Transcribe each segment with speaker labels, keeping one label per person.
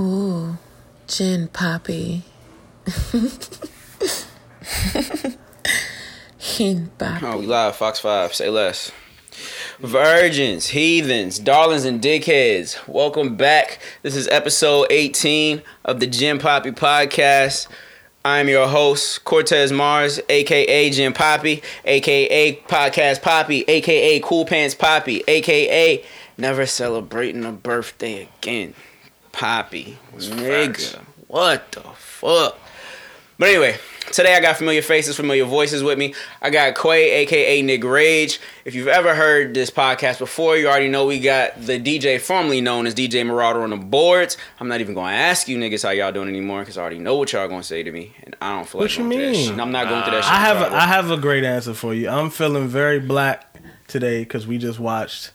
Speaker 1: Ooh, gin poppy. Gin poppy.
Speaker 2: Oh, we live, Fox 5, say less. Virgins, heathens, darlings, and dickheads, welcome back. This is episode 18 of the Jim Poppy podcast. I'm your host, Cortez Mars, aka Jim Poppy, aka Podcast Poppy, aka Cool Pants Poppy, aka Never Celebrating a Birthday Again. Poppy. Nigga. What the fuck? But anyway, today I got familiar faces, familiar voices with me. I got Quay, aka Nick Rage. If you've ever heard this podcast before, you already know we got the DJ formerly known as DJ Marauder on the boards. I'm not even going to ask you niggas how y'all doing anymore because I already know what y'all going to say to me, and I don't feel like
Speaker 3: What you
Speaker 2: going that
Speaker 3: mean?
Speaker 2: shit. I'm not going through that shit.
Speaker 3: I have
Speaker 2: with.
Speaker 3: I have a great answer for you. I'm feeling very black today because we just watched,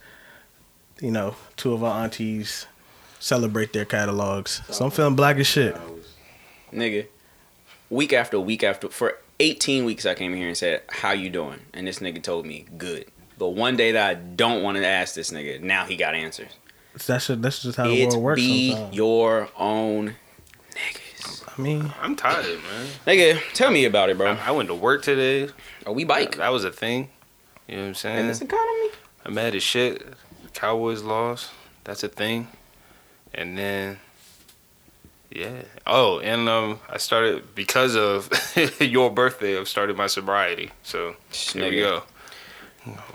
Speaker 3: you know, two of our aunties celebrate their catalogs. So I'm feeling black as shit.
Speaker 2: nigga. Week after week after for 18 weeks, I came here and said, "How you doing?" And this nigga told me, "Good." But one day that I don't want to ask this nigga, now he got answers.
Speaker 3: That's just, that's just how the
Speaker 2: It
Speaker 3: world works
Speaker 2: be
Speaker 3: sometimes.
Speaker 2: your own niggas.
Speaker 3: I mean,
Speaker 4: I'm tired, man.
Speaker 2: Nigga, tell me about it, bro.
Speaker 4: I went to work today.
Speaker 2: Oh, we bike
Speaker 4: That was a thing. You know what I'm saying?
Speaker 2: in this economy.
Speaker 4: I'm mad as shit. Cowboys lost. That's a thing. And then, yeah. Oh, and um, I started because of your birthday. I've started my sobriety. So here we go.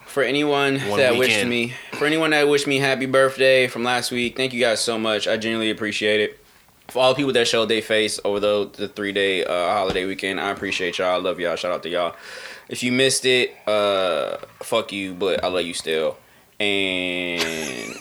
Speaker 2: For anyone
Speaker 4: One
Speaker 2: that wished me, for anyone that wished me happy birthday from last week, thank you guys so much. I genuinely appreciate it. For all the people that showed their face over the the three day uh, holiday weekend, I appreciate y'all. I love y'all. Shout out to y'all. If you missed it, uh, fuck you, but I love you still. And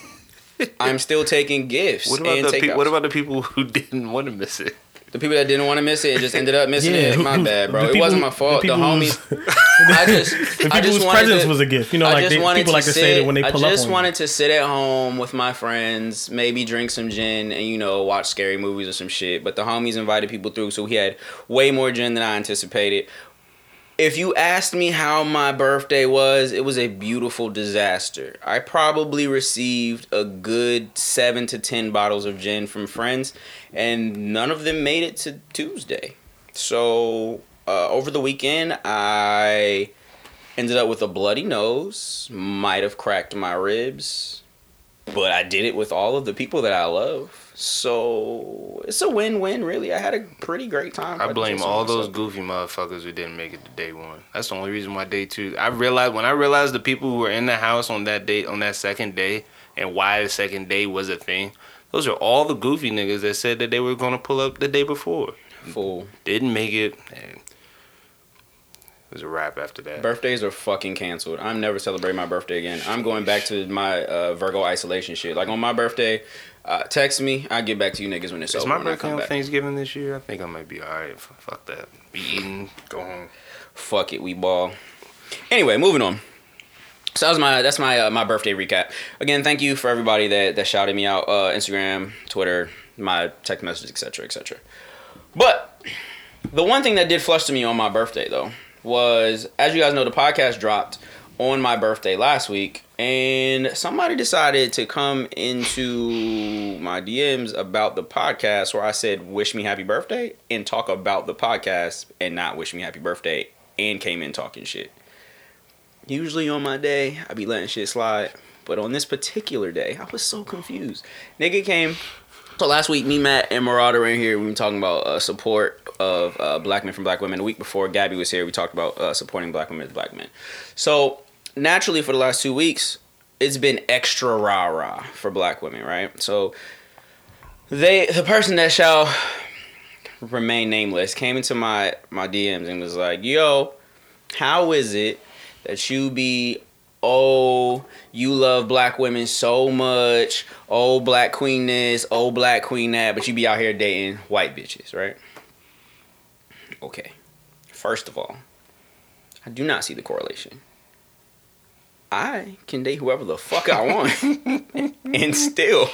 Speaker 2: I'm still taking gifts.
Speaker 4: What about
Speaker 2: and
Speaker 4: the pe- What about the people who didn't want to miss it?
Speaker 2: the people that didn't want to miss it and just ended up missing it? My bad, bro.
Speaker 3: the
Speaker 2: It wasn't my fault. The,
Speaker 3: people
Speaker 2: homies.
Speaker 3: whose-
Speaker 2: I just,
Speaker 3: the
Speaker 2: I
Speaker 3: people
Speaker 2: just
Speaker 3: whose
Speaker 2: wanted
Speaker 3: presence
Speaker 2: to-
Speaker 3: was a gift. You know,
Speaker 2: I
Speaker 3: like they,
Speaker 2: wanted
Speaker 3: people like to say that when they pull up.
Speaker 2: I
Speaker 3: up
Speaker 2: just
Speaker 3: on
Speaker 2: wanted to sit at home with my friends, maybe drink some gin, and you know watch scary movies or some shit. But the homies invited people through, so we had way more gin than I anticipated. If you asked me how my birthday was, it was a beautiful disaster. I probably received a good seven to ten bottles of gin from friends, and none of them made it to Tuesday. So uh, over the weekend, I ended up with a bloody nose, might have cracked my ribs, but I did it with all of the people that I love. So it's a win-win, really. I had a pretty great time.
Speaker 4: I blame all those goofy motherfuckers who didn't make it to day one. That's the only reason why day two. I realized when I realized the people who were in the house on that day, on that second day, and why the second day was a thing. Those are all the goofy niggas that said that they were gonna pull up the day before.
Speaker 2: Fool.
Speaker 4: Didn't make it, and it was a wrap after that.
Speaker 2: Birthdays are fucking canceled. I'm never celebrating my birthday again. I'm going back to my uh, Virgo isolation shit. Like on my birthday, uh, text me. I get back to you niggas when it's
Speaker 4: Is
Speaker 2: over. Is my
Speaker 4: birthday on
Speaker 2: back.
Speaker 4: Thanksgiving this year? I think I might be alright. Fuck that. Be eating, go home.
Speaker 2: Fuck it, we ball. Anyway, moving on. So that was my that's my uh, my birthday recap. Again, thank you for everybody that that shouted me out. Uh, Instagram, Twitter, my text messages, etc., etc. But the one thing that did flush to me on my birthday though was, as you guys know, the podcast dropped on my birthday last week, and somebody decided to come into my DMs about the podcast where I said "Wish me happy birthday" and talk about the podcast and not "Wish me happy birthday" and came in talking shit. Usually on my day, I be letting shit slide. But on this particular day, I was so confused. Nigga came. So last week, me, Matt, and Marauder were in here. We were talking about uh, support of uh, black men from black women. The week before Gabby was here, we talked about uh, supporting black women as black men. So naturally, for the last two weeks, it's been extra rah rah for black women, right? So they, the person that shall remain nameless, came into my my DMs and was like, "Yo, how is it that you be oh you love black women so much. Oh black queen this oh black queen that. But you be out here dating white bitches right? Okay. First of all i do not see the correlation. I can date whoever the fuck i want and still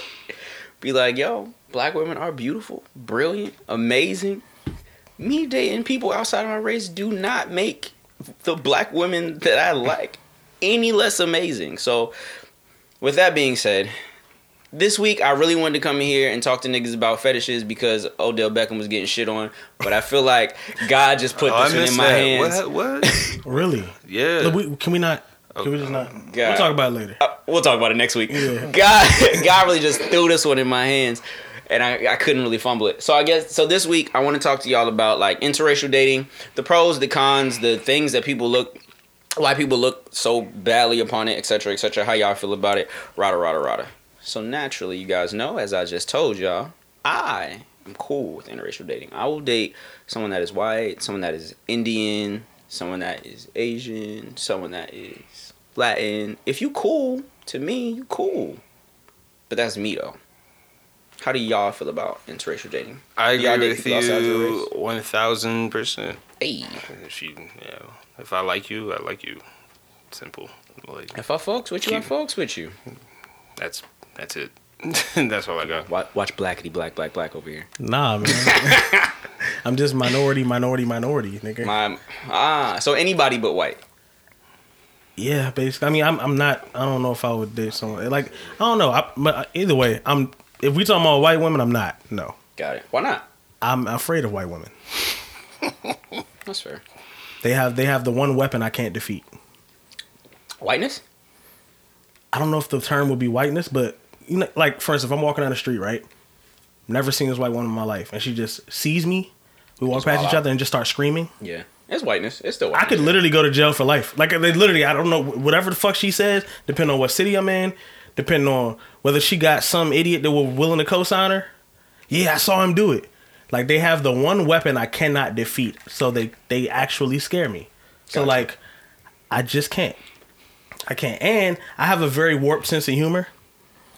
Speaker 2: be like yo black women are beautiful brilliant amazing. Me dating people outside of my race do not make the black women that I like any less amazing. So, with that being said, this week I really wanted to come in here and talk to niggas about fetishes because Odell Beckham was getting shit on, but I feel like God just put
Speaker 5: Oh,
Speaker 2: this one in my
Speaker 5: that.
Speaker 2: hands.
Speaker 5: What? What?
Speaker 3: Really?
Speaker 5: Yeah.
Speaker 3: Look, we, can we not? Can we just not?
Speaker 2: God.
Speaker 3: We'll talk about it later.
Speaker 2: Uh, we'll talk about it next week.
Speaker 3: Yeah.
Speaker 2: God, God really just threw this one in my hands, and I, I couldn't really fumble it. So I guess so. This week I want to talk to y'all about like interracial dating, the pros, the cons, the things that people look, why people look so badly upon it, etc., etc. How y'all feel about it? Rada, rada, rada. So naturally, you guys know, as I just told y'all, I am cool with interracial dating. I will date someone that is white, someone that is Indian, someone that is Asian, someone that is Latin. If you cool, to me, you cool. But that's me though. How do y'all feel about interracial dating?
Speaker 5: I
Speaker 2: Y'all
Speaker 5: agree
Speaker 2: date
Speaker 5: with
Speaker 2: people outside your
Speaker 5: you one thousand percent.
Speaker 2: Hey,
Speaker 5: If you, yeah, if I like you, I like you. Simple. Like
Speaker 2: if I folks with you, I
Speaker 5: Cute.
Speaker 2: folks with you.
Speaker 5: that's that's it. that's all I got.
Speaker 2: Watch, watch Blackity Black Black Black over here.
Speaker 3: Nah, man. I'm just minority, minority, minority, nigga.
Speaker 2: My ah, so anybody but white.
Speaker 3: yeah, basically. I mean, I'm, I'm not. I don't know if I would date someone like. I don't know. I, but either way, I'm. If we talking about white women, I'm not. No,
Speaker 2: Got it. Why not?
Speaker 3: I'm afraid of white women.
Speaker 2: That's fair.
Speaker 3: They have they have the one weapon I can't defeat.
Speaker 2: Whiteness?
Speaker 3: I don't know if the term would be whiteness, but you know, like for instance, if I'm walking down the street, right? Never seen this white woman in my life, and she just sees me. We walk
Speaker 2: Just
Speaker 3: past each
Speaker 2: out.
Speaker 3: other and just start screaming.
Speaker 2: Yeah. It's whiteness. It's still
Speaker 3: I could literally go to jail for life. Like they literally, I don't know whatever the fuck she says. Depending on what city I'm in, depending on whether she got some idiot that were willing to co-sign her. Yeah, I saw him do it. Like they have the one weapon I cannot defeat, so they they actually scare me. So
Speaker 2: Gotcha.
Speaker 3: like, I just can't. I can't, and I have a very warped sense of humor.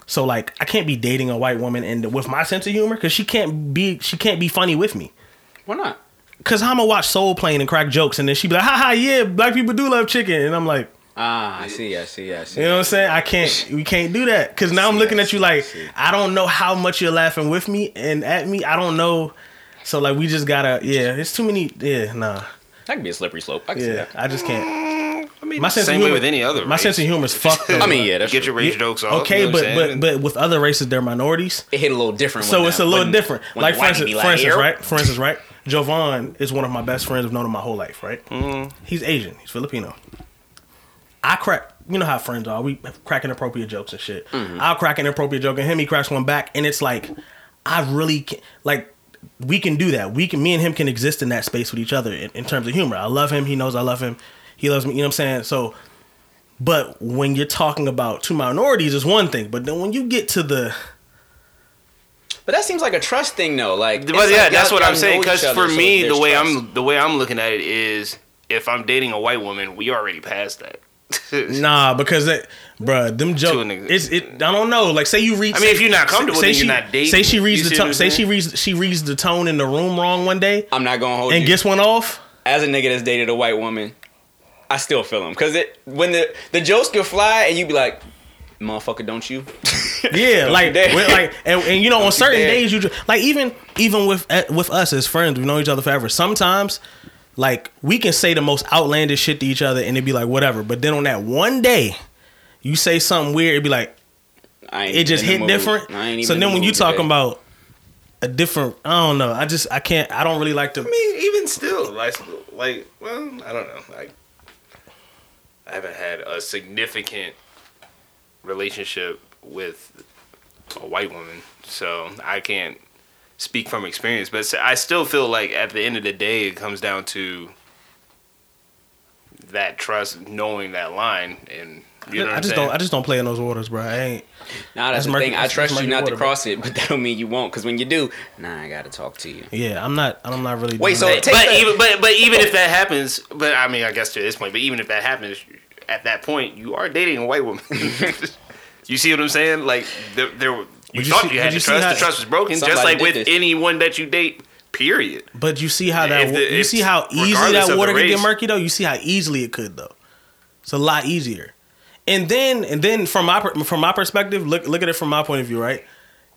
Speaker 3: So like, I can't be dating a white woman and with my sense of humor because she can't be she can't be funny with me.
Speaker 2: Why not?
Speaker 3: Cause I'm gonna watch Soul Plane and crack jokes, and then she be like, "Ha ha, yeah, black people do love chicken," and I'm like,
Speaker 2: Ah, I see, I see, I see.
Speaker 3: you know what I'm saying? I can't, we can't do that. Cause now I'm looking
Speaker 2: I
Speaker 3: at you
Speaker 2: see, I
Speaker 3: like. I don't know how much you're laughing with me and at me. I don't know. So like, we just gotta, yeah, it's too many. Yeah, nah,
Speaker 2: That could be a slippery slope. I can see
Speaker 3: yeah,
Speaker 2: that.
Speaker 3: I just can't.
Speaker 5: I mean,
Speaker 3: My sense
Speaker 5: same
Speaker 3: of
Speaker 5: way
Speaker 3: humor
Speaker 5: with any other.
Speaker 3: My
Speaker 5: race.
Speaker 3: sense of humor is fucked. Though,
Speaker 2: I mean, yeah, that's
Speaker 5: get
Speaker 2: true.
Speaker 5: your race
Speaker 3: Yeah,
Speaker 5: jokes off.
Speaker 3: Okay,
Speaker 5: you know
Speaker 3: but but but with other races, they're minorities.
Speaker 2: It hit a little different.
Speaker 3: So it's
Speaker 2: the-
Speaker 3: a little
Speaker 2: when-
Speaker 3: different.
Speaker 2: when
Speaker 3: Like
Speaker 2: the
Speaker 3: for instance,
Speaker 2: be
Speaker 3: for instance, right? For instance, right? Jovan is one of my best friends. I've known him my whole life, right?
Speaker 2: Mm-hmm.
Speaker 3: He's Asian. He's Filipino. I crack. You know how friends are. We crack inappropriate jokes and shit.
Speaker 2: Mm-hmm.
Speaker 3: I'll crack an inappropriate joke, and him he cracks one back, and it's like, I really can, like. We can do that. We can. Me and him can exist in that space with each other in, in terms of humor. I love him. He knows I love him. He loves me. You know what I'm saying? So, but when you're talking about two minorities, is one thing. But then when you get to the
Speaker 2: But that seems like a trust thing, though. Like,
Speaker 5: But yeah,
Speaker 2: like
Speaker 5: that's what I'm saying.
Speaker 2: know each
Speaker 5: Because
Speaker 2: other,
Speaker 5: for
Speaker 2: so
Speaker 5: me, the way
Speaker 2: trust.
Speaker 5: I'm the way I'm looking at it is, if I'm dating a white woman, we already passed that.
Speaker 3: Nah, because that, bruh, them jokes. It's it. I don't know. Like, say you read.
Speaker 5: I mean, if you're not comfortable,
Speaker 3: say she,
Speaker 5: not dating.
Speaker 3: Say she reads the tone. Say she reads. She reads the tone in the room wrong one day
Speaker 2: I'm not gonna hold
Speaker 3: and
Speaker 2: you.
Speaker 3: gets one off.
Speaker 2: As a nigga that's dated a white woman, I still feel him because it when the the jokes can fly and you be like, motherfucker, don't you?
Speaker 3: Yeah,
Speaker 2: Don't
Speaker 3: like,
Speaker 2: you
Speaker 3: like, and, and you know, on certain days, you just, like even even with eh, with us as friends, we know each other forever. Sometimes, like, we can say the most outlandish shit to each other, and it'd be like whatever. But then on that one day, you say something weird, it'd be like
Speaker 2: I ain't
Speaker 3: it just hit different.
Speaker 2: I ain't
Speaker 3: So then
Speaker 2: the
Speaker 3: when you
Speaker 2: mood
Speaker 3: talking
Speaker 2: today.
Speaker 3: about a different, I don't know. I just I can't. I don't really like to.
Speaker 5: I mean, even still, like, like, well, I don't know. Like, I haven't had a significant relationship with a white woman, so I can't speak from experience. But I still feel like at the end of the day, it comes down to that trust, knowing that line, and you know
Speaker 3: I just don't. I just don't play in those waters, bro. I ain't.
Speaker 2: Nah, that's,
Speaker 3: That's
Speaker 2: the
Speaker 3: murky-
Speaker 2: thing. I trust you not
Speaker 3: water,
Speaker 2: to cross it, but that don't mean you won't. Because when you do, nah, I gotta talk to you.
Speaker 3: Yeah, I'm not. I'm not really.
Speaker 2: Wait,
Speaker 3: doing
Speaker 2: so
Speaker 3: that.
Speaker 5: but
Speaker 2: that-
Speaker 5: even but but even if that happens, but I mean, I guess to this point, but even if that happens, at that point, you are dating a white woman. you see what I'm saying? Like there, there you,
Speaker 3: you
Speaker 5: thought
Speaker 3: see-
Speaker 5: you had
Speaker 3: but you
Speaker 5: the trust.
Speaker 3: how-
Speaker 5: the trust was broken, just like with
Speaker 2: this.
Speaker 5: anyone that you date. Period.
Speaker 3: But you see how that.
Speaker 5: If the-
Speaker 3: you see how easily that water
Speaker 5: the
Speaker 3: can get murky though. You see how easily it could though. It's a lot easier. And then and then from my from my perspective, look look at it from my point of view, right?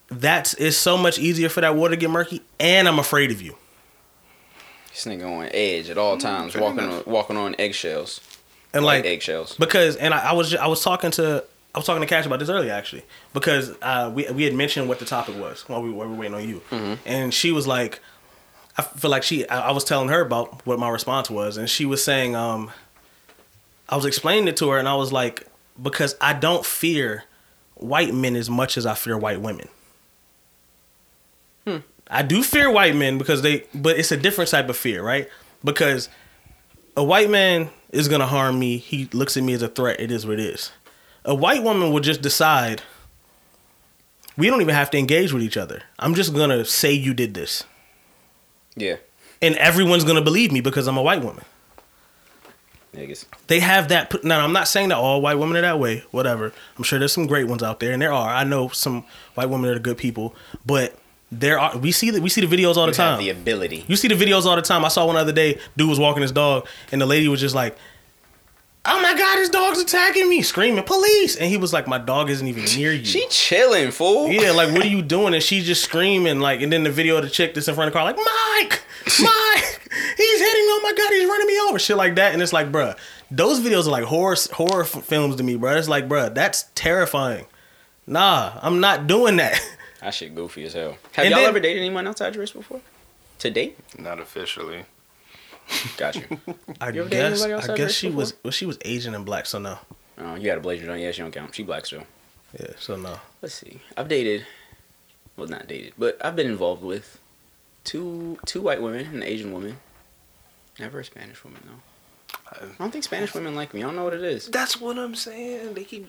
Speaker 3: That's it's so much easier for that water to get murky, and I'm afraid of you.
Speaker 2: This nigga on edge at all mm, times,
Speaker 5: fair
Speaker 2: walking on walking on eggshells,
Speaker 3: And
Speaker 2: like
Speaker 3: like
Speaker 2: eggshells.
Speaker 3: because and I, I was ju- I was talking to I was talking to Cash about this earlier actually because uh, we we had mentioned what the topic was while we, while we were waiting on you, and she was like, I feel like she I, I was telling her about what my response was, and she was saying, um, I was explaining it to her, and I was like, because I don't fear white men as much as I fear white women. I do fear white men because they, but it's a different type of fear, right? Because a white man is gonna harm me. He looks at me as a threat. It is what it is. A white woman will just decide. We don't even have to engage with each other. I'm just gonna say you did this,
Speaker 2: Yeah.
Speaker 3: and everyone's gonna believe me because I'm a white woman.
Speaker 2: Niggas.
Speaker 3: They have that. Now, I'm not saying that all white women are that way. Whatever. I'm sure there's some great ones out there, and there are. I know some white women that are good people, but there are. We see that. We see the videos all the
Speaker 2: You
Speaker 3: time.
Speaker 2: have the ability.
Speaker 3: You see the videos all the time. I saw one the other day. Dude was walking his dog, and the lady was just like, "Oh my god, his dog's attacking me!" Screaming, "Police!" And he was like, "My dog isn't even near you."
Speaker 2: She chilling, fool.
Speaker 3: yeah, like what are you doing? And she's just screaming, like, and then the video of the chick that's in front of the car, like, Mike, Mike, he's hitting me. Oh my god, he's running me over, shit like that. And it's like, bruh, those videos are like horror horror f- films to me, bruh. It's like, bruh, that's terrifying. Nah, I'm not doing that.
Speaker 2: That shit goofy as hell. Have
Speaker 3: And
Speaker 2: y'all
Speaker 3: then-
Speaker 2: ever dated anyone outside your race before? To date?
Speaker 4: Not officially.
Speaker 2: Got you.
Speaker 3: I
Speaker 2: You
Speaker 3: guess
Speaker 2: anybody
Speaker 3: I guess she
Speaker 2: before?
Speaker 3: was well, she was Asian and black, so no.
Speaker 2: oh, you got a blazer on. Yeah, she don't count. She black still.
Speaker 3: Yeah, so no.
Speaker 2: Let's see. I've dated, well, not dated, but I've been involved with two two white women and an Asian woman. Never a Spanish woman though. I don't think Spanish women like me. I don't know what it is.
Speaker 4: That's what I'm saying. They keep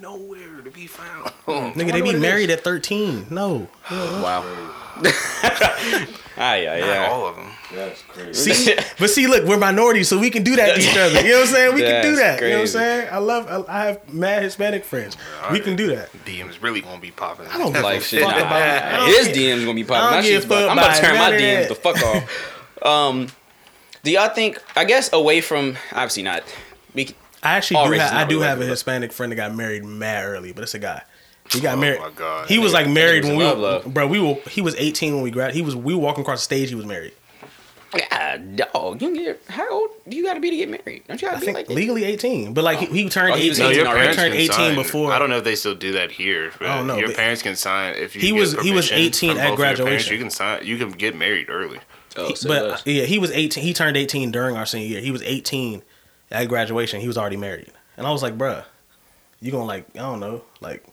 Speaker 4: nowhere to be found.
Speaker 3: Nigga, they be
Speaker 2: what it
Speaker 3: married at 13. No.
Speaker 2: Wow. Ah, yeah,
Speaker 4: Not
Speaker 2: yeah.
Speaker 4: all of them.
Speaker 6: That's crazy.
Speaker 3: See, but see, look, we're minorities, so we can do that to each other. You know what I'm saying? We can do
Speaker 2: That's
Speaker 3: that. You know what I'm
Speaker 2: crazy.
Speaker 3: saying? I love. I, I have mad Hispanic friends. We can do that.
Speaker 4: DMs really gonna be popping.
Speaker 3: I don't give
Speaker 2: like shit.
Speaker 3: fuck
Speaker 2: Nah,
Speaker 3: about. I don't
Speaker 2: his
Speaker 3: care.
Speaker 2: DMs gonna be
Speaker 3: I
Speaker 2: popping.
Speaker 3: don't
Speaker 2: My
Speaker 3: give
Speaker 2: shit's
Speaker 3: a
Speaker 2: about,
Speaker 3: fuck
Speaker 2: I'm about
Speaker 3: about
Speaker 2: to turn my
Speaker 3: none of
Speaker 2: DMs
Speaker 3: that.
Speaker 2: the fuck off. Um, do y'all think? I guess away from obviously not. We, c-
Speaker 3: I actually
Speaker 2: All
Speaker 3: do. Ha- I do have a Hispanic friend that got married mad early, but it's a guy. He got
Speaker 4: Oh
Speaker 3: married.
Speaker 4: my God.
Speaker 3: He was like married
Speaker 2: was
Speaker 3: when we,
Speaker 2: love, love.
Speaker 3: bro. We were. He was 18 when we grad. He was. We were walking across the stage. He was married.
Speaker 2: God, dog, you get how old do you got to be to get married? Don't you got
Speaker 3: I
Speaker 2: to be
Speaker 3: think
Speaker 2: like
Speaker 3: legally 18, but like he, he turned
Speaker 2: Oh, he
Speaker 3: 18.
Speaker 2: No, your
Speaker 3: he
Speaker 2: parents
Speaker 3: turned
Speaker 4: can
Speaker 3: 18
Speaker 4: sign-
Speaker 3: before.
Speaker 4: I don't know if they still do that here. But
Speaker 3: I don't know,
Speaker 4: Your parents can sign if you.
Speaker 3: He
Speaker 4: get
Speaker 3: was- he was 18 at
Speaker 4: both of your parents,
Speaker 3: graduation.
Speaker 4: You can sign. You can get married early.
Speaker 2: Oh, so
Speaker 3: but yeah, he was 18. He turned 18 during our senior year. He was 18 at graduation. He was already married, and I was like, bruh, you gonna like I don't know, like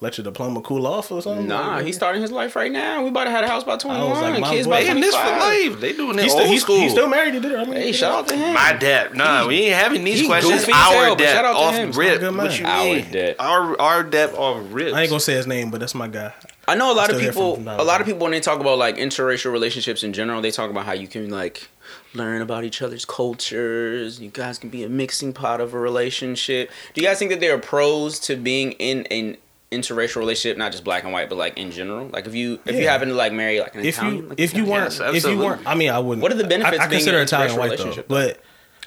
Speaker 3: let your diploma cool off or something?
Speaker 2: nah,
Speaker 3: Like,
Speaker 2: he's starting his life right now. We about to have a house by twenty
Speaker 3: I was like, my
Speaker 2: kids
Speaker 3: boy-
Speaker 2: by
Speaker 3: They
Speaker 4: They in this for life. They doing it
Speaker 3: he's
Speaker 4: old
Speaker 3: still,
Speaker 4: school.
Speaker 3: he's still married. He did it. I mean,
Speaker 2: Hey, shout out to him.
Speaker 4: My debt. Nah, we ain't having these questions.
Speaker 2: goofy as hell,
Speaker 4: Our debt
Speaker 2: shout out to
Speaker 4: off
Speaker 2: him.
Speaker 4: rip. What you
Speaker 2: Our
Speaker 4: mean?
Speaker 2: debt.
Speaker 4: Our our debt off rip.
Speaker 3: I ain't gonna say his name, but that's my guy.
Speaker 2: I know a lot of people.
Speaker 3: from him
Speaker 2: A lot of people when they talk about like interracial relationships in general, they talk about how you can like learn about each other's cultures. You guys can be a mixing pot of a relationship. Do you guys think that there are pros to being in an interracial relationship, not just black and white, but like in general? Like if you if you happen to like marry like an
Speaker 3: If
Speaker 2: Italian,
Speaker 3: you
Speaker 2: like,
Speaker 3: if you weren't
Speaker 4: Yes,
Speaker 3: if you weren't, I mean, I wouldn't.
Speaker 2: What are the benefits
Speaker 3: I, I
Speaker 2: of being
Speaker 3: consider
Speaker 2: in an
Speaker 3: Italian
Speaker 2: interracial
Speaker 3: white though,
Speaker 2: relationship?
Speaker 3: but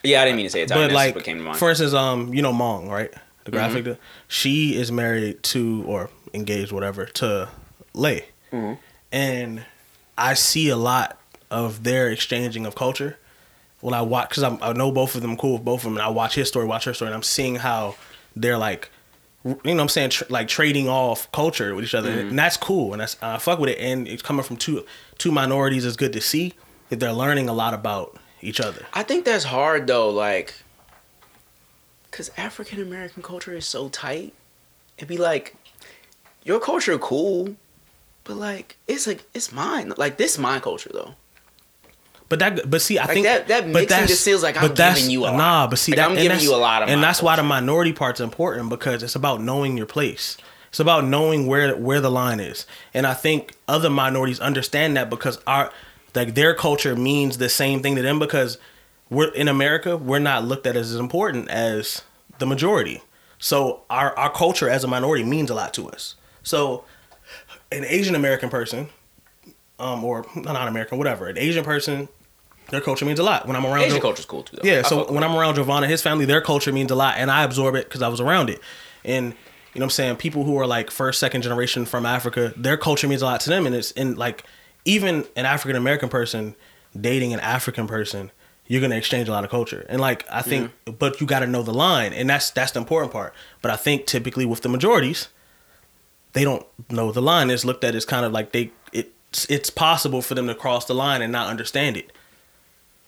Speaker 2: yeah, I didn't mean to say Italian.
Speaker 3: but like
Speaker 2: what came to mind.
Speaker 3: for instance, um, you know Mong, right? The graphic, de- she is married to or engaged, whatever, to Lay,
Speaker 2: Mm-hmm.
Speaker 3: and I see a lot of their exchanging of culture. When I watch, because I know both of them, cool with both of them, and I watch his story, watch her story, and I'm seeing how they're like, you know, what I'm saying, tr- like trading off culture with each other,
Speaker 2: Mm-hmm.
Speaker 3: and that's cool, and that's I fuck with it, and it's coming from two two minorities is good to see that they're learning a lot about each other.
Speaker 2: I think that's hard though, like, cause African American culture is so tight. It'd be like, your culture cool, but like it's like it's mine. Like this is my culture though.
Speaker 3: But that, but see, I
Speaker 2: Like,
Speaker 3: think
Speaker 2: that- that
Speaker 3: but
Speaker 2: mixing just feels like I'm
Speaker 3: but that's-
Speaker 2: giving you a lot.
Speaker 3: Nah, but see,
Speaker 2: Like,
Speaker 3: that,
Speaker 2: I'm giving you a lot of
Speaker 3: and that's why the minority part's important because it's about knowing your place. It's about knowing where where the line is, and I think other minorities understand that because our like their culture means the same thing to them because we're in America, we're not looked at as important as the majority. So our our culture as a minority means a lot to us. So an Asian American person, um, or not American, whatever, an Asian person, their culture means a lot. When I'm around
Speaker 2: Asian
Speaker 3: Jo-
Speaker 2: culture's cool too. Though.
Speaker 3: yeah,
Speaker 2: I
Speaker 3: so when. I'm around Giovanna, his family, their culture means a lot, and I absorb it because I was around it. And you know what I'm saying? People who are like first, second generation from Africa, their culture means a lot to them, and it's in like even an African American person dating an African person you're gonna exchange a lot of culture. And like I think, but you got to know the line, and that's that's the important part. But I think typically with the majorities, they don't know the line. It's looked at as kind of like they it's it's possible for them to cross the line and not understand it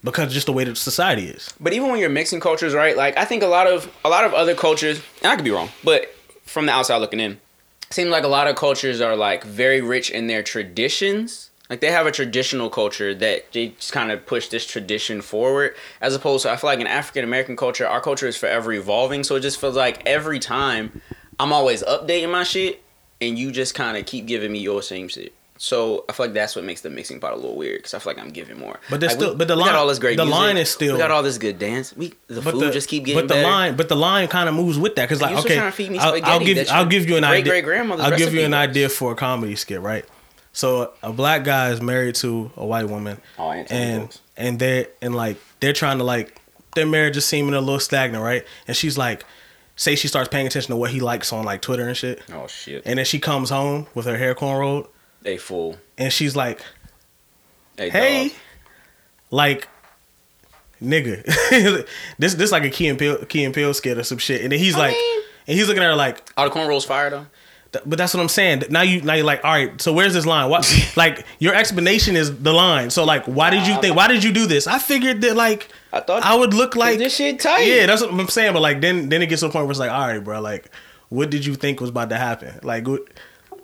Speaker 3: because just the way that society is.
Speaker 2: But even when you're mixing cultures, right? Like I think a lot of a lot of other cultures, and I could be wrong, but from the outside looking in, seems like a lot of cultures are like very rich in their traditions. Like they have a traditional culture that they just kind of push this tradition forward, as opposed to I feel like in African American culture, our culture is forever evolving. So it just feels like every time I'm always updating my shit, and you just kind of keep giving me your same shit. So I feel like that's what makes the mixing pot a little weird because I feel like I'm giving more.
Speaker 3: But there's
Speaker 2: Like,
Speaker 3: still-
Speaker 2: we,
Speaker 3: but the line-
Speaker 2: got all this great
Speaker 3: the
Speaker 2: music.
Speaker 3: line is still-
Speaker 2: we got all this good dance. We the food
Speaker 3: the,
Speaker 2: just keep getting
Speaker 3: but the
Speaker 2: better.
Speaker 3: line, but the line kind of moves with that because like okay,
Speaker 2: to feed me
Speaker 3: I'll, I'll give I'll give you an idea. I'll give you an idea for a comedy skit, right? So a black guy is married to a white woman,
Speaker 2: Oh, I ain't telling
Speaker 3: and
Speaker 2: jokes.
Speaker 3: and they're and like they're trying to like their marriage is seeming a little stagnant, right? And she's like, say she starts paying attention to what he likes on like Twitter and shit,
Speaker 2: Oh shit!
Speaker 3: and then she comes home with her hair cornrowed,
Speaker 2: They fool.
Speaker 3: and she's like,
Speaker 2: Hey,
Speaker 3: hey,
Speaker 2: dog.
Speaker 3: like. Nigga, this this like a Key and Peele Key and Peele skit or some shit, and then he's like,
Speaker 2: mean-
Speaker 3: and he's looking at her like,
Speaker 2: All the cornrows fire though.
Speaker 3: Th- But that's what I'm saying. Now you now you're like, all right. So where's this line? What like your explanation is the line. So like, why did you think? Why did you do this? I figured that like
Speaker 2: I thought
Speaker 3: I would look like
Speaker 2: this shit tight.
Speaker 3: Yeah, that's what I'm saying. But like then then it gets to a point where it's like, all right, bro. Like, what did you think was about to happen? Like, what,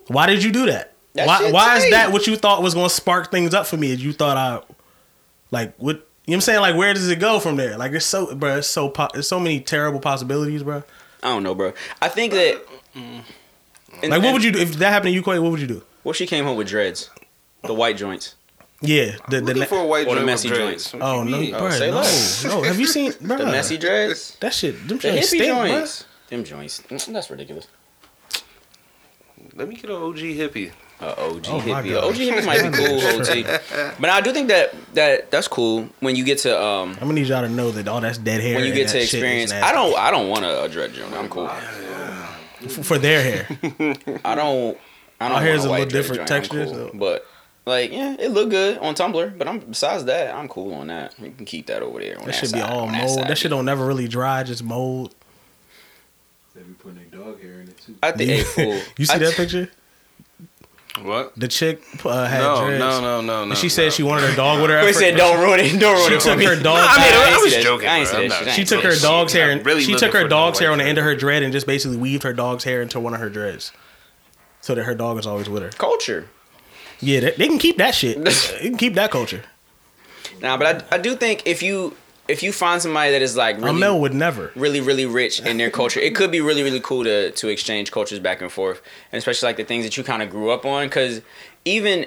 Speaker 3: why did you do that?
Speaker 2: That
Speaker 3: why
Speaker 2: shit
Speaker 3: why is that what you thought was going to spark things up for me? You thought I like what? You know what I'm saying? Like, where does it go from there? Like, it's so, bro. It's so, po- there's so many terrible possibilities, bro.
Speaker 2: I don't know, bro. I think that. and-
Speaker 3: Like, what
Speaker 2: and-
Speaker 3: would you do if that happened to you, Quay? What would you do?
Speaker 2: Well, she came home with dreads, the white joints.
Speaker 3: Yeah, the the,
Speaker 4: Looking for a white
Speaker 2: Or the messy joints.
Speaker 3: Oh no,
Speaker 4: you mean?
Speaker 3: bro,
Speaker 2: say
Speaker 3: no,
Speaker 2: less.
Speaker 3: no. Have you seen bro,
Speaker 2: The messy dreads,
Speaker 3: That shit, them
Speaker 2: the
Speaker 3: shit
Speaker 2: hippie
Speaker 3: stink, bro.
Speaker 2: joints, them joints. Mm, That's ridiculous.
Speaker 4: Let me get an OG hippie.
Speaker 2: Uh, OG
Speaker 3: Oh,
Speaker 2: hippie.
Speaker 3: God.
Speaker 2: OG hippie might be cool, OG. But I do think that that that's cool when you get to um
Speaker 3: I'm gonna need y'all to know that all that's dead hair.
Speaker 2: when you get to experience. I don't I don't want a, a dread joint. I'm cool.
Speaker 3: F- for their hair.
Speaker 2: I don't. I don't
Speaker 3: Our hair's
Speaker 2: want
Speaker 3: a little different texture,
Speaker 2: cool.
Speaker 3: so-
Speaker 2: But like, yeah, it looked good on Tumblr. But I'm besides that, I'm cool on that. You can keep that over there. On
Speaker 3: That
Speaker 2: that
Speaker 3: should be all
Speaker 2: on
Speaker 3: mold.
Speaker 2: side.
Speaker 3: That shit don't never really dry, just mold.
Speaker 6: They be putting their dog hair in it too.
Speaker 2: I think, hey, fool.
Speaker 3: You see
Speaker 2: I-
Speaker 3: that picture?
Speaker 4: What?
Speaker 3: The chick uh, had
Speaker 4: No,
Speaker 3: dreads.
Speaker 4: no, no, no, no.
Speaker 3: And she
Speaker 4: no.
Speaker 3: said she wanted her dog with her.
Speaker 2: Chris
Speaker 3: effort.
Speaker 2: said, "Don't ruin it. Don't ruin
Speaker 3: She
Speaker 2: it for
Speaker 3: took
Speaker 2: me."
Speaker 3: her dog.
Speaker 4: I mean,
Speaker 2: I
Speaker 4: I, was joking.
Speaker 2: I ain't
Speaker 4: bro.
Speaker 2: see
Speaker 4: I'm
Speaker 2: that
Speaker 4: not-
Speaker 2: shit. I
Speaker 3: She took her dog's hair and
Speaker 4: really
Speaker 3: she took her dog's hair on the end of her dread and just basically weaved her dog's hair into one of her dreads, so that her dog is always with her.
Speaker 2: Culture.
Speaker 3: Yeah, they, they can keep that shit. they can keep that culture.
Speaker 2: Nah, but I, I do think if you if you find somebody that is like really
Speaker 3: Amel would never.
Speaker 2: really really rich in their culture it could be really really cool to to exchange cultures back and forth and especially like the things that you kind of grew up on because even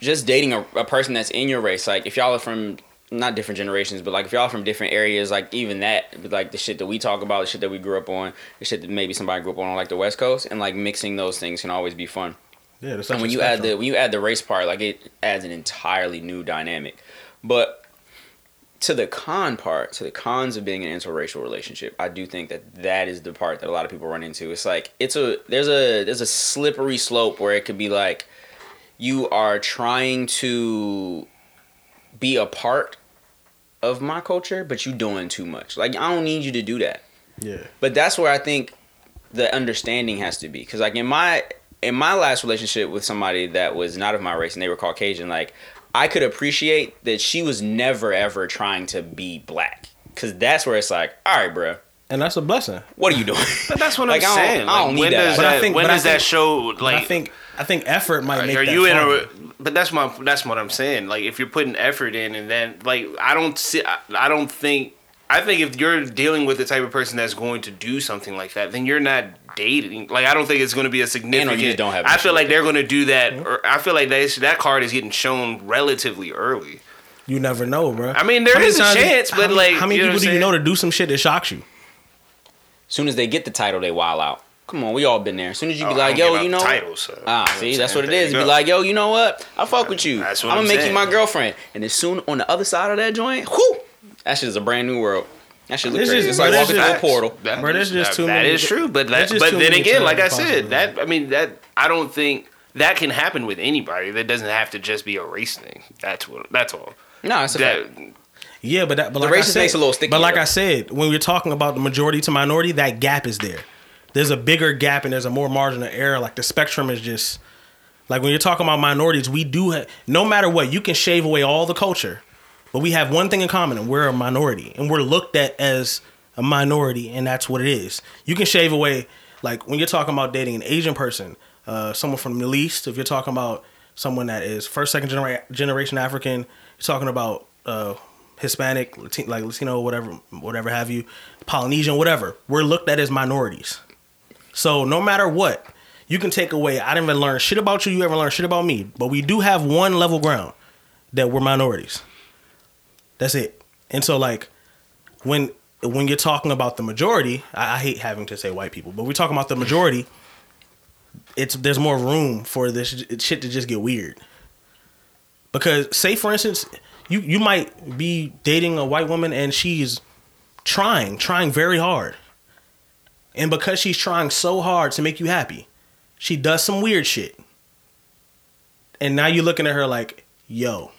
Speaker 2: just dating a, a person that's in your race like if y'all are from not different generations but like if y'all are from different areas like even that like the shit that we talk about the shit that we grew up on the shit that maybe somebody grew up on on like the west coast and like mixing those things can always be fun
Speaker 3: Yeah, there's
Speaker 2: and when you add the when you add the race part, like it adds an entirely new dynamic. But to the con part, to the cons of being an interracial relationship, I do think that that is the part that a lot of people run into. It's like it's a there's a there's a slippery slope where it could be like you are trying to be a part of my culture, but you doing too much. Like I don't need you to do that.
Speaker 3: yeah.
Speaker 2: But that's where I think the understanding has to be. Because like in my in my last relationship with somebody that was not of my race and they were Caucasian, like I could appreciate that she was never ever trying to be black. Cause that's where it's like, all right, bro,
Speaker 3: and that's a blessing.
Speaker 2: what are you doing?
Speaker 4: But that's what
Speaker 2: Like, I
Speaker 4: I'm
Speaker 2: don't-
Speaker 4: saying.
Speaker 2: I don't
Speaker 4: Like,
Speaker 2: need
Speaker 4: when
Speaker 2: that.
Speaker 4: does
Speaker 3: I
Speaker 4: that?
Speaker 3: think-
Speaker 4: when
Speaker 3: but I
Speaker 4: does that show? Like,
Speaker 3: I think I think effort might make
Speaker 4: are
Speaker 3: that
Speaker 4: you in
Speaker 3: fun.
Speaker 4: a? But that's my. That's what I'm saying. Like, if you're putting effort in, and then like, I don't see. I, I don't think. I think if you're dealing with the type of person that's going to do something like that, then you're not dating. Like, I don't think it's going to be a significant.
Speaker 2: just don't have
Speaker 4: I feel like they're going to do that. Or I feel like that that card is getting shown relatively early.
Speaker 3: You never know, bro.
Speaker 4: I mean, there
Speaker 3: How many
Speaker 4: is a chance,
Speaker 3: how
Speaker 4: but,
Speaker 3: many-
Speaker 4: like,
Speaker 3: how many
Speaker 4: you know
Speaker 3: people do
Speaker 4: I'm
Speaker 3: you know
Speaker 4: saying?
Speaker 3: to do some shit that shocks you?
Speaker 2: soon as they get the title, they wild out. Come on, we all been there. As soon as you be
Speaker 4: Oh, I
Speaker 2: like, yo, you know,
Speaker 4: titles, so-
Speaker 2: ah,
Speaker 4: you know
Speaker 2: see,
Speaker 4: I'm
Speaker 2: that's what it
Speaker 4: There
Speaker 2: is.
Speaker 4: you
Speaker 2: Be like, yo, you know what? I fuck with you.
Speaker 4: That's
Speaker 2: I'm
Speaker 4: what
Speaker 2: gonna
Speaker 4: I'm
Speaker 2: make you my girlfriend. And as soon on the other side of that joint, whoo, that shit is a brand new world. That shit look crazy.
Speaker 3: is-
Speaker 2: it's like walking through a portal.
Speaker 4: That
Speaker 3: Bro, there's
Speaker 4: is-
Speaker 3: just
Speaker 4: that-
Speaker 3: too
Speaker 4: that
Speaker 3: many-
Speaker 4: is true, but that,
Speaker 3: just
Speaker 4: but then again, like I said, that. I mean that I don't think that can happen with anybody. That doesn't have to just be a race thing. That's what. That's all.
Speaker 2: No, it's a
Speaker 4: That
Speaker 2: fact.
Speaker 3: Yeah, but that, but
Speaker 2: The
Speaker 3: like I
Speaker 2: racist
Speaker 3: said,
Speaker 2: makes a little sticky,
Speaker 3: But like
Speaker 2: though.
Speaker 3: I said, when we're talking about the majority to minority, that gap is there. There's a bigger gap and there's a more margin of error. Like the spectrum is just like when you're talking about minorities, we do have no matter what, you can shave away all the culture, but we have one thing in common, and we're a minority, and we're looked at as a minority, and that's what it is. You can shave away like when you're talking about dating an Asian person, uh, someone from the Middle East. If you're talking about someone that is first, second genera- generation African, you're talking about uh, Hispanic, Latin- like Latino, whatever, whatever have you, Polynesian, whatever. We're looked at as minorities. So no matter what, you can take away. I didn't even learn shit about you. You ever learn shit about me? But we do have one level ground that we're minorities. That's it. And so like when when you're talking about the majority, I, I hate having to say white people, but we're talking about the majority. It's there's more room for this shit to just get weird. Because say for instance, you you might be dating a white woman and she's trying, trying very hard. And because she's trying so hard to make you happy, she does some weird shit. And now you're looking at her like, yo.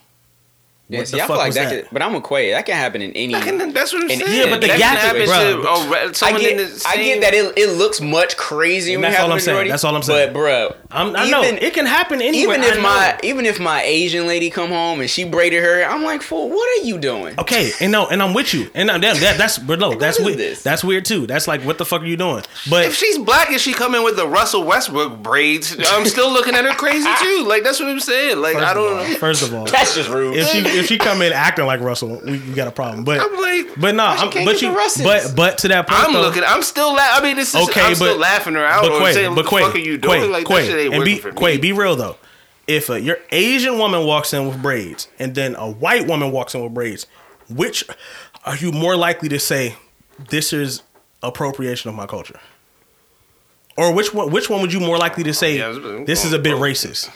Speaker 2: Yeah,
Speaker 3: What
Speaker 2: see,
Speaker 3: the
Speaker 2: I feel like
Speaker 3: was
Speaker 2: that,
Speaker 3: that?
Speaker 2: Could, but I'm a Quay. That can happen in any.
Speaker 4: That can- That's what I'm saying.
Speaker 3: Yeah, but the
Speaker 4: That
Speaker 3: gap
Speaker 4: can
Speaker 3: is- bro.
Speaker 4: to, oh, re-
Speaker 2: I
Speaker 4: someone in
Speaker 2: get,
Speaker 4: the
Speaker 2: I get that it, it looks much crazy
Speaker 3: And
Speaker 2: when you
Speaker 3: that's all I'm saying.
Speaker 2: majority.
Speaker 3: That's all I'm saying.
Speaker 2: But bro,
Speaker 3: I'm, I know it can happen anywhere.
Speaker 2: even if my even if my Asian lady come home and she braided her, I'm like, fool, what are you doing?
Speaker 3: Okay, and no, and I'm with you, and uh, that, that that's but no, that's weird.
Speaker 2: this?
Speaker 3: That's weird too. That's like, what the fuck are you doing? But
Speaker 4: If she's black and she come in with the Russell Westbrook braids, I'm still looking at her crazy too. Like that's what I'm saying. Like
Speaker 3: first
Speaker 4: I don't
Speaker 3: all,
Speaker 4: know.
Speaker 3: first of all,
Speaker 2: That's just rude.
Speaker 3: if she if she come in acting like Russell, we, we got a problem. But
Speaker 4: I'm like,
Speaker 3: but no,
Speaker 2: she
Speaker 3: I'm,
Speaker 2: can't
Speaker 3: but
Speaker 2: get
Speaker 3: you but but to that point,
Speaker 4: I'm
Speaker 3: though,
Speaker 4: looking. I'm still. La- I mean, this is.
Speaker 3: Okay,
Speaker 4: I'm still
Speaker 3: but-
Speaker 4: laughing her out.
Speaker 3: But
Speaker 4: or
Speaker 3: Quay,
Speaker 4: saying,
Speaker 3: but
Speaker 4: what the
Speaker 3: Quay,
Speaker 4: fuck are you doing?
Speaker 3: Quay,
Speaker 4: like
Speaker 3: Quay,
Speaker 4: that shit ain't
Speaker 3: and be
Speaker 4: for
Speaker 3: Quay, be real though. If uh, your Asian woman walks in with braids and then a white woman walks in with braids, which are you more likely to say this is appropriation of my culture? Or which one? Which one would you more likely to say
Speaker 4: Yeah,
Speaker 3: this is a bit racist?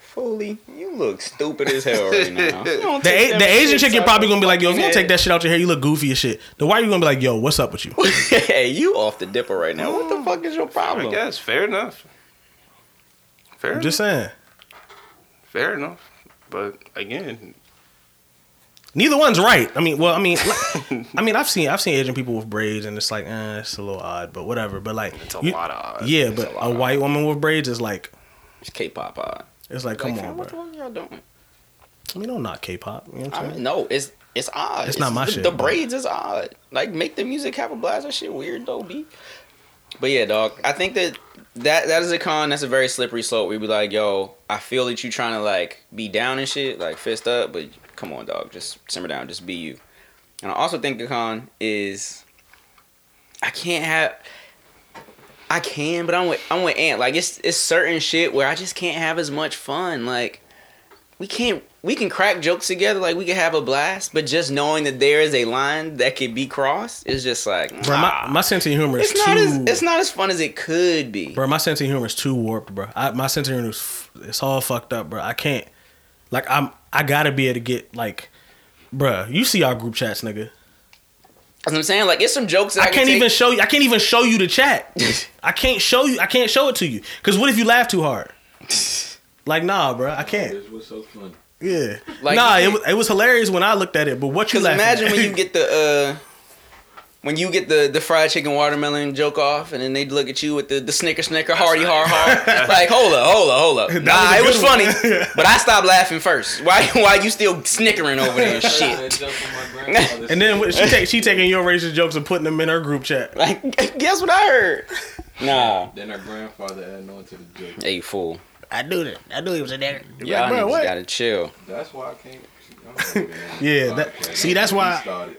Speaker 2: Foley, you look stupid as hell right now.
Speaker 3: The, A- the Asian
Speaker 2: shits
Speaker 3: chick, you're probably gonna be like, yo, if you don't
Speaker 2: fucking
Speaker 3: take that shit out your hair, you look goofy as shit. The white you gonna be like, yo, what's up with you?
Speaker 2: hey, you off the dipper right now. What the fuck is your
Speaker 4: I
Speaker 2: problem?
Speaker 4: guess fair enough. Fair
Speaker 3: I'm
Speaker 4: enough.
Speaker 3: just saying.
Speaker 4: fair enough. But again,
Speaker 3: Neither one's right. I mean, well, I mean, like- I mean, I've seen I've seen Asian people with braids, and it's like, eh, it's a little odd, but whatever. But like,
Speaker 4: it's a
Speaker 3: you-
Speaker 4: lot of odds.
Speaker 3: Yeah,
Speaker 2: It's
Speaker 3: but
Speaker 2: a
Speaker 3: a,
Speaker 2: of
Speaker 3: white woman with braids is like,
Speaker 2: It's K-pop odd.
Speaker 3: It's like, come
Speaker 2: Like,
Speaker 3: on,
Speaker 2: what
Speaker 3: bro.
Speaker 2: fuck y'all doing?
Speaker 3: I mean, don't knock K-pop. You know what
Speaker 2: I mean, no, it's it's odd.
Speaker 3: It's not my
Speaker 2: the,
Speaker 3: shit,
Speaker 2: The
Speaker 3: but-
Speaker 2: braids is odd. Like make the music have a blast. That shit weird though, b. But yeah, dog. I think that that that is a con. That's a very slippery slope. We be like, yo, I feel that you trying to like be down and shit, like fist up, but come on, dog, just simmer down, just be you. And I also think the con is I can't have. I can, but I'm with I'm with Ant. Like it's it's certain shit where I just can't have as much fun. Like we can't we can crack jokes together like we can have a blast but just knowing that there is a line that could be crossed is just like
Speaker 3: Bro, my, my sense of humor is
Speaker 2: it's
Speaker 3: too.
Speaker 2: not as it's not as fun as it could be
Speaker 3: bro, my sense of humor is too warped, bro. I, my sense of humor is it's all fucked up, bro. I can't. Like, I'm I gotta be able to get like, bro. You see our group chats, nigga.
Speaker 2: As I'm saying like it's some jokes that I,
Speaker 3: I can't
Speaker 2: can
Speaker 3: even show you. I can't even show you the chat. I can't show you. I can't show it to you. Cause what if you laugh too hard? Like, nah, bro. I can't.
Speaker 6: This was so funny.
Speaker 3: Yeah.
Speaker 2: Like,
Speaker 3: nah, it was, it was hilarious when I looked at it. But what you
Speaker 2: Cause
Speaker 3: laughing
Speaker 2: imagine
Speaker 3: at?
Speaker 2: when you get the uh when you get the the fried chicken watermelon joke off, and then they look at you with the the snicker snicker hardy har har. Like hold up, hold up, hold up.
Speaker 3: That
Speaker 2: Nah,
Speaker 3: was
Speaker 2: it was
Speaker 3: one.
Speaker 2: funny, but I stopped laughing first. Why why you still snickering over there and
Speaker 6: That
Speaker 2: shit?
Speaker 6: joke from my grandfather.
Speaker 3: and then she take she taking your racist jokes and putting them in her group chat.
Speaker 2: Like guess what I heard? Nah.
Speaker 6: then her grandfather adding on to the joke.
Speaker 2: Hey fool.
Speaker 3: I knew that. I knew he was in there.
Speaker 2: Y'all
Speaker 3: bro,
Speaker 2: niggas
Speaker 3: what?
Speaker 2: gotta chill.
Speaker 6: That's why I can't. I'm not even on
Speaker 3: Yeah, that- see, that's
Speaker 6: Don't get me
Speaker 3: why-
Speaker 6: Started.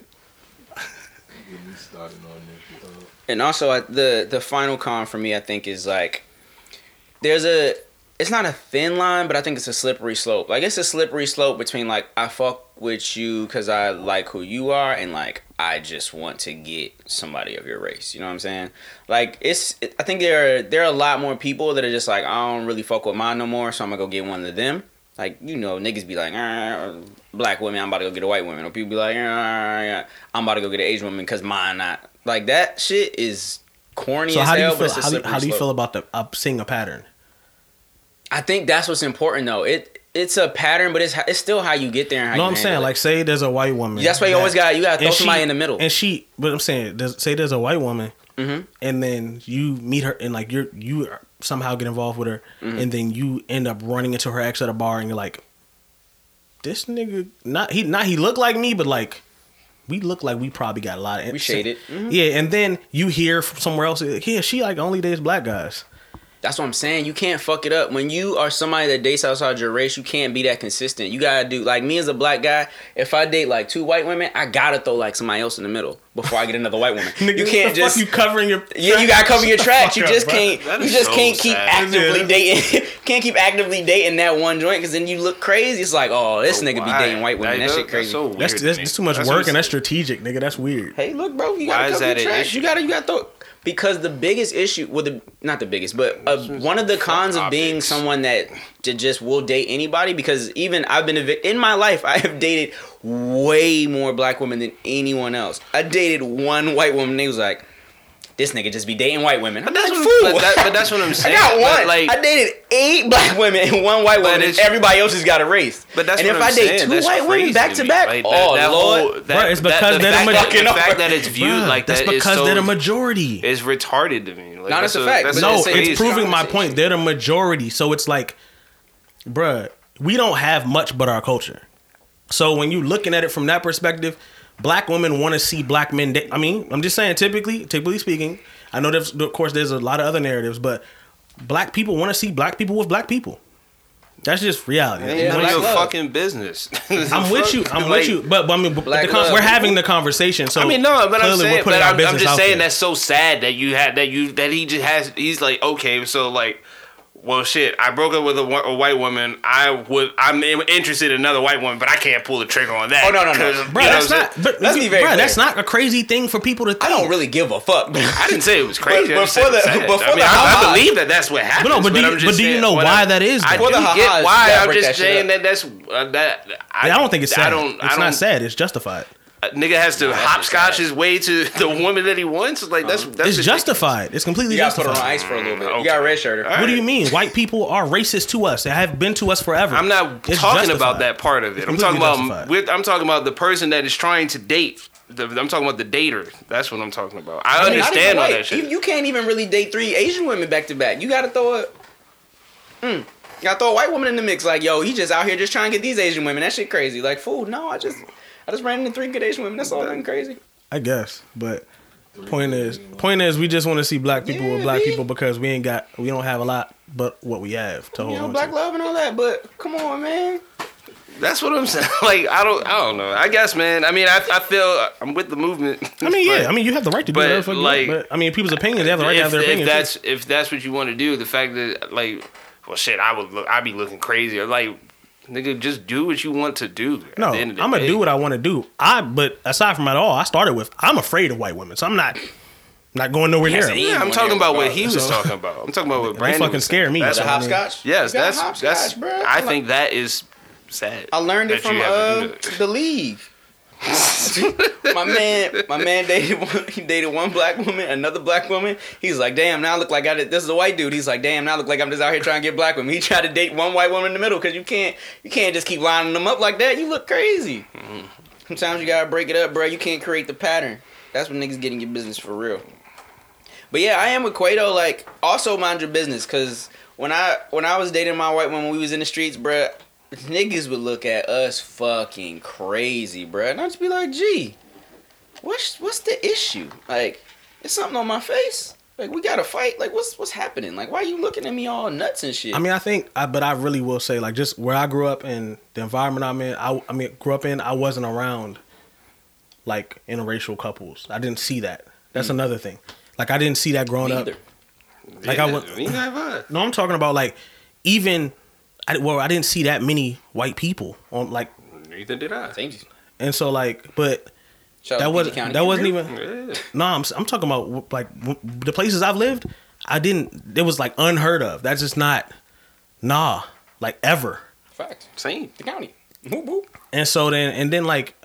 Speaker 6: Uh,
Speaker 2: And also, I, the the final con for me, I think, is like there's a. It's not a thin line, but I think it's a slippery slope. Like it's a slippery slope between like I fuck with you because I like who you are, and like I just want to get somebody of your race. You know what I'm saying? Like it's. It, I think there are there are a lot more people that are just like I don't really fuck with mine no more, so I'm gonna go get one of them. Like you know, niggas be like, "Ah, black women, I'm about to go get a white woman, or people be like, "Ah, I'm about to go get an Asian woman because mine not. Like that shit is corny
Speaker 3: So
Speaker 2: as
Speaker 3: how do
Speaker 2: hell.
Speaker 3: you
Speaker 2: but
Speaker 3: feel? How do, how do you
Speaker 2: slope.
Speaker 3: feel about the uh, seeing a pattern?
Speaker 2: I think that's what's important though. It it's a pattern, but it's it's still how you get there. And how
Speaker 3: No, I'm saying
Speaker 2: it.
Speaker 3: like say there's a white woman.
Speaker 2: That's why you always got- you gotta throw somebody in the middle.
Speaker 3: And she, but I'm saying, there's, say there's a white woman,
Speaker 2: Mhm.
Speaker 3: and then you meet her, and like you're you somehow get involved with her,
Speaker 2: Mm-hmm.
Speaker 3: and then you end up running into her ex at a bar, and you're like, this nigga, not he, not he look like me, but like. We look like we probably got a lot of
Speaker 2: We shaded. Mhm.
Speaker 3: Yeah, and then you hear from somewhere else, yeah, she like only dates black guys.
Speaker 2: That's what I'm saying. You can't fuck it up. When you are somebody that dates outside your race, you can't be that consistent. You gotta do like me as a black guy. If I date like two white women, I gotta throw like somebody else in the middle before I get another white woman.
Speaker 3: Nigga,
Speaker 2: you can't
Speaker 3: the fuck
Speaker 2: just
Speaker 3: you covering your
Speaker 2: yeah, you gotta cover your tracks. You just
Speaker 3: up,
Speaker 2: can't.
Speaker 5: That
Speaker 2: You just
Speaker 5: so
Speaker 2: can't keep
Speaker 5: sad.
Speaker 2: actively
Speaker 3: Yeah.
Speaker 2: dating. can't keep actively dating that one joint because then you look crazy. It's like, oh, this nigga be
Speaker 5: Why?
Speaker 2: dating white women. That,
Speaker 5: That-
Speaker 2: shit crazy.
Speaker 5: That's, so weird
Speaker 3: That's that's, that's too much
Speaker 5: That's
Speaker 3: work and that's strategic, nigga. That's weird.
Speaker 2: Hey, look, bro, you gotta
Speaker 5: is
Speaker 2: cover
Speaker 5: that
Speaker 2: your tracks. You gotta, you gotta throw. Because the biggest issue, well, the not the biggest, but uh, one of the cons of being someone that j- just will date anybody. Because even I've been a vic- in my life, I have dated way more black women than anyone else. I dated one white woman. And they was like, "This nigga just be dating white women." I'm
Speaker 5: But that's
Speaker 2: like,
Speaker 5: what-
Speaker 2: "Fool."
Speaker 5: but that- but that's what I'm saying.
Speaker 2: I
Speaker 5: saying.
Speaker 2: got
Speaker 5: But,
Speaker 2: one.
Speaker 5: like-
Speaker 2: I dated eight black women and one white woman. And everybody else has got a race.
Speaker 5: But that's
Speaker 2: and
Speaker 5: what
Speaker 2: if
Speaker 5: I'm
Speaker 2: I date
Speaker 5: saying.
Speaker 2: two
Speaker 5: That's
Speaker 2: white women back to
Speaker 5: me.
Speaker 2: back,
Speaker 5: Like,
Speaker 2: oh
Speaker 5: that, that
Speaker 2: lord.
Speaker 5: whole, that,
Speaker 3: Bruh, it's
Speaker 5: that-
Speaker 3: because
Speaker 5: the
Speaker 3: they're the
Speaker 5: fact,
Speaker 3: majority.
Speaker 5: that, the fact that it's viewed
Speaker 3: Bruh,
Speaker 5: like
Speaker 3: that's
Speaker 5: that is
Speaker 3: because
Speaker 5: so,
Speaker 3: they're the majority.
Speaker 5: It's retarded to me. Like,
Speaker 2: No, that's a fact,
Speaker 5: That's
Speaker 3: no,
Speaker 2: it's
Speaker 5: so
Speaker 2: a-
Speaker 3: it's
Speaker 2: crazy
Speaker 3: proving my point. They're the majority, so it's like, bruh, we don't have much but our culture. So when you're looking at it from that perspective, black women want to see black men. Da- I mean, I'm just saying, typically, typically speaking, I know there's of course there's a lot of other narratives, but black people want to see black people with black people. That's just reality.
Speaker 5: Ain't
Speaker 2: Yeah, black
Speaker 5: your
Speaker 2: love.
Speaker 5: fucking business.
Speaker 3: I'm with you. I'm with you. But, but I mean, but the con- we're having the conversation. So
Speaker 5: I mean, no, but I'm saying, but I'm, I'm just saying
Speaker 3: there.
Speaker 5: that's so sad that you had that you that he just has. He's like, okay, so like, well, shit, I broke up with a, a white woman. I would, I'm interested in another white woman, but I can't pull the trigger on that.
Speaker 2: Oh, no, no, no,
Speaker 3: Bro,
Speaker 5: you know
Speaker 3: that's not. But
Speaker 2: Let's be very
Speaker 3: bro,
Speaker 2: clear.
Speaker 3: that's not a crazy thing for people to. Think.
Speaker 2: I don't really give a fuck.
Speaker 5: I didn't say it was crazy.
Speaker 2: But
Speaker 5: I just said
Speaker 2: before
Speaker 5: it's
Speaker 2: the-
Speaker 5: sad.
Speaker 2: before
Speaker 5: I mean,
Speaker 2: the
Speaker 5: I,
Speaker 2: ha-ha-
Speaker 5: I believe that that's what happened.
Speaker 3: But no, but do
Speaker 5: I'm
Speaker 3: you- but do you know
Speaker 5: what
Speaker 3: why
Speaker 5: I-
Speaker 3: that is,
Speaker 5: I do
Speaker 2: the
Speaker 5: get why. I'm just
Speaker 2: that
Speaker 5: saying that that's uh, that.
Speaker 3: I don't think it's sad.
Speaker 5: I don't.
Speaker 3: it's
Speaker 5: I don't,
Speaker 3: not sad. It's justified.
Speaker 5: A nigga has to
Speaker 2: that's
Speaker 5: hopscotch
Speaker 2: sad.
Speaker 5: his way to the woman that he wants. Like that's that's
Speaker 3: It's
Speaker 5: ridiculous.
Speaker 3: justified. It's completely
Speaker 2: You gotta put
Speaker 3: justified.
Speaker 2: her on ice for a little bit.
Speaker 5: Okay.
Speaker 2: You got a red shirt.
Speaker 5: All
Speaker 3: What do you mean? White people are racist to us. They have been to us forever.
Speaker 5: I'm not
Speaker 3: It's
Speaker 5: talking
Speaker 3: justified.
Speaker 5: about that part of it. I'm talking
Speaker 3: completely
Speaker 5: about with, I'm talking about the person that is trying to date. The, I'm talking about the dater. That's what I'm talking about. I,
Speaker 2: I mean,
Speaker 5: understand all
Speaker 2: white.
Speaker 5: that shit.
Speaker 2: You, you can't even really date three Asian women back to back. You gotta throw a. Mm, you gotta throw a white woman in the mix. Like, yo, he just out here just trying to get these Asian women. That shit crazy. Like, fool, no, I just, I just ran into three good Asian women. That's all nothing crazy.
Speaker 3: I guess, but point is, point is, we just want to see black people
Speaker 2: Yeah,
Speaker 3: with black
Speaker 2: B.
Speaker 3: people because we ain't got, we don't have a lot, but what we have to hold
Speaker 2: You know,
Speaker 3: on
Speaker 2: black
Speaker 3: to.
Speaker 2: love and all that. But come on, man.
Speaker 5: That's what I'm saying. Like I don't. I don't know. I guess, man. I mean, I, I feel I'm with the movement.
Speaker 3: I mean, yeah,
Speaker 5: But
Speaker 3: I mean, you have the right to do
Speaker 5: but,
Speaker 3: whatever the you
Speaker 5: like,
Speaker 3: but I mean, people's opinions, they have the right to have
Speaker 5: if,
Speaker 3: their
Speaker 5: if
Speaker 3: opinions.
Speaker 5: that's if that's what you want to do, the fact that like, well, shit, I would look. I'd be looking crazy. Or like, nigga, just do what you want to do.
Speaker 3: No,
Speaker 5: the end of the
Speaker 3: I'm gonna
Speaker 5: day.
Speaker 3: do what I want to do. I, but aside from that all, I started with I'm afraid of white women, so I'm not not going nowhere near
Speaker 2: Yes,
Speaker 3: them.
Speaker 2: it is.
Speaker 5: Yeah, I'm talking about what he was
Speaker 3: So-
Speaker 5: talking about. I'm talking about what
Speaker 3: They
Speaker 5: Brandon
Speaker 3: fucking
Speaker 5: was
Speaker 3: scare me.
Speaker 5: That's
Speaker 2: The
Speaker 3: So, I
Speaker 2: hopscotch.
Speaker 5: Yes, that's
Speaker 2: hopscotch,
Speaker 5: that's.
Speaker 2: bruh.
Speaker 5: I think that is sad.
Speaker 2: I learned it from
Speaker 5: you have to
Speaker 2: uh,
Speaker 5: do
Speaker 2: the league. my man, my man dated one, he dated one black woman, another black woman. He's like, damn, now I look like I did. This is a white dude. He's like, damn, now I look like I'm just out here trying to get black women. He tried to date one white woman in the middle because you can't, you can't just keep lining them up like that. You look crazy. Sometimes you gotta break it up, bro. You can't create the pattern. That's when niggas getting your business for real. But yeah, I am with Quato. Like, also mind your business, cause when I when I was dating my white woman, we was in the streets, bruh. Niggas would look at us fucking crazy, bruh. And I'd just be like, gee, what's what's the issue? Like, it's something on my face. Like, we gotta fight. Like, what's what's happening? Like, why are you looking at me all nuts and shit?
Speaker 3: I mean, I think, I, but I really will say, like, just where I grew up and the environment I'm in, I, I mean, grew up in, I wasn't around like interracial couples. I didn't see that. That's hmm. another thing. Like, I didn't see that growing
Speaker 2: Me
Speaker 3: up.
Speaker 2: either.
Speaker 3: Like, I went-
Speaker 5: Neither have I.
Speaker 3: No, I'm talking about like even, I, well, I didn't see that many white people on like,
Speaker 5: Neither did I.
Speaker 2: Thank you.
Speaker 3: and so like, but
Speaker 2: Shout
Speaker 3: that wasn't
Speaker 2: County.
Speaker 3: that wasn't even.
Speaker 5: Yeah.
Speaker 3: No, I'm I'm talking about like w- the places I've lived. I didn't. It was like unheard of. That's just not. Nah, like ever.
Speaker 2: fact.
Speaker 5: Same.
Speaker 2: The county. Whoop, whoop.
Speaker 3: And so then, and then like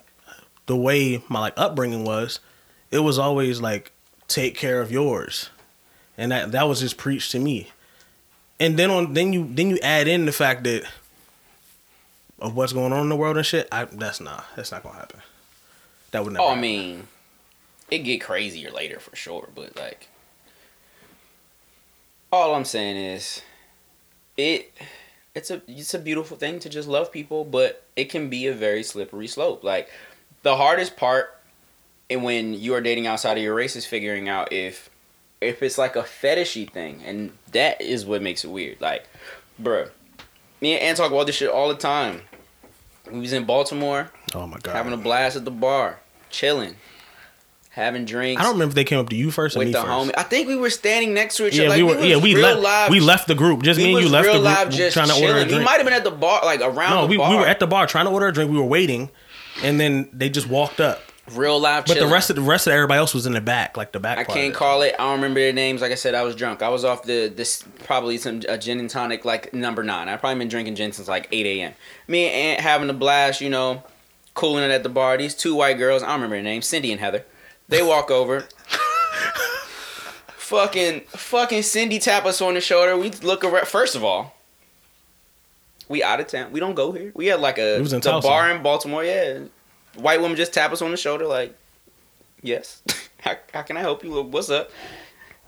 Speaker 3: the way my like upbringing was, it was always like take care of yours, and that that was just preached to me. And then on then you then you add in the fact that of what's going on in the world and shit, I that's not that's not gonna happen. That would never.
Speaker 2: Oh, I mean, it get crazier later for sure, but like, all I'm saying is, it it's a it's a beautiful thing to just love people, but it can be a very slippery slope. Like, the hardest part, and when you are dating outside of your race, is figuring out if if it's like a fetishy thing, and that is what makes it weird. Like, bruh, me and Ann talk about this shit all the time. We was in Baltimore
Speaker 3: oh my god,
Speaker 2: having a blast at the bar, chilling, having drinks.
Speaker 3: I don't remember if they came up to you first or
Speaker 2: with
Speaker 3: me
Speaker 2: the
Speaker 3: first.
Speaker 2: homie. I think we were standing next to each
Speaker 3: Yeah,
Speaker 2: other. Like,
Speaker 3: we were.
Speaker 2: was
Speaker 3: yeah, we left.
Speaker 2: Live,
Speaker 3: we left the group. Just
Speaker 2: we
Speaker 3: me and you left the group
Speaker 2: just
Speaker 3: trying to order a drink.
Speaker 2: We might have been at the bar, like around the bar no,
Speaker 3: we,
Speaker 2: bar.
Speaker 3: we were at the bar trying to order a drink. We were waiting, and then they just walked up.
Speaker 2: Real live.
Speaker 3: But
Speaker 2: chilling.
Speaker 3: the rest of the rest of everybody else was in the back, like the back.
Speaker 2: I can't call it. I don't remember their names. Like I said, I was drunk. I was off the this probably some a gin and tonic like number nine. I probably been drinking gin since like eight a.m. Me and Aunt having a blast, you know, cooling it at the bar. These two white girls, I don't remember their names, Cindy and Heather. They walk over. fucking fucking Cindy tap us on the shoulder. We look around. First of all, we out of town. We don't go here. We had like a
Speaker 3: It was in
Speaker 2: the
Speaker 3: Tulsa.
Speaker 2: bar in Baltimore. Yeah, white woman just tap us on the shoulder like, yes. how, how can I help you? What's up?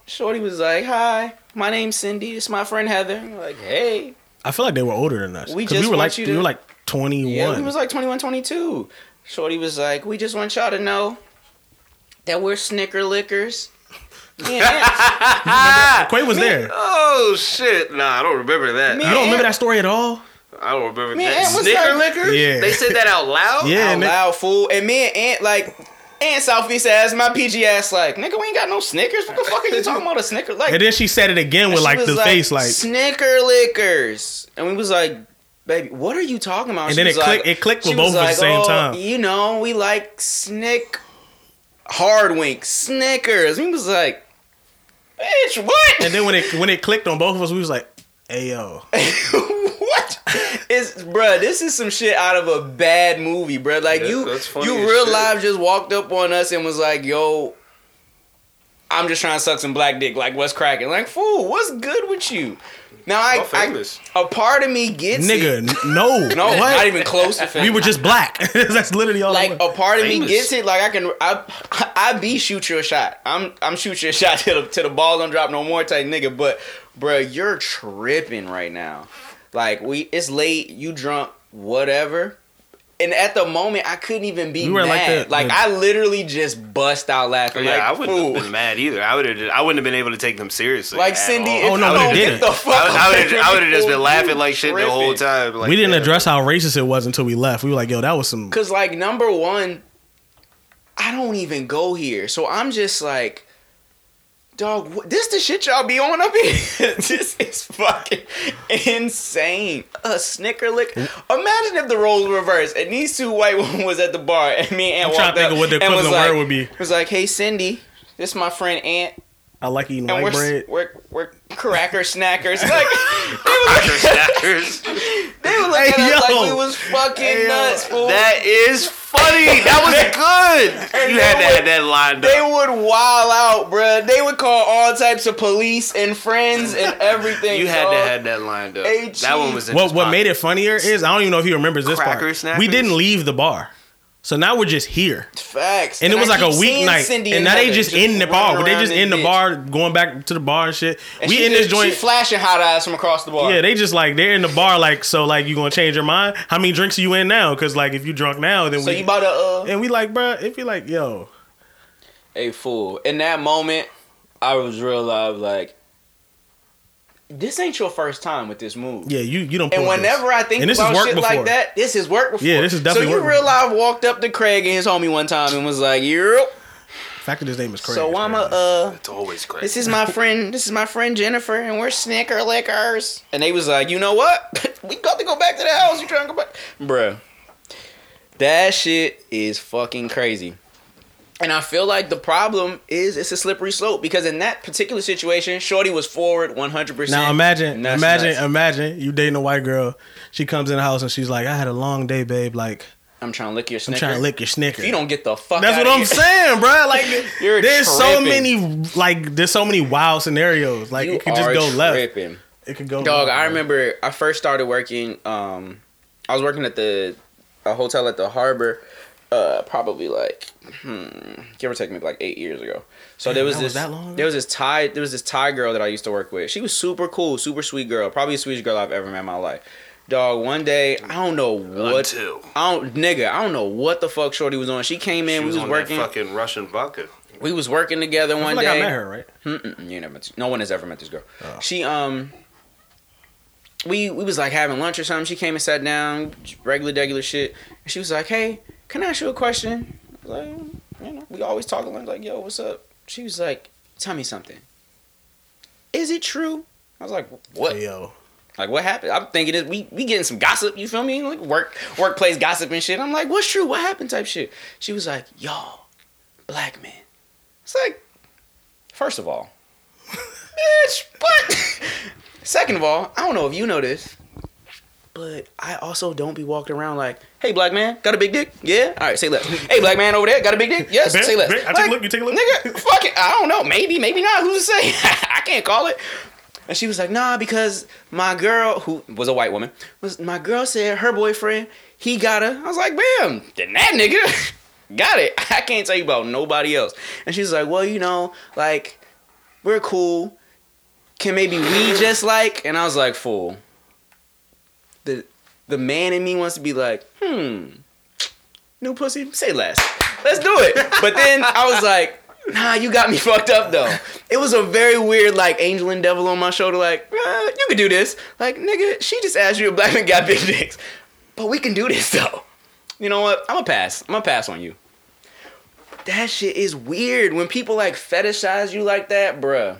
Speaker 2: Shorty was like, hi, my name's Cindy. It's my friend Heather. I'm like, hey.
Speaker 3: I feel like they were older than us.
Speaker 2: We
Speaker 3: 'Cause
Speaker 2: just
Speaker 3: we were
Speaker 2: want
Speaker 3: like
Speaker 2: you
Speaker 3: we were like twenty
Speaker 2: Yeah, we was like 21, 22. Shorty was like, we just want y'all to know that we're Snicker Lickers. Yeah,
Speaker 3: Quay was there.
Speaker 4: Oh shit! Nah, I don't remember that.
Speaker 2: Me
Speaker 3: You don't remember that story at all?
Speaker 4: I don't remember
Speaker 2: Man,
Speaker 4: that.
Speaker 2: what's
Speaker 4: Snicker
Speaker 2: that?
Speaker 4: liquor?
Speaker 3: Yeah.
Speaker 4: They said that out loud.
Speaker 3: Yeah,
Speaker 2: out loud, fool. And me and Aunt, like, Aunt Southeast ass, my PG ass, like, nigga, we ain't got no Snickers. What the fuck are you talking about a Snicker? Like,
Speaker 3: And then she said it again with like
Speaker 2: was
Speaker 3: the face, like,
Speaker 2: Snicker Lickers. And we was like, baby, what are you talking about?
Speaker 3: And
Speaker 2: She
Speaker 3: then
Speaker 2: was
Speaker 3: it click- it clicked with both
Speaker 2: was
Speaker 3: of us at the same
Speaker 2: "Oh,
Speaker 3: time."
Speaker 2: You know, we like Snick Hard Wink Snickers. We was like, bitch, what?
Speaker 3: and then when it when it clicked on both of us, we was like, "Hey yo,
Speaker 2: what is bruh this is some shit out of a bad movie bruh like
Speaker 4: Yeah,
Speaker 2: you you real
Speaker 4: shit.
Speaker 2: live just walked up on us and was like yo i'm just trying to suck some black dick like what's cracking like fool what's good with you now I,
Speaker 4: Y'all
Speaker 2: I
Speaker 4: famous.
Speaker 2: a part of me gets
Speaker 3: nigga,
Speaker 2: it.
Speaker 3: no,
Speaker 2: no
Speaker 3: what?
Speaker 2: not even close to
Speaker 3: we were just black. That's literally all.
Speaker 2: like
Speaker 3: it
Speaker 2: a part of me gets it. Like I can, I, I be shoot you a shot. I'm, I'm shoot you a shot to the, till the ball don't drop no more type nigga. But, bruh, you're tripping right now. Like we, it's late. You drunk, whatever. And at the moment, I couldn't even be
Speaker 3: We were like
Speaker 2: mad.
Speaker 3: the-
Speaker 2: Like,
Speaker 3: the-
Speaker 2: I literally just bust out laughing.
Speaker 4: yeah,
Speaker 2: like,
Speaker 4: I wouldn't
Speaker 2: fool.
Speaker 4: have been mad either. I would have. I wouldn't have been able to take them seriously.
Speaker 2: Like Cindy,
Speaker 4: all.
Speaker 3: Oh, no,
Speaker 2: I
Speaker 3: we
Speaker 2: don't
Speaker 3: didn't.
Speaker 2: Get the fuck
Speaker 4: I would have.
Speaker 2: away
Speaker 4: I would have just been laughing like shit the whole time. Like,
Speaker 3: we didn't
Speaker 4: damn.
Speaker 3: address how racist it was until we left. We were like, "Yo, that was some."
Speaker 2: Cause like number one, I don't even go here, so I'm just like, dog, what, this the shit y'all be on up here. this is fucking insane. A snicker lick. Imagine if the roles were reversed and these two white women was at the bar and me and
Speaker 3: I'm
Speaker 2: Aunt
Speaker 3: trying to think of what the equivalent
Speaker 2: like,
Speaker 3: word would be.
Speaker 2: Was like, hey Cindy, this is my friend Aunt,
Speaker 3: I like eating
Speaker 2: and
Speaker 3: white
Speaker 2: we're
Speaker 3: bread.
Speaker 2: we're we're cracker snackers. Like they were
Speaker 4: Cracker
Speaker 2: looking,
Speaker 4: snackers.
Speaker 2: they were looking
Speaker 3: Hey,
Speaker 2: at us
Speaker 3: yo.
Speaker 2: like we was fucking
Speaker 3: Hey,
Speaker 2: nuts. Fool.
Speaker 4: That is funny. That was good.
Speaker 2: And
Speaker 4: You had to
Speaker 2: they
Speaker 4: have that lined
Speaker 2: They
Speaker 4: up.
Speaker 2: They would wild out, bruh. They would call all types of police and friends and everything.
Speaker 4: You had to have that lined up.
Speaker 2: Hey,
Speaker 4: That one was in
Speaker 3: What what made it funnier is I don't even know if he remembers this
Speaker 4: Cracker
Speaker 3: part.
Speaker 4: snackers?
Speaker 3: We didn't leave the bar, so now we're just here,
Speaker 2: facts.
Speaker 3: and, it was
Speaker 2: I
Speaker 3: like a weeknight,
Speaker 2: Cindy
Speaker 3: and now they
Speaker 2: Heather
Speaker 3: just in the bar. They just in the
Speaker 2: bitch.
Speaker 3: bar, going back to the bar and shit.
Speaker 2: And
Speaker 3: we in
Speaker 2: just-
Speaker 3: this joint.
Speaker 2: She flashing hot eyes from across the bar.
Speaker 3: Yeah, they just like they're in the bar, like so, like you gonna change your mind? How many drinks are you in now? Because like if you drunk now, then we
Speaker 2: so
Speaker 3: we
Speaker 2: you about to uh,
Speaker 3: and we like, bruh, if you like, yo,
Speaker 2: a fool. In that moment, I was real live like, this ain't your first time with this move.
Speaker 3: yeah, you you don't.
Speaker 2: And
Speaker 3: pull this.
Speaker 2: whenever I think
Speaker 3: this
Speaker 2: about shit
Speaker 3: before.
Speaker 2: like that, this has worked before.
Speaker 3: Yeah, this has definitely
Speaker 2: So you
Speaker 3: worked
Speaker 2: real
Speaker 3: before.
Speaker 2: live walked up to Craig and his homie one time and was like, "Yep."
Speaker 3: the fact that his name is crazy.
Speaker 2: So I'm a uh.
Speaker 4: It's always crazy.
Speaker 2: This is my friend. This is my friend Jennifer, and we're Snicker Lickers. And they was like, you know what? we got to go back to the house. You trying to go back, Bruh, That shit is fucking crazy. And I feel like the problem is it's a slippery slope because in that particular situation, Shorty was forward 100%.
Speaker 3: Now imagine, imagine,
Speaker 2: nuts.
Speaker 3: imagine you dating a white girl. She comes in the house and she's like, "I had a long day, babe. Like
Speaker 2: I'm trying to lick your Snicker.
Speaker 3: I'm trying to lick your snicker."
Speaker 2: If you don't get the fuck
Speaker 3: That's what I'm
Speaker 2: here.
Speaker 3: saying, bro. Like
Speaker 2: You're
Speaker 3: there's so many, like there's so many wild scenarios. Like
Speaker 2: You
Speaker 3: it could just go left.
Speaker 2: tripping.
Speaker 3: It could go.
Speaker 2: Dog,
Speaker 3: left,
Speaker 2: I remember I first started working um I was working at the a hotel at the harbor, uh, probably like hmm, give or take maybe like eight years ago. So
Speaker 3: Damn,
Speaker 2: there was
Speaker 3: that
Speaker 2: this
Speaker 3: was that long ago?
Speaker 2: there was this Thai there was this Thai girl that I used to work with. She was super cool, super sweet girl, probably the sweetest girl I've ever met in my life. Dog, one day I don't know what
Speaker 4: Until.
Speaker 2: I don't nigga I don't know what the fuck Shorty was on. She came in,
Speaker 4: She
Speaker 2: we was
Speaker 4: on that
Speaker 2: working,
Speaker 4: fucking Russian vodka.
Speaker 2: we was working together
Speaker 3: I
Speaker 2: one
Speaker 3: like
Speaker 2: day.
Speaker 3: I met her, right?
Speaker 2: Mm-mm, you never met. No one has ever met this girl.
Speaker 3: Oh.
Speaker 2: She um. We we was like having lunch or something. She came and sat down, regular regular shit. And she was like, "Hey, can I ask you a question?" I was like, you know, we always talk lunch. Like, "Yo, what's up?" She was like, "Tell me something. Is it true?" I was like, "What?
Speaker 3: Yo,
Speaker 2: Like, what happened?" I'm thinking it, we we getting some gossip. You feel me? Like work workplace gossip and shit. I'm like, "What's true? What happened?" Type shit. She was like, "Y'all, black men." It's like, first of all, bitch, but second of all, I don't know if you know this, but I also don't be walking around like, hey, black man, got a big dick? Yeah? All right, say less. Hey, black man over there, got a big dick? Yes, say less.
Speaker 3: I take a look, you take a look?
Speaker 2: Nigga, fuck it. I don't know. Maybe, maybe not. Who's to say? I can't call it. And she was like, nah, because my girl, who was a white woman, was my girl said her boyfriend, he got her. I was like, bam, then that nigga got it. I can't tell you about nobody else. And she's like, well, you know, like, we're cool. Can maybe we just like? And I was like, fool. The the man in me wants to be like, hmm, new pussy, say less. Let's do it. But then I was like, nah, you got me fucked up though. It was a very weird like angel and devil on my shoulder, like, uh, you can do this. Like, nigga, she just asked you if black men got big dicks. But we can do this though. You know what? I'm gonna pass. I'm gonna pass on you. That shit is weird. When people like fetishize you like that, bruh.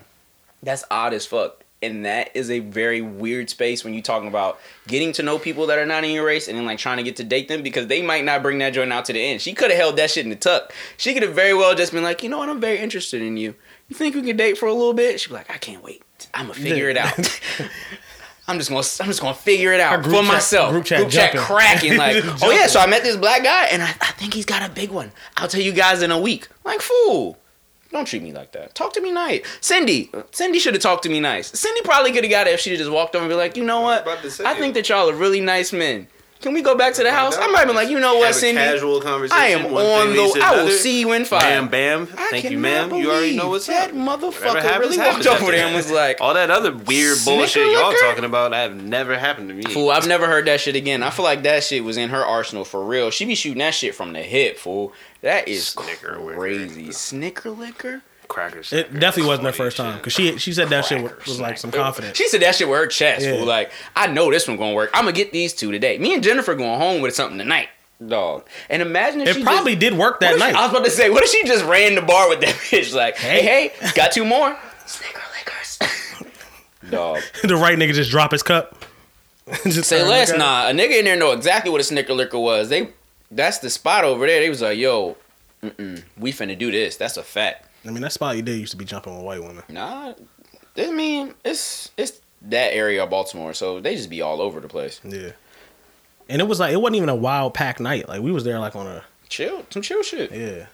Speaker 2: That's odd as fuck. And that is a very weird space when you're talking about getting to know people that are not in your race and then like trying to get to date them because they might not bring that joint out to the end. She could have held that shit in the tuck. She could have very well just been like, you know what, I'm very interested in you. You think we can date for a little bit? She'd be like, I can't wait. I'm gonna figure it out. I'm just gonna I'm just gonna figure it out
Speaker 3: group
Speaker 2: for
Speaker 3: chat-
Speaker 2: myself.
Speaker 3: group chat jumping.
Speaker 2: cracking like, oh yeah, so I met this black guy and I, I think he's got a big one. I'll tell you guys in a week. Like fool. Don't treat me like that. Talk to me nice. Cindy, Cindy should have talked to me nice. Cindy probably could have got it if she just walked over and be like, you know what? I think that y'all are really nice men. Can we go back to the house? I might have been like, you know what, Cindy?
Speaker 4: Casual conversation.
Speaker 2: I am on the. I will see you in five.
Speaker 4: Bam, bam.
Speaker 2: I
Speaker 4: Thank you, ma'am. You already know what's
Speaker 2: that
Speaker 4: up.
Speaker 2: motherfucker
Speaker 4: happens,
Speaker 2: really
Speaker 4: happens
Speaker 2: walked over there and was like,
Speaker 4: all that other weird bullshit y'all talking about I have never happened to me.
Speaker 2: Fool, I've never heard that shit again. I feel like that shit was in her arsenal for real. She be shooting that shit from the hip, fool. That is
Speaker 4: Snicker licker.
Speaker 2: crazy. Snicker licker?
Speaker 4: Crackers.
Speaker 3: it definitely wasn't her first time because she she said that shit was, was like some confidence.
Speaker 2: She said that shit with her chest,
Speaker 3: Yeah.
Speaker 2: fool. Like, I know this one gonna work. I'm gonna get these two today. Me and Jennifer going home with something tonight, dog. And imagine if
Speaker 3: It
Speaker 2: she
Speaker 3: probably
Speaker 2: just,
Speaker 3: did work that
Speaker 2: What if she-
Speaker 3: night.
Speaker 2: I was about to say, what if she just ran the bar with that bitch? Like, hey,
Speaker 3: Hey.
Speaker 2: hey, got two more? Snicker lickers. dog.
Speaker 3: the right nigga just drop his cup. just
Speaker 2: Say
Speaker 3: turn
Speaker 2: less,
Speaker 3: the
Speaker 2: nah. A nigga in there know exactly what a Snicker licker was. They, that's the spot over there. They was like, yo, mm-mm, we finna do this. That's a fact.
Speaker 3: I mean, that spot you did used to be jumping with white women.
Speaker 2: Nah, I mean, it's it's that area of Baltimore, so they just be all over the place.
Speaker 3: Yeah. And it was like it wasn't even a wild pack night. Like we was there like on a
Speaker 2: Chill, some chill shit.
Speaker 3: yeah.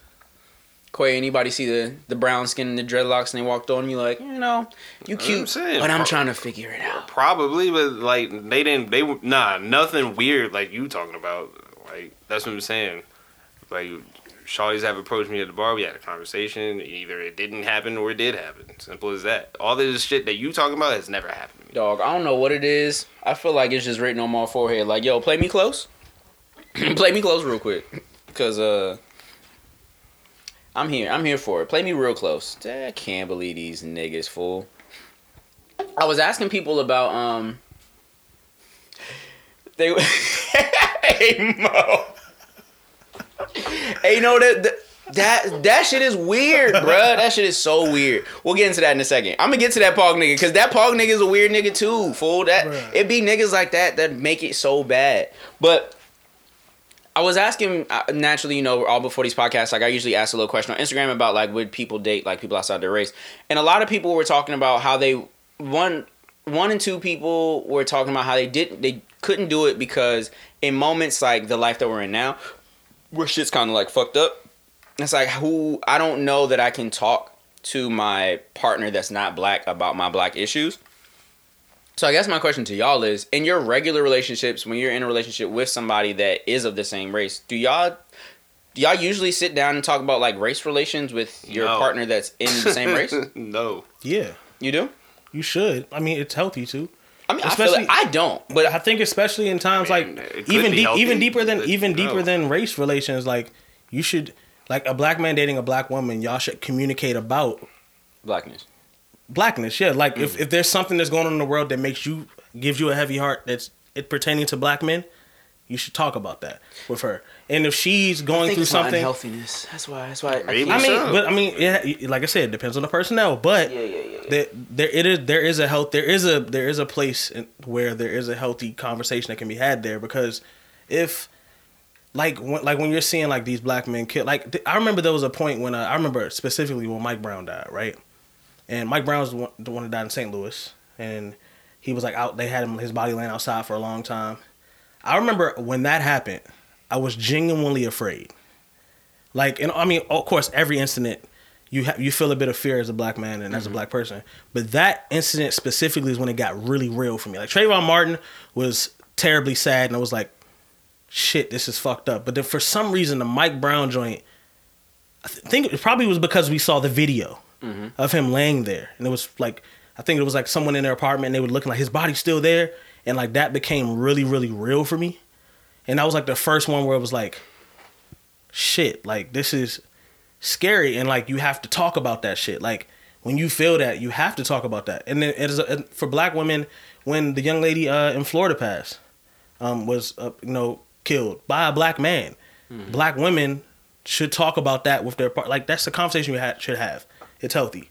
Speaker 2: Quay, anybody see the the brown skin and the dreadlocks and they walked on you like, you know, you
Speaker 4: I'm
Speaker 2: cute,
Speaker 4: saying,
Speaker 2: but I'm
Speaker 4: bro.
Speaker 2: trying to figure it out.
Speaker 4: Probably, but like they didn't. They were nah, nothing weird like you talking about. Like that's what I'm saying. Like Shawty's have approached me at the bar. We had a conversation. Either it didn't happen or it did happen. Simple as that. All this shit that you talking about has never happened to me.
Speaker 2: Dog, I don't know what it is. I feel like it's just written on my forehead. Like, yo, play me close. play me close real quick, cause uh, I'm here. I'm here for it. Play me real close. I can't believe these niggas fool. I was asking people about um. They hey Mo. Hey, you know that. that that that shit is weird, bruh. That shit is so weird. We'll get into that in a second. I'm gonna get to that pog nigga because that pog nigga is a weird nigga too. Fool. That
Speaker 3: Bruh.
Speaker 2: it be niggas like that that make it so bad. But I was asking uh, naturally, you know, all before these podcasts, like I usually ask a little question on Instagram about like would people date like people outside their race, and a lot of people were talking about how they one one and two people were talking about how they didn't they couldn't do it because in moments like the life that we're in now, where shit's kind of like fucked up. It's like who I don't know that I can talk to my partner that's not black about my black issues. So I guess my question to y'all is: in your regular relationships, when you're in a relationship with somebody that is of the same race, do y'all do y'all usually sit down and talk about like race relations with your
Speaker 4: No.
Speaker 2: partner that's in the same race?
Speaker 4: no.
Speaker 3: Yeah,
Speaker 2: You do?
Speaker 3: you should. I mean, it's healthy too.
Speaker 2: I mean, I
Speaker 3: Especially-
Speaker 2: feel like I don't,
Speaker 3: But
Speaker 2: but
Speaker 3: I think especially in times
Speaker 4: I mean,
Speaker 3: like even
Speaker 4: be
Speaker 3: deep, even deeper than even
Speaker 4: no.
Speaker 3: deeper than race relations, like you should like a black man dating a black woman, y'all should communicate about
Speaker 2: blackness.
Speaker 3: blackness. Yeah, like
Speaker 2: Mm.
Speaker 3: if, if there's something that's going on in the world that makes you gives you a heavy heart that's it pertaining to black men, you should talk about that with her. And if she's going through something,
Speaker 2: unhealthiness. That's why. That's why.
Speaker 4: Maybe.
Speaker 3: I mean,
Speaker 4: so.
Speaker 3: but I mean, yeah, like I said, it depends on the personnel. But
Speaker 2: Yeah, yeah, yeah. yeah.
Speaker 3: there, there it is. There is a health. There is a there is a place in, where there is a healthy conversation that can be had there because if like when, like when you're seeing like these black men kill like th- I remember there was a point when uh, I remember specifically when Mike Brown died right and Mike Brown was the one, the one that died in St. Louis and he was like out they had him his body laying outside for a long time I remember when that happened I was genuinely afraid. Like and I mean of course every incident you have you feel a bit of fear as a black man and as a mm-hmm. black person. But that incident specifically is when it got really real for me. Like Trayvon Martin was terribly sad and I was like shit, this is fucked up. But then for some reason, the Mike Brown joint, I th- think it probably was because we saw the video mm-hmm. of him laying there, and it was like I think it was like someone in their apartment, and they were looking like his body's still there, and like that became really, really real for me. And that was like the first one where it was like, shit, like this is scary, and like you have to talk about that shit. Like when you feel that, you have to talk about that. And then it is and for black women, when the young lady uh, in Florida passed, um, was uh, you know killed by a black man. Black women should talk about that with their part. Like that's the conversation you ha- should have. It's healthy.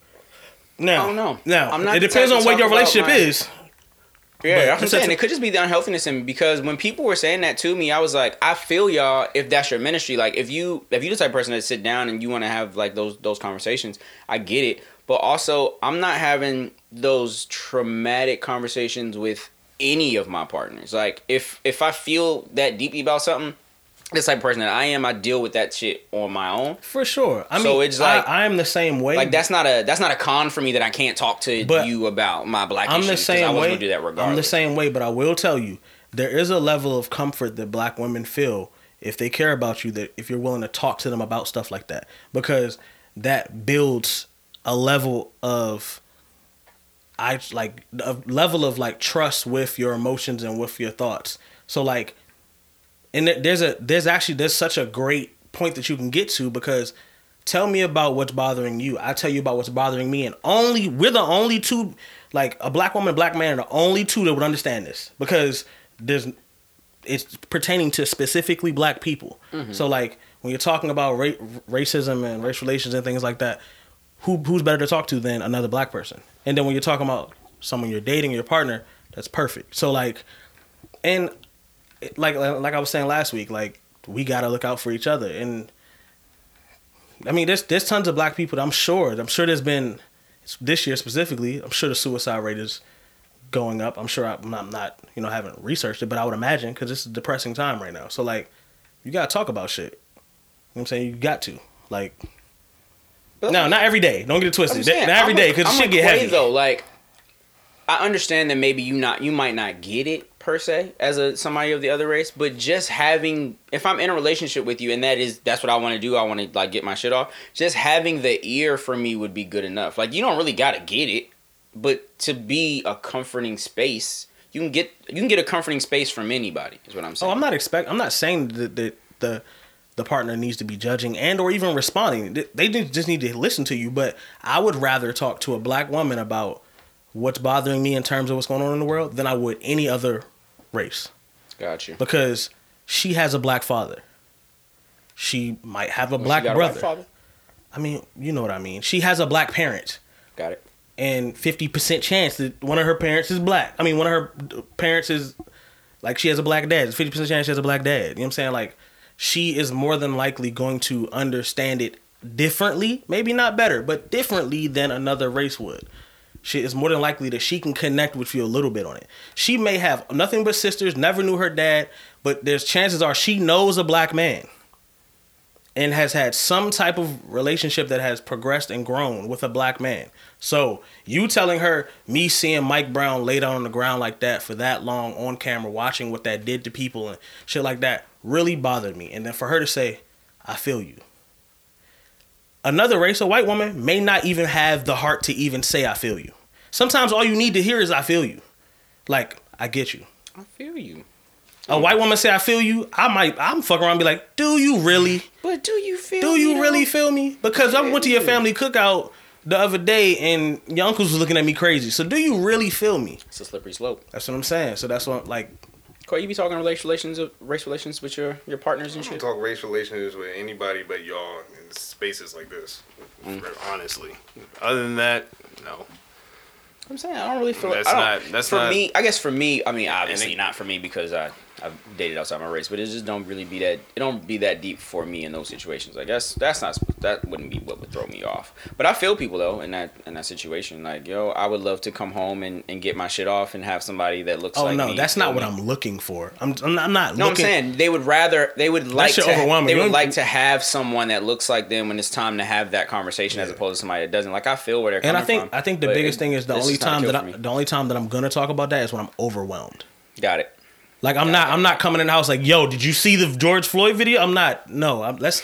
Speaker 3: Now,
Speaker 2: I don't know.
Speaker 3: Now,
Speaker 2: I'm not
Speaker 3: it depends on what your relationship
Speaker 2: my-
Speaker 3: is.
Speaker 2: Yeah,
Speaker 3: But
Speaker 2: I'm saying. It could just be the unhealthiness in because when people were saying that to me, I was like, I feel y'all if that's your ministry. Like if you if you the type of person that sit down and you want to have like those those conversations, I get it. But also I'm not having those traumatic conversations with any of my partners. Like if if I feel that deeply about something, this type of person that I am, I deal with that shit on my own.
Speaker 3: For sure. I mean,
Speaker 2: So it's like-
Speaker 3: I, am the same way.
Speaker 2: Like that's not a that's not a con for me that I can't talk to you about my black
Speaker 3: I'm
Speaker 2: issues.
Speaker 3: the same
Speaker 2: I
Speaker 3: way.
Speaker 2: gonna do that regardless.
Speaker 3: I'm the same way, but I will tell you, there is a level of comfort that black women feel if they care about you. That if you're willing to talk to them about stuff like that, because that builds a level of I like a level of like trust with your emotions and with your thoughts. So like, and there's a there's actually there's such a great point that you can get to because tell me about what's bothering you. I tell you about what's bothering me, and only we're the only two, like a black woman, black man, are the only two that would understand this because there's it's pertaining to specifically black people. Mm-hmm. So like when you're talking about ra- racism and race relations and things like that, who who's better to talk to than another black person? And then when you're talking about someone you're dating, your partner, that's perfect. So like, and like like I was saying last week, like we gotta look out for each other. And I mean, there's there's tons of black people. That I'm sure. I'm sure there's been this year specifically. I'm sure the suicide rate is going up. I'm sure I'm not, I'm not you know haven't researched it, but I would imagine because it's a depressing time right now. So like, you gotta talk about shit. You know what I'm saying? You got to like.
Speaker 2: But
Speaker 3: No, not every day. Don't get it twisted.
Speaker 2: saying,
Speaker 3: Not every
Speaker 2: I'm
Speaker 3: day because shit get heavy.
Speaker 2: though. Like, I understand that maybe you not you might not get it per se as a somebody of the other race, but just having if I'm in a relationship with you and that is that's what I want to do, I want to like get my shit off. Just having the ear for me would be good enough. Like you don't really got to get it, but to be a comforting space, you can get you can get a comforting space from anybody. Is what I'm saying.
Speaker 3: Oh, I'm not expect. I'm not saying that the the the partner needs to be judging and or even responding. They- just need to listen to you. But I would rather talk to a black woman about what's bothering me in terms of what's going on in the world than I would any other race
Speaker 2: Got you.
Speaker 3: because she has a black father. She might have a
Speaker 2: Well, she
Speaker 3: black
Speaker 2: a
Speaker 3: brother.
Speaker 2: father?
Speaker 3: I mean, you know what I mean. She has a black parent.
Speaker 2: Got it.
Speaker 3: and 50% chance that one of her parents is black. I mean, one of her parents is like she has a black dad. 50% chance she has a black dad. You know what I'm saying? Like she is more than likely going to understand it differently, maybe not better, but differently than another race would. She is more than likely that she can connect with you a little bit on it. She may have nothing but sisters, never knew her dad, but there's chances are she knows a black man. and has had some type of relationship that has progressed and grown with a black man. So you telling her me seeing Mike Brown laid down on the ground like that for that long on camera, watching what that did to people and shit like that, really bothered me. And then for her to say, "I feel you." Another race, a white woman, may not even have the heart to even say "I feel you." Sometimes all you need to hear is "I feel you," like I get you.
Speaker 2: I feel you.
Speaker 3: A white woman say I feel you, I might I'm fuck around and be like, do you really?
Speaker 2: But do you feel?
Speaker 3: Do
Speaker 2: me,
Speaker 3: you
Speaker 2: though?
Speaker 3: really feel me? Because I went to your family cookout the other day and your uncles was looking at me crazy. So do you really feel me?
Speaker 2: It's a slippery slope.
Speaker 3: That's what I'm saying. So that's what like
Speaker 2: Corey, you be talking race relations, race relations with your your partners and
Speaker 5: I don't
Speaker 2: shit.
Speaker 5: talk race relations with anybody but y'all in spaces like this. Mm. Honestly, other than that, no.
Speaker 2: I'm saying I don't really feel.
Speaker 4: That's
Speaker 2: don't,
Speaker 4: not- that's
Speaker 2: for
Speaker 4: not-
Speaker 2: me. I guess for me, I mean, obviously
Speaker 4: it-
Speaker 2: not for me because I I've dated outside my race, but it just don't really be that. It don't be that deep for me in those situations. I guess that's not that wouldn't be what would throw me off. But I feel people though in that in that situation. Like yo, I would love to come home and, and get my shit off and have somebody that looks.
Speaker 3: Oh
Speaker 2: like
Speaker 3: no,
Speaker 2: me
Speaker 3: that's not what. I'm looking for. I'm I'm not, I'm not
Speaker 2: No,
Speaker 3: looking
Speaker 2: I'm saying they would rather they would like to they would like to have someone that looks like them when it's time to have that conversation as opposed to somebody that doesn't. Like I feel where they're
Speaker 3: and
Speaker 2: coming
Speaker 3: I think
Speaker 2: from,
Speaker 3: I think the biggest
Speaker 2: it-
Speaker 3: thing is the only
Speaker 2: just not a
Speaker 3: time that I,
Speaker 2: me.
Speaker 3: the only time that I'm gonna talk about that is when I'm overwhelmed.
Speaker 2: got it.
Speaker 3: Like I'm not I'm not coming in the house like, yo, did you see the George Floyd video? I'm not. No, I'm, let's.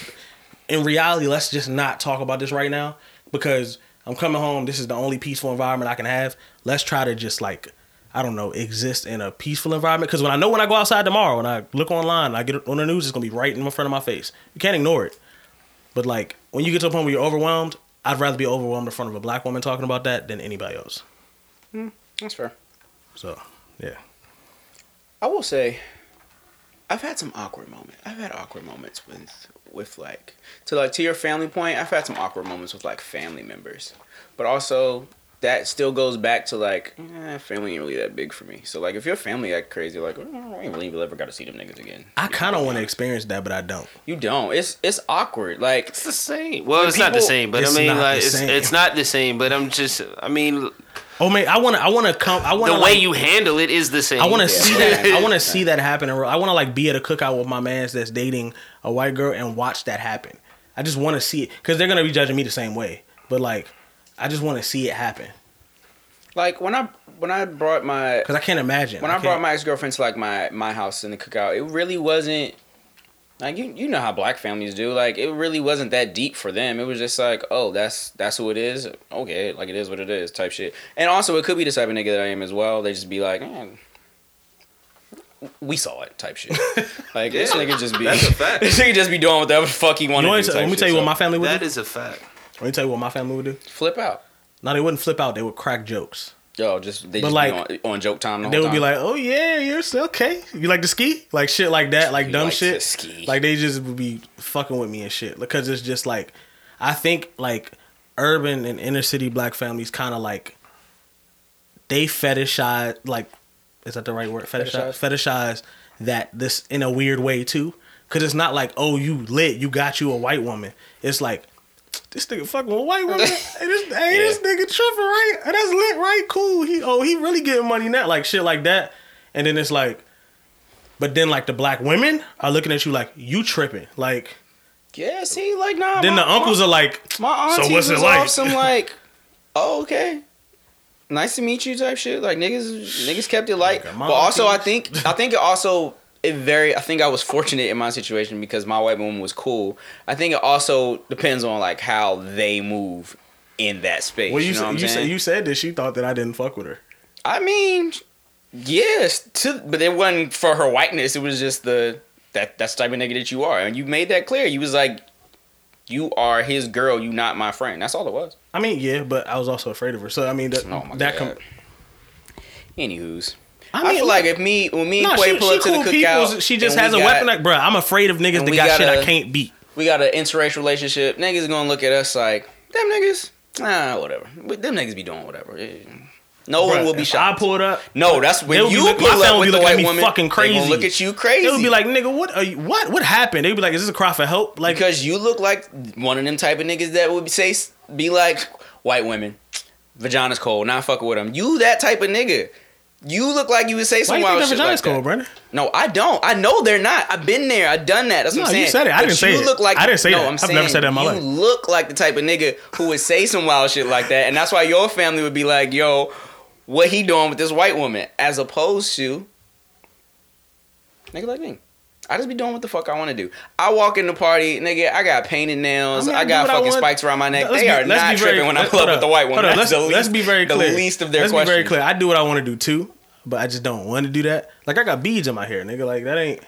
Speaker 3: In reality, let's just not talk about this right now because I'm coming home. This is the only peaceful environment I can have. Let's try to just like, I don't know, exist in a peaceful environment. Because when I know when I go outside tomorrow and I look online, I get it on the news, it's gonna be right in front of my face. You can't ignore it. But like when you get to a point where you're overwhelmed, I'd rather be overwhelmed in front of a black woman talking about that than anybody else.
Speaker 2: Hmm, that's fair.
Speaker 3: So yeah.
Speaker 2: I will say, I've had some awkward moments. I've had awkward moments with with like to like to your family point. I've had some awkward moments with like family members, but also that still goes back to like eh, family ain't really that big for me. So like if your family act crazy, like oh, I ain't really ever got to see them niggas again.
Speaker 3: I kind of want to experience that, but I don't.
Speaker 2: You don't. It's it's awkward. Like
Speaker 4: It's the same. Well,
Speaker 2: When
Speaker 4: it's not the same, but I mean, like, it's,
Speaker 3: same.
Speaker 4: it's not the same. But I'm just, I mean,
Speaker 3: Oh man, I want to. I want to come. I want
Speaker 4: the way
Speaker 3: like,
Speaker 4: you handle it is the same.
Speaker 3: I want to
Speaker 2: Yeah.
Speaker 3: see that. I want to see that happen. in real- I want to like be at a cookout with my man's that's dating a white girl and watch that happen. I just want to see it because they're gonna be judging me the same way. But like, I just want to see it happen
Speaker 2: like when I when I brought my
Speaker 3: because I can't imagine.
Speaker 2: when I,
Speaker 3: can't-
Speaker 2: brought my ex girlfriend to like my my house in the cookout, it really wasn't like you you know how black families do. Like it really wasn't that deep for them. It was just like, oh, that's that's who it is. Okay, like it is what it is, type shit. And also, it could be the type of nigga that I am as well. They just be like, eh, we saw it, type shit. Like this nigga just be
Speaker 5: That's a fact.
Speaker 2: this nigga just be doing whatever the fuck he wanted
Speaker 3: want
Speaker 2: to
Speaker 3: to,
Speaker 2: do.
Speaker 3: let me
Speaker 2: type
Speaker 3: tell you
Speaker 2: shit.
Speaker 3: what my family would
Speaker 4: that
Speaker 3: do.
Speaker 4: is a fact.
Speaker 3: Let me tell you what my family would do.
Speaker 2: Flip out.
Speaker 3: No, they wouldn't flip out. They would crack jokes.
Speaker 2: Yo, just they
Speaker 3: But
Speaker 2: just
Speaker 3: like-
Speaker 2: be on, on joke time. The
Speaker 3: They would be like, "Oh yeah, you're still okay. You like to ski, like shit, like that, like dumb
Speaker 2: likes
Speaker 3: shit.
Speaker 2: ski.
Speaker 3: Like they just would be fucking with me and shit because it's just like, I think like urban and inner city black families kind of like they fetishize like, is that the right word? Fetishize, fetishize that this in a weird way too, because it's not like oh you lit, you got you a white woman. It's like. This nigga fucking with white woman. hey, this, hey, this nigga tripping, right? Hey, That's lit, right? Cool. He oh, he really getting money now, like shit like that. And then it's like, but then like the black women are looking at you like you tripping. Like
Speaker 2: yeah, see, like nah.
Speaker 3: then
Speaker 2: my-
Speaker 3: the uncles are like,
Speaker 2: My
Speaker 3: So
Speaker 2: auntie
Speaker 3: what's it like?
Speaker 2: some like, oh okay, nice to meet you type shit. Like niggas, niggas kept it light.
Speaker 3: My
Speaker 2: but also, I think I think it also it very. I think I was fortunate in my situation because my white woman was cool. I think it also depends on like how they move in that space.
Speaker 3: well, you
Speaker 2: you know
Speaker 3: said,
Speaker 2: what I'm
Speaker 3: you said you said that she thought that I didn't fuck with her.
Speaker 2: I mean, yes, to, but it wasn't for her whiteness. It was just the that that's the type of nigga that you are, and you made that clear. You was like, you are his girl. You not my friend. That's all it was.
Speaker 3: I mean, yeah, but I was also afraid of her. So I mean, that
Speaker 2: Oh my
Speaker 3: that
Speaker 2: god.
Speaker 3: com-
Speaker 2: Anywho's.
Speaker 3: I
Speaker 2: I, feel like if me when me and
Speaker 3: no,
Speaker 2: Quay pull up to
Speaker 3: cool
Speaker 2: the
Speaker 3: people. She just has a
Speaker 2: got-
Speaker 3: weapon. Like, bro, I'm afraid of niggas that
Speaker 2: we
Speaker 3: got shit I can't beat.
Speaker 2: We got an interracial relationship. Niggas gonna look at us like them niggas. Nah, whatever. Them niggas be doing whatever. No one
Speaker 3: Bruh,
Speaker 2: will be shocked.
Speaker 3: I pulled up.
Speaker 2: no, that's when you
Speaker 3: look-
Speaker 2: pull
Speaker 3: family
Speaker 2: up with
Speaker 3: be
Speaker 2: the white
Speaker 3: me
Speaker 2: woman.
Speaker 3: fucking
Speaker 2: They
Speaker 3: crazy.
Speaker 2: gonna look at you crazy.
Speaker 3: They would be like, nigga, what? Are you, what? What happened? They'd be like, is this a cry for help? Like,
Speaker 2: because you look like one of them type of niggas that would say be like white women, vagina's cold, not fucking with them. You that type of nigga. You look like you would say
Speaker 3: Why
Speaker 2: some
Speaker 3: you
Speaker 2: wild
Speaker 3: think
Speaker 2: shit like
Speaker 3: cold,
Speaker 2: that.
Speaker 3: Brandon?
Speaker 2: No, I don't. I know they're not. I've been there. I've done that. That's what
Speaker 3: No,
Speaker 2: I'm saying.
Speaker 3: you said it. I
Speaker 2: But
Speaker 3: didn't say
Speaker 2: you
Speaker 3: it.
Speaker 2: Look like
Speaker 3: I didn't say
Speaker 2: no,
Speaker 3: that.
Speaker 2: I'm
Speaker 3: I've
Speaker 2: saying
Speaker 3: never said that in my
Speaker 2: you
Speaker 3: life.
Speaker 2: look like the type of nigga who would say some wild shit like that, and that's why your family would be like, "Yo, what he doing with this white woman?" As opposed to nigga like me. I just be doing what the fuck I want to do. I walk in the party, nigga. I got painted nails.
Speaker 3: I
Speaker 2: I,
Speaker 3: mean, I do
Speaker 2: got
Speaker 3: what I
Speaker 2: fucking spikes around my neck.
Speaker 3: Let's
Speaker 2: they
Speaker 3: be-
Speaker 2: are not
Speaker 3: very-
Speaker 2: tripping when I
Speaker 3: let's-
Speaker 2: up with the white woman.
Speaker 3: Hold up,
Speaker 2: That's
Speaker 3: Let's, let's
Speaker 2: least-
Speaker 3: be very clear.
Speaker 2: the least of their
Speaker 3: let's
Speaker 2: questions.
Speaker 3: be very clear. I do what I want to do too, but I just don't want to do that. Like I got beads in my hair, nigga. Like that ain't.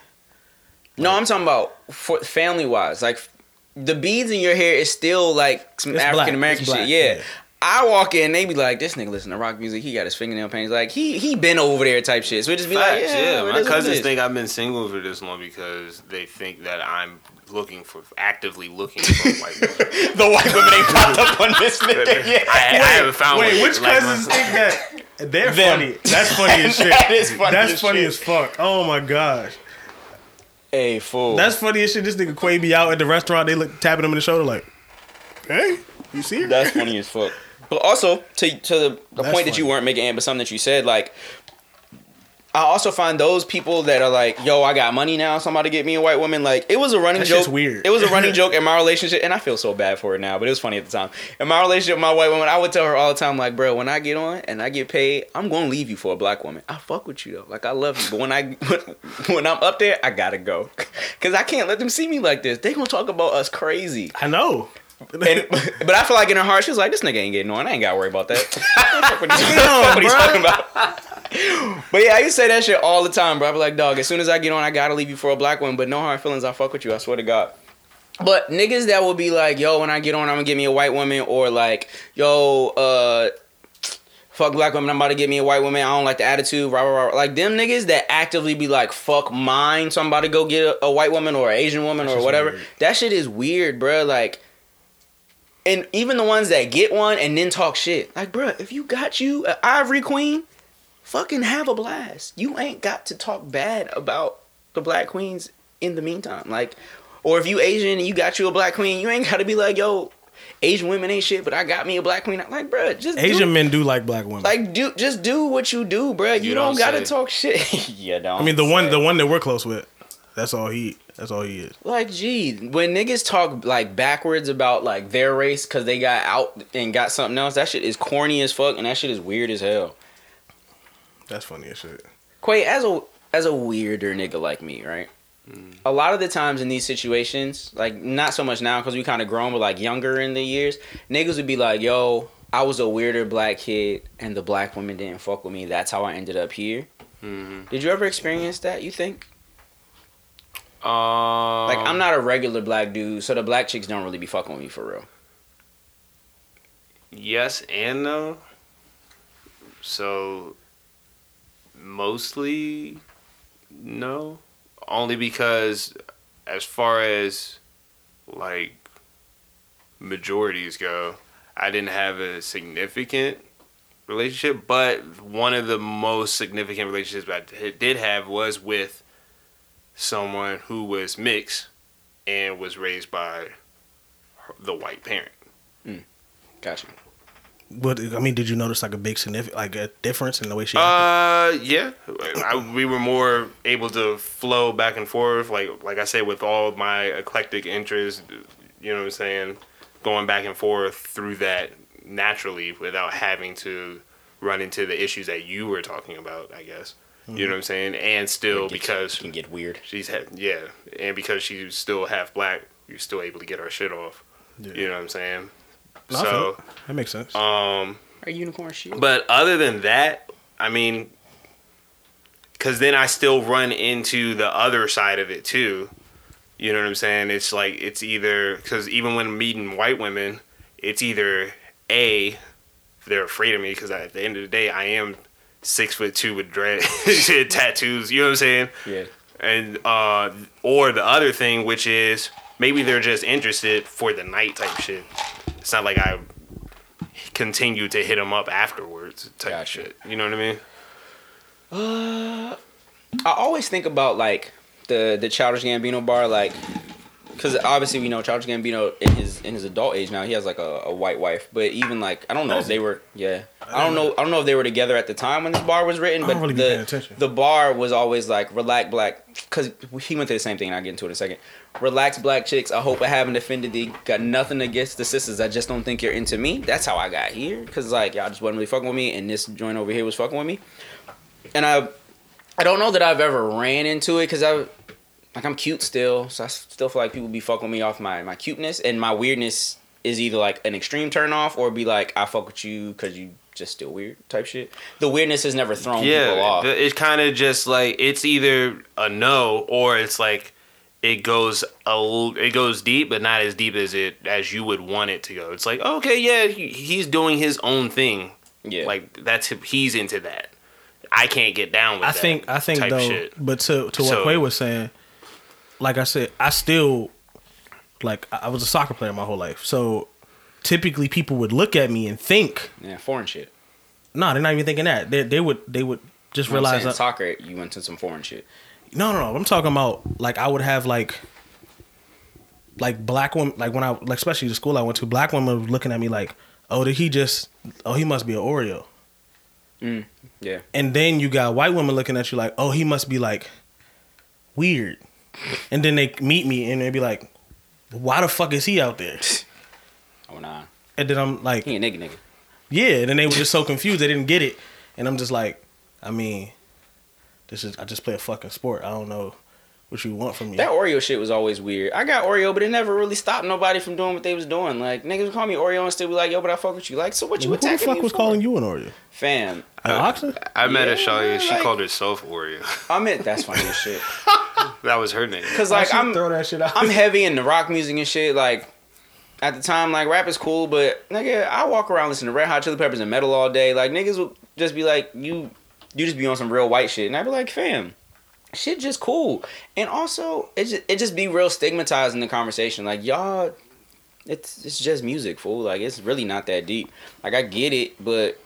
Speaker 2: No, I'm talking about for family wise. Like the beads in your hair is still like some African American shit. Yeah.
Speaker 3: yeah.
Speaker 2: I walk in, they be like, "This nigga listen to rock music. He got his fingernail painted. Like he he been over there type shit." So we just be like, "Yeah,
Speaker 5: yeah. My
Speaker 2: is what it
Speaker 5: cousins think I've been single for this long because they think that I'm looking for, actively looking for white women.
Speaker 2: the white women ain't popped up on this nigga. yet.
Speaker 5: I, I haven't found
Speaker 3: Wait, which
Speaker 5: Like,
Speaker 3: cousins think that? They're
Speaker 2: Them.
Speaker 3: funny. That's funny as shit.
Speaker 2: That is funny
Speaker 3: That's
Speaker 2: as
Speaker 3: funny
Speaker 2: shit.
Speaker 3: as fuck. Oh my gosh.
Speaker 2: Hey fool.
Speaker 3: That's funny as shit. This nigga Quay be out at the restaurant. They look tapping him in the shoulder like, "Hey, you see her?"
Speaker 2: That's funny as fuck. But also to to the, the
Speaker 3: That's
Speaker 2: point that you weren't making, but something that you said, like I also find those people that are like, "Yo, I got money now. Somebody get me a white woman." Like it was a running
Speaker 3: That
Speaker 2: joke.
Speaker 3: weird.
Speaker 2: It was a running joke in my relationship, and I feel so bad for it now. But it was funny at the time. In my relationship with my white woman, I would tell her all the time, like, "Bro, when I get on and I get paid, I'm gonna leave you for a black woman. I fuck with you though. Like I love you, but when I when I'm up there, I gotta go, cause I can't let them see me like this. They gonna talk about us crazy."
Speaker 3: I know.
Speaker 2: And, but I feel like in her heart, she was like, "This nigga ain't getting on. I ain't got to worry about that." What he's- what he's talking about. But yeah, I used to say that shit all the time, bro. I be like, "Dog, as soon as I get on, I gotta leave you for a black one." But no hard feelings. I fuck with you. I swear to God. But niggas that will be like, "Yo, when I get on, I'm gonna get me a white woman," or like, "Yo, uh." Fuck black women, I'm about to get me a white woman. I don't like the attitude. Rah, rah, rah. Like them niggas that actively be like, fuck mine. So I'm about to go get a, a white woman or an Asian woman
Speaker 3: That's
Speaker 2: or whatever.
Speaker 3: weird.
Speaker 2: That shit is weird, bro. Like, and even the ones that get one and then talk shit, like, bruh, if you got you an Ivory Queen, fucking have a blast. You ain't got to talk bad about the black queens in the meantime. Like, or if you Asian and you got you a black queen, you ain't got to be like, yo, Asian women ain't shit, but I got me a black queen. I'm Like, bruh, just
Speaker 3: Asian
Speaker 2: do,
Speaker 3: men do like black women.
Speaker 2: like do just do what you do, bruh. You,
Speaker 5: You
Speaker 2: don't,
Speaker 5: don't
Speaker 2: gotta talk shit. you don't.
Speaker 3: I mean, the one the one that we're close with. That's all he. That's all he is.
Speaker 2: Like, gee, when niggas talk like backwards about like their race because they got out and got something else, that shit is corny as fuck and that shit is weird as hell.
Speaker 3: That's funny as shit.
Speaker 2: Quay, as a as a weirder nigga like me, right? A lot of the times in these situations, like not so much now because we kind of grown, but like younger in the years, niggas would be like, "Yo, I was a weirder black kid, and the black women didn't fuck with me. That's how I ended up here."
Speaker 5: Mhm.
Speaker 2: Did you ever experience that? You think?
Speaker 5: Um,
Speaker 2: Like, I'm not a regular black dude, so the black chicks don't really be fucking with me for real.
Speaker 5: Yes and no. So mostly no. Only because as far as like majorities go, I didn't have a significant relationship, but one of the most significant relationships I did have was with someone who was mixed and was raised by the white parent. Hmm.
Speaker 2: Gotcha.
Speaker 3: What I mean, did you notice like a big significant like a difference in the way she? acted?
Speaker 5: Uh, yeah, I, we were more able to flow back and forth. Like, like I said, with all my eclectic interests, you know what I'm saying, going back and forth through that naturally without having to run into the issues that you were talking about. I guess you know what I'm saying, and still
Speaker 2: It gets-
Speaker 5: because
Speaker 2: can get weird.
Speaker 5: she's ha- yeah, and because she's still half black, you're still able to get our shit off.
Speaker 3: Yeah.
Speaker 5: You know what I'm saying?
Speaker 3: No,
Speaker 5: so,
Speaker 3: that makes sense.
Speaker 5: um.
Speaker 2: Are unicorn shoe.
Speaker 5: But other than that, I mean, because then I still run into the other side of it too. You know what I'm saying? It's like it's either because even when meeting white women, it's either a they're afraid of me because at the end of the day, I am six foot two with dread tattoos. You know what I'm saying?
Speaker 2: yeah.
Speaker 5: And uh, or the other thing, which is maybe they're just interested for the night type shit. It's not like I continue to hit him up afterwards type
Speaker 2: Gotcha.
Speaker 5: shit. You know what I mean?
Speaker 2: Uh, I always think about like the the Childish Gambino bar, like because obviously we know Childish Gambino in his in his adult age now he has like a, a white wife, but even like I don't know if they were yeah I don't know I don't know if they were together at the time when this bar was written, but
Speaker 3: really
Speaker 2: the
Speaker 3: attention.
Speaker 2: the bar was always like relax black because he went through the same thing and I'll get into it in a second. Relax black chicks. I hope I haven't offended thee. Got nothing against the sisters. I just don't think you're into me. That's how I got here because like y'all just wasn't really fucking with me, and this joint over here was fucking with me, and I I don't know that I've ever ran into it because I like I'm cute still, so I still feel like people be fucking with me off my my cuteness and my weirdness is either like an extreme turn off or be like I fuck with you because you just still weird type shit. The weirdness has never thrown people
Speaker 5: Yeah,
Speaker 2: off.
Speaker 5: th- it's kind of just like it's either a no or it's like it goes a l- it goes deep, but not as deep as it as you would want it to go. It's like okay, yeah, he, he's doing his own thing.
Speaker 2: yeah,
Speaker 5: Like that's he's into that. I can't get down with
Speaker 3: I
Speaker 5: that
Speaker 3: think I think
Speaker 5: type
Speaker 3: though,
Speaker 5: shit.
Speaker 3: but to to what
Speaker 5: So-
Speaker 3: Quay was saying, like I said, I still like I was a soccer player my whole life, so typically people would look at me and think,
Speaker 2: yeah, foreign shit.
Speaker 3: no, they're not even thinking that. They they would they would just
Speaker 2: I'm
Speaker 3: realize that,
Speaker 2: soccer, you went to some foreign shit.
Speaker 3: no no no. I'm talking about like I would have like like black women like when I like especially the school I went to, black women were looking at me like, oh, did he just oh he must be an Oreo.
Speaker 2: Mm, yeah,
Speaker 3: And then you got white women looking at you like, oh, he must be like weird. And then they meet me and they be like, why the fuck is he out there?
Speaker 2: oh nah,
Speaker 3: And then I'm like,
Speaker 2: he a nigga nigga.
Speaker 3: yeah. And then they were just so confused they didn't get it. And I'm just like, I mean, this is I just play a fucking sport. I don't know what you want from me.
Speaker 2: That Oreo shit was always weird. I got Oreo, but it never really stopped nobody from doing what they was doing. Like niggas would call me Oreo and still be like, "Yo, but I fuck with you." Like, so what you attacking me?
Speaker 3: Who the fuck was
Speaker 2: for?
Speaker 3: calling you an Oreo?
Speaker 2: fam?
Speaker 3: An oxen?
Speaker 5: I met
Speaker 2: Yeah,
Speaker 5: a Shalia. She
Speaker 2: like-
Speaker 5: called herself Oreo.
Speaker 2: I meant that's funny as shit.
Speaker 5: that was her name.
Speaker 2: Cause like I'm
Speaker 3: throw that shit out.
Speaker 2: I'm heavy into rock music and shit. Like at the time, like rap is cool, but nigga, I walk around listening to Red Hot Chili Peppers and metal all day. Like niggas would just be like, you, you just be on some real white shit, and I'd be like, fam, shit just cool. And also, it just it just be real stigmatized in the conversation. Like y'all, it's it's just music, fool. Like it's really not that deep. Like I get it, but.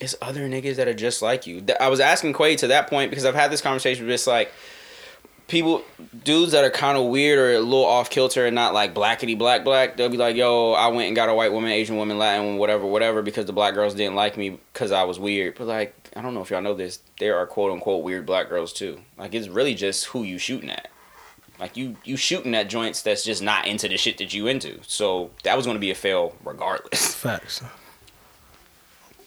Speaker 2: It's other niggas that are just like you. I was asking Quay to that point because I've had this conversation just like people dudes that are kind of weird or a little off kilter and not like blackety black black they'll be like yo i went and got a white woman asian woman latin woman whatever whatever because the black girls didn't like me because i was weird. But like i don't know if y'all know this there are quote unquote weird black girls too. Like it's really just who you shooting at. Like you you shooting at joints that's just not into the shit that you into. So that was going to be a fail regardless.
Speaker 3: Facts.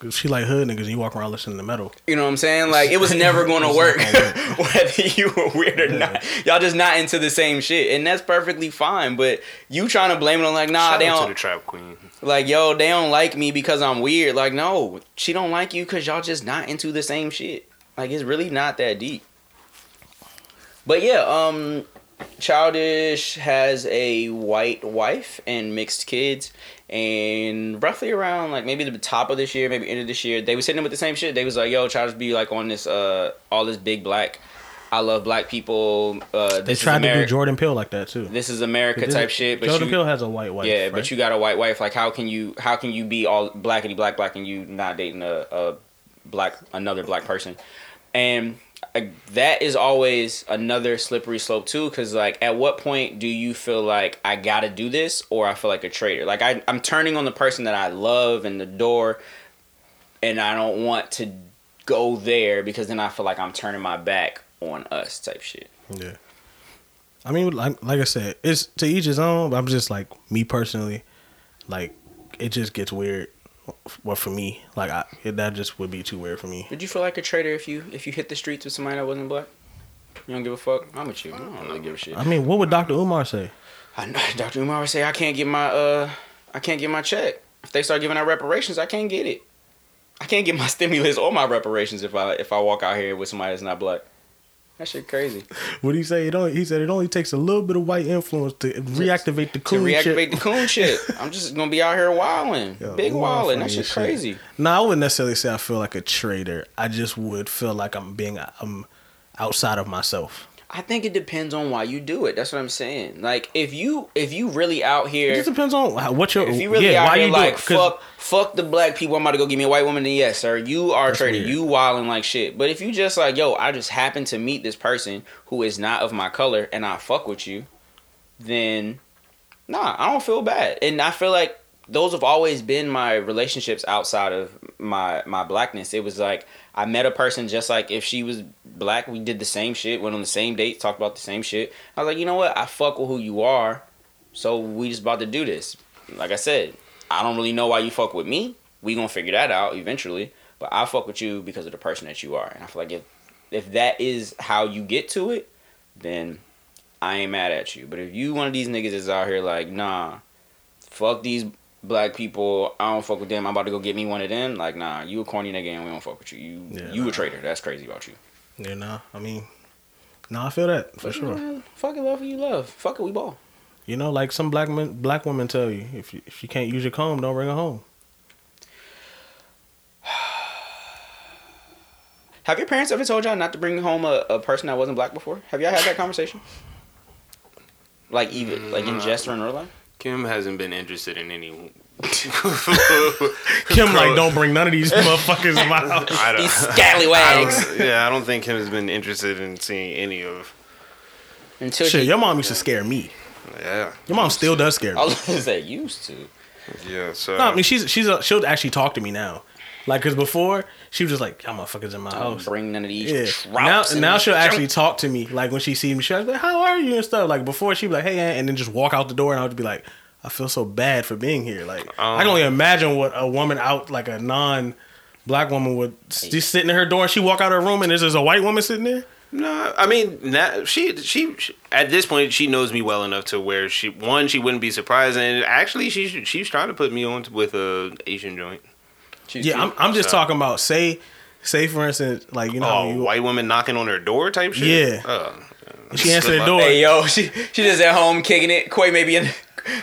Speaker 3: Cause she like hood niggas. And you walk around listening to metal.
Speaker 2: You know what I'm saying? Like it was never going to work whether you were weird or not. Y'all just not into the same shit, and that's perfectly fine. But you trying to blame it on like, nah,
Speaker 5: Shout
Speaker 2: they
Speaker 5: out
Speaker 2: don't To
Speaker 5: the trap queen.
Speaker 2: like, yo, they don't like me because I'm weird. Like, no, she don't like you because y'all just not into the same shit. Like it's really not that deep. But yeah, um, Childish has a white wife and mixed kids, and roughly around like maybe the top of this year, maybe end of this year, they was hitting with the same shit. They was like, "Yo, Childish be like on this uh all this big black, I love black people. Uh,
Speaker 3: They tried to do Jordan Peele like that too.
Speaker 2: This is America type shit. But
Speaker 3: Jordan
Speaker 2: you,
Speaker 3: Peele has a white wife.
Speaker 2: yeah,
Speaker 3: right?
Speaker 2: but you got a white wife. Like, how can you how can you be all blackety black black and you not dating a, a black another black person? And that is always another slippery slope too. Because like, at what point do you feel like I gotta do this, or I feel like a traitor? Like I I'm turning on the person that I love and adore, and I don't want to go there because then I feel like I'm turning my back on us type shit.
Speaker 3: Yeah. I mean, like like I said, it's to each his own. But I'm just like me personally, like it just gets weird. Well, for me, like I, it, that just would be too weird for me.
Speaker 2: Would you feel like a traitor if you if you hit the streets with somebody that wasn't black? You don't give a fuck. I'm with you. I don't really give a shit.
Speaker 3: I mean, what would Dr. Umar say?
Speaker 2: I know Dr. Umar would say I can't get my uh I can't get my check. If they start giving out reparations, I can't get it. I can't get my stimulus or my reparations if I if I walk out here with somebody that's not black. That shit crazy.
Speaker 3: What he say? It only, he said it only takes a little bit of white influence to reactivate the
Speaker 2: coon.
Speaker 3: Shit.
Speaker 2: To
Speaker 3: reactivate
Speaker 2: the coon shit. I'm just gonna be out here wilding.
Speaker 3: Yo,
Speaker 2: Big wilding. That shit
Speaker 3: shit.
Speaker 2: crazy.
Speaker 3: No, I wouldn't necessarily say I feel like a traitor. I just would feel like I'm being I'm outside of myself.
Speaker 2: I think it depends on why you do it. That's what I'm saying. Like if you if you really out here
Speaker 3: It just depends on how, what your
Speaker 2: If you really
Speaker 3: yeah,
Speaker 2: out
Speaker 3: why
Speaker 2: here
Speaker 3: you
Speaker 2: like
Speaker 3: do it. 'Cause-
Speaker 2: fuck, fuck the black people, I'm about to go give me a white woman. Then yes, sir, you are a
Speaker 3: That's
Speaker 2: traitor.
Speaker 3: weird.
Speaker 2: You wilding like shit. But if you just like, yo, I just happen to meet this person who is not of my color, and I fuck with you, then nah, I don't feel bad. And I feel like those have always been my relationships outside of my my blackness. It was like I met a person just like if she was black, we did the same shit, went on the same dates, talked about the same shit. I was like, you know what? I fuck with who you are, so we just about to do this. Like I said, I don't really know why you fuck with me. We gonna figure that out eventually. But I fuck with you because of the person that you are, and I feel like if if that is how you get to it, then I ain't mad at you. But if you one of these niggas is out here like, nah, fuck these black people, I don't fuck with them. I'm about to go get me one of them. Like, nah, you a corny nigga and we don't fuck with you. You
Speaker 3: Yeah,
Speaker 2: you
Speaker 3: nah.
Speaker 2: a traitor. That's crazy about you.
Speaker 3: Yeah, nah. I mean, nah, I feel that for
Speaker 2: But,
Speaker 3: sure.
Speaker 2: man, fuck it, love who you love. Fuck it, we ball.
Speaker 3: You know, like some black men, black women tell you, if you if you can't use your comb, don't bring her home.
Speaker 2: Have your parents ever told y'all not to bring home a, a person that wasn't black before? Have y'all had that conversation? Like even like in jest or in real life?
Speaker 5: Kim hasn't been interested in any.
Speaker 3: Kim, like, don't bring none of these motherfuckers in my house.
Speaker 5: I don't,
Speaker 2: These
Speaker 5: I
Speaker 2: scallywags.
Speaker 5: don't, yeah, I don't think Kim has been interested in seeing any of.
Speaker 2: Until
Speaker 3: Shit,
Speaker 2: she,
Speaker 3: your mom used to scare me.
Speaker 5: Yeah,
Speaker 3: Your mom still does scare
Speaker 2: I
Speaker 3: me.
Speaker 2: was gonna say used to.
Speaker 5: yeah. So
Speaker 3: No, I mean she's she's a, she'll actually talk to me now, like because before she was just like, "Y'all motherfuckers in my
Speaker 2: Don't
Speaker 3: house."
Speaker 2: bring none of these
Speaker 3: Yeah. Now,
Speaker 2: trouts. and
Speaker 3: now she'll actually talk to me. Like when she sees me, she'll be like, "How are you?" and stuff. Like before, she'd be like, "Hey," Aunt," and then just walk out the door, and I would be like, "I feel so bad for being here." Like I can only um, imagine what a woman out, like a non-black woman, would just sitting in her door, and she walk out of her room, and there's just a white woman sitting there.
Speaker 5: No, I mean, now she, she she at this point she knows me well enough to where she one she wouldn't be surprised, and actually she she's trying to put me on with a Asian joint.
Speaker 2: She's
Speaker 3: Yeah,
Speaker 2: cute.
Speaker 3: I'm, I'm just
Speaker 5: So-
Speaker 3: talking about say, say for instance, like you know,
Speaker 5: Oh,
Speaker 3: you,
Speaker 5: white woman knocking on her door type shit.
Speaker 3: Yeah.
Speaker 5: Uh,
Speaker 3: she answered the door.
Speaker 2: Hey yo, she she just at home kicking it. Quay maybe in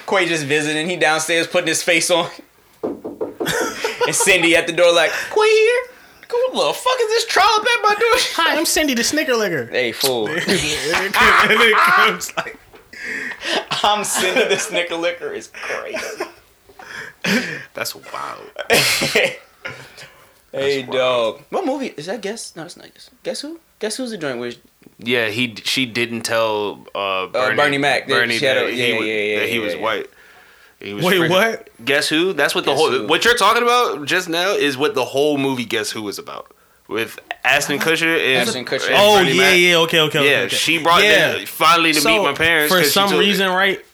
Speaker 2: Quay just visiting. He downstairs putting his face on. and Cindy at the door like, Quay here? Who the fuck is this trollop at my door?
Speaker 3: Hi, I'm Cindy the Snicker Licker.
Speaker 2: Hey fool.
Speaker 3: and it comes like,
Speaker 2: I'm Cindy the Snicker Licker is crazy.
Speaker 5: That's wild.
Speaker 2: hey dog. What movie is that guess? No, it's not guess. Guess who? Guess who's the joint with
Speaker 5: Yeah, he she didn't tell uh, Bernie,
Speaker 2: Bernie Mac that
Speaker 5: Bernie
Speaker 2: she had a- yeah,
Speaker 5: he was,
Speaker 2: yeah, yeah,
Speaker 5: that he was
Speaker 2: yeah.
Speaker 5: white. He was
Speaker 3: Wait,
Speaker 5: freaking-
Speaker 3: what?
Speaker 5: Guess who? That's what the whole
Speaker 2: Who.
Speaker 5: what you're talking about just now is what the whole movie Guess Who was about with Ashton Kutcher and,
Speaker 2: Ashton Kutcher.
Speaker 5: and
Speaker 3: oh
Speaker 5: Bernie
Speaker 3: yeah,
Speaker 5: Mac.
Speaker 3: yeah, okay, okay, okay.
Speaker 5: Yeah,
Speaker 3: okay.
Speaker 5: she brought
Speaker 3: Yeah.
Speaker 5: them finally to meet my parents
Speaker 3: for some
Speaker 5: told-
Speaker 3: reason, right?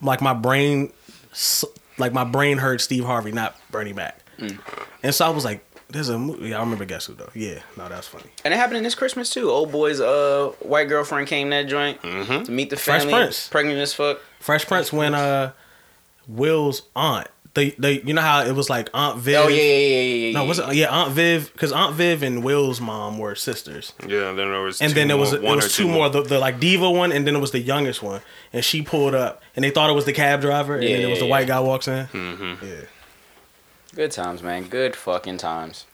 Speaker 3: Like my brain, s- like my brain heard Steve Harvey, not Bernie Mac,
Speaker 2: Mm.
Speaker 3: and so I was like, "There's a movie." I remember Guess Who though. Yeah, no, that's funny.
Speaker 2: And it happened in this Christmas too. Old boy's uh white girlfriend came to that joint to meet the family. Fresh.
Speaker 3: Prince.
Speaker 2: Pregnant as fuck.
Speaker 3: Fresh Prince when uh Will's aunt, they they you know how it was like Aunt Viv.
Speaker 2: Oh yeah, yeah, yeah, yeah, yeah.
Speaker 3: No,
Speaker 2: yeah.
Speaker 3: was it? Yeah, Aunt Viv, because Aunt Viv and Will's mom were sisters.
Speaker 5: Yeah, then there was
Speaker 3: and
Speaker 5: two
Speaker 3: then there was
Speaker 5: more,
Speaker 3: it was
Speaker 5: or
Speaker 3: two more, the, the like diva one, and then it was the youngest one, and she pulled up, and they thought it was the cab driver, and
Speaker 2: Yeah,
Speaker 3: then it was
Speaker 2: yeah,
Speaker 3: the white
Speaker 2: yeah.
Speaker 3: guy walks in.
Speaker 5: Mm-hmm.
Speaker 3: Yeah,
Speaker 2: Good times, man. Good fucking times.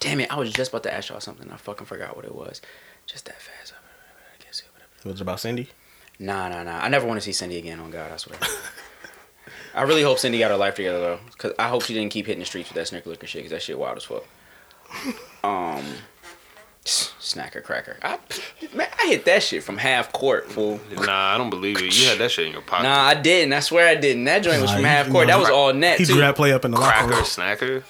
Speaker 2: Damn it! I was just about to ask y'all something. I fucking forgot what it was. Just that fast. I guess it-
Speaker 3: was it about Cindy?
Speaker 2: Nah, nah, nah. I never want to see Cindy again. On God, I swear. I really hope Cindy got her life together though, cause I hope she didn't keep hitting the streets with that snicker licker shit, cause that shit wild as fuck. Um, snacker cracker. I, man, I hit that shit from half court, fool.
Speaker 5: Nah, I don't believe it. You had that shit in your pocket.
Speaker 2: Nah, I didn't. I swear I didn't. That joint was
Speaker 3: Nah,
Speaker 2: from half court.
Speaker 3: nah,
Speaker 2: That was all net
Speaker 3: He
Speaker 2: too.
Speaker 3: drew that play up in the locker
Speaker 5: Cracker
Speaker 3: room.
Speaker 5: snacker.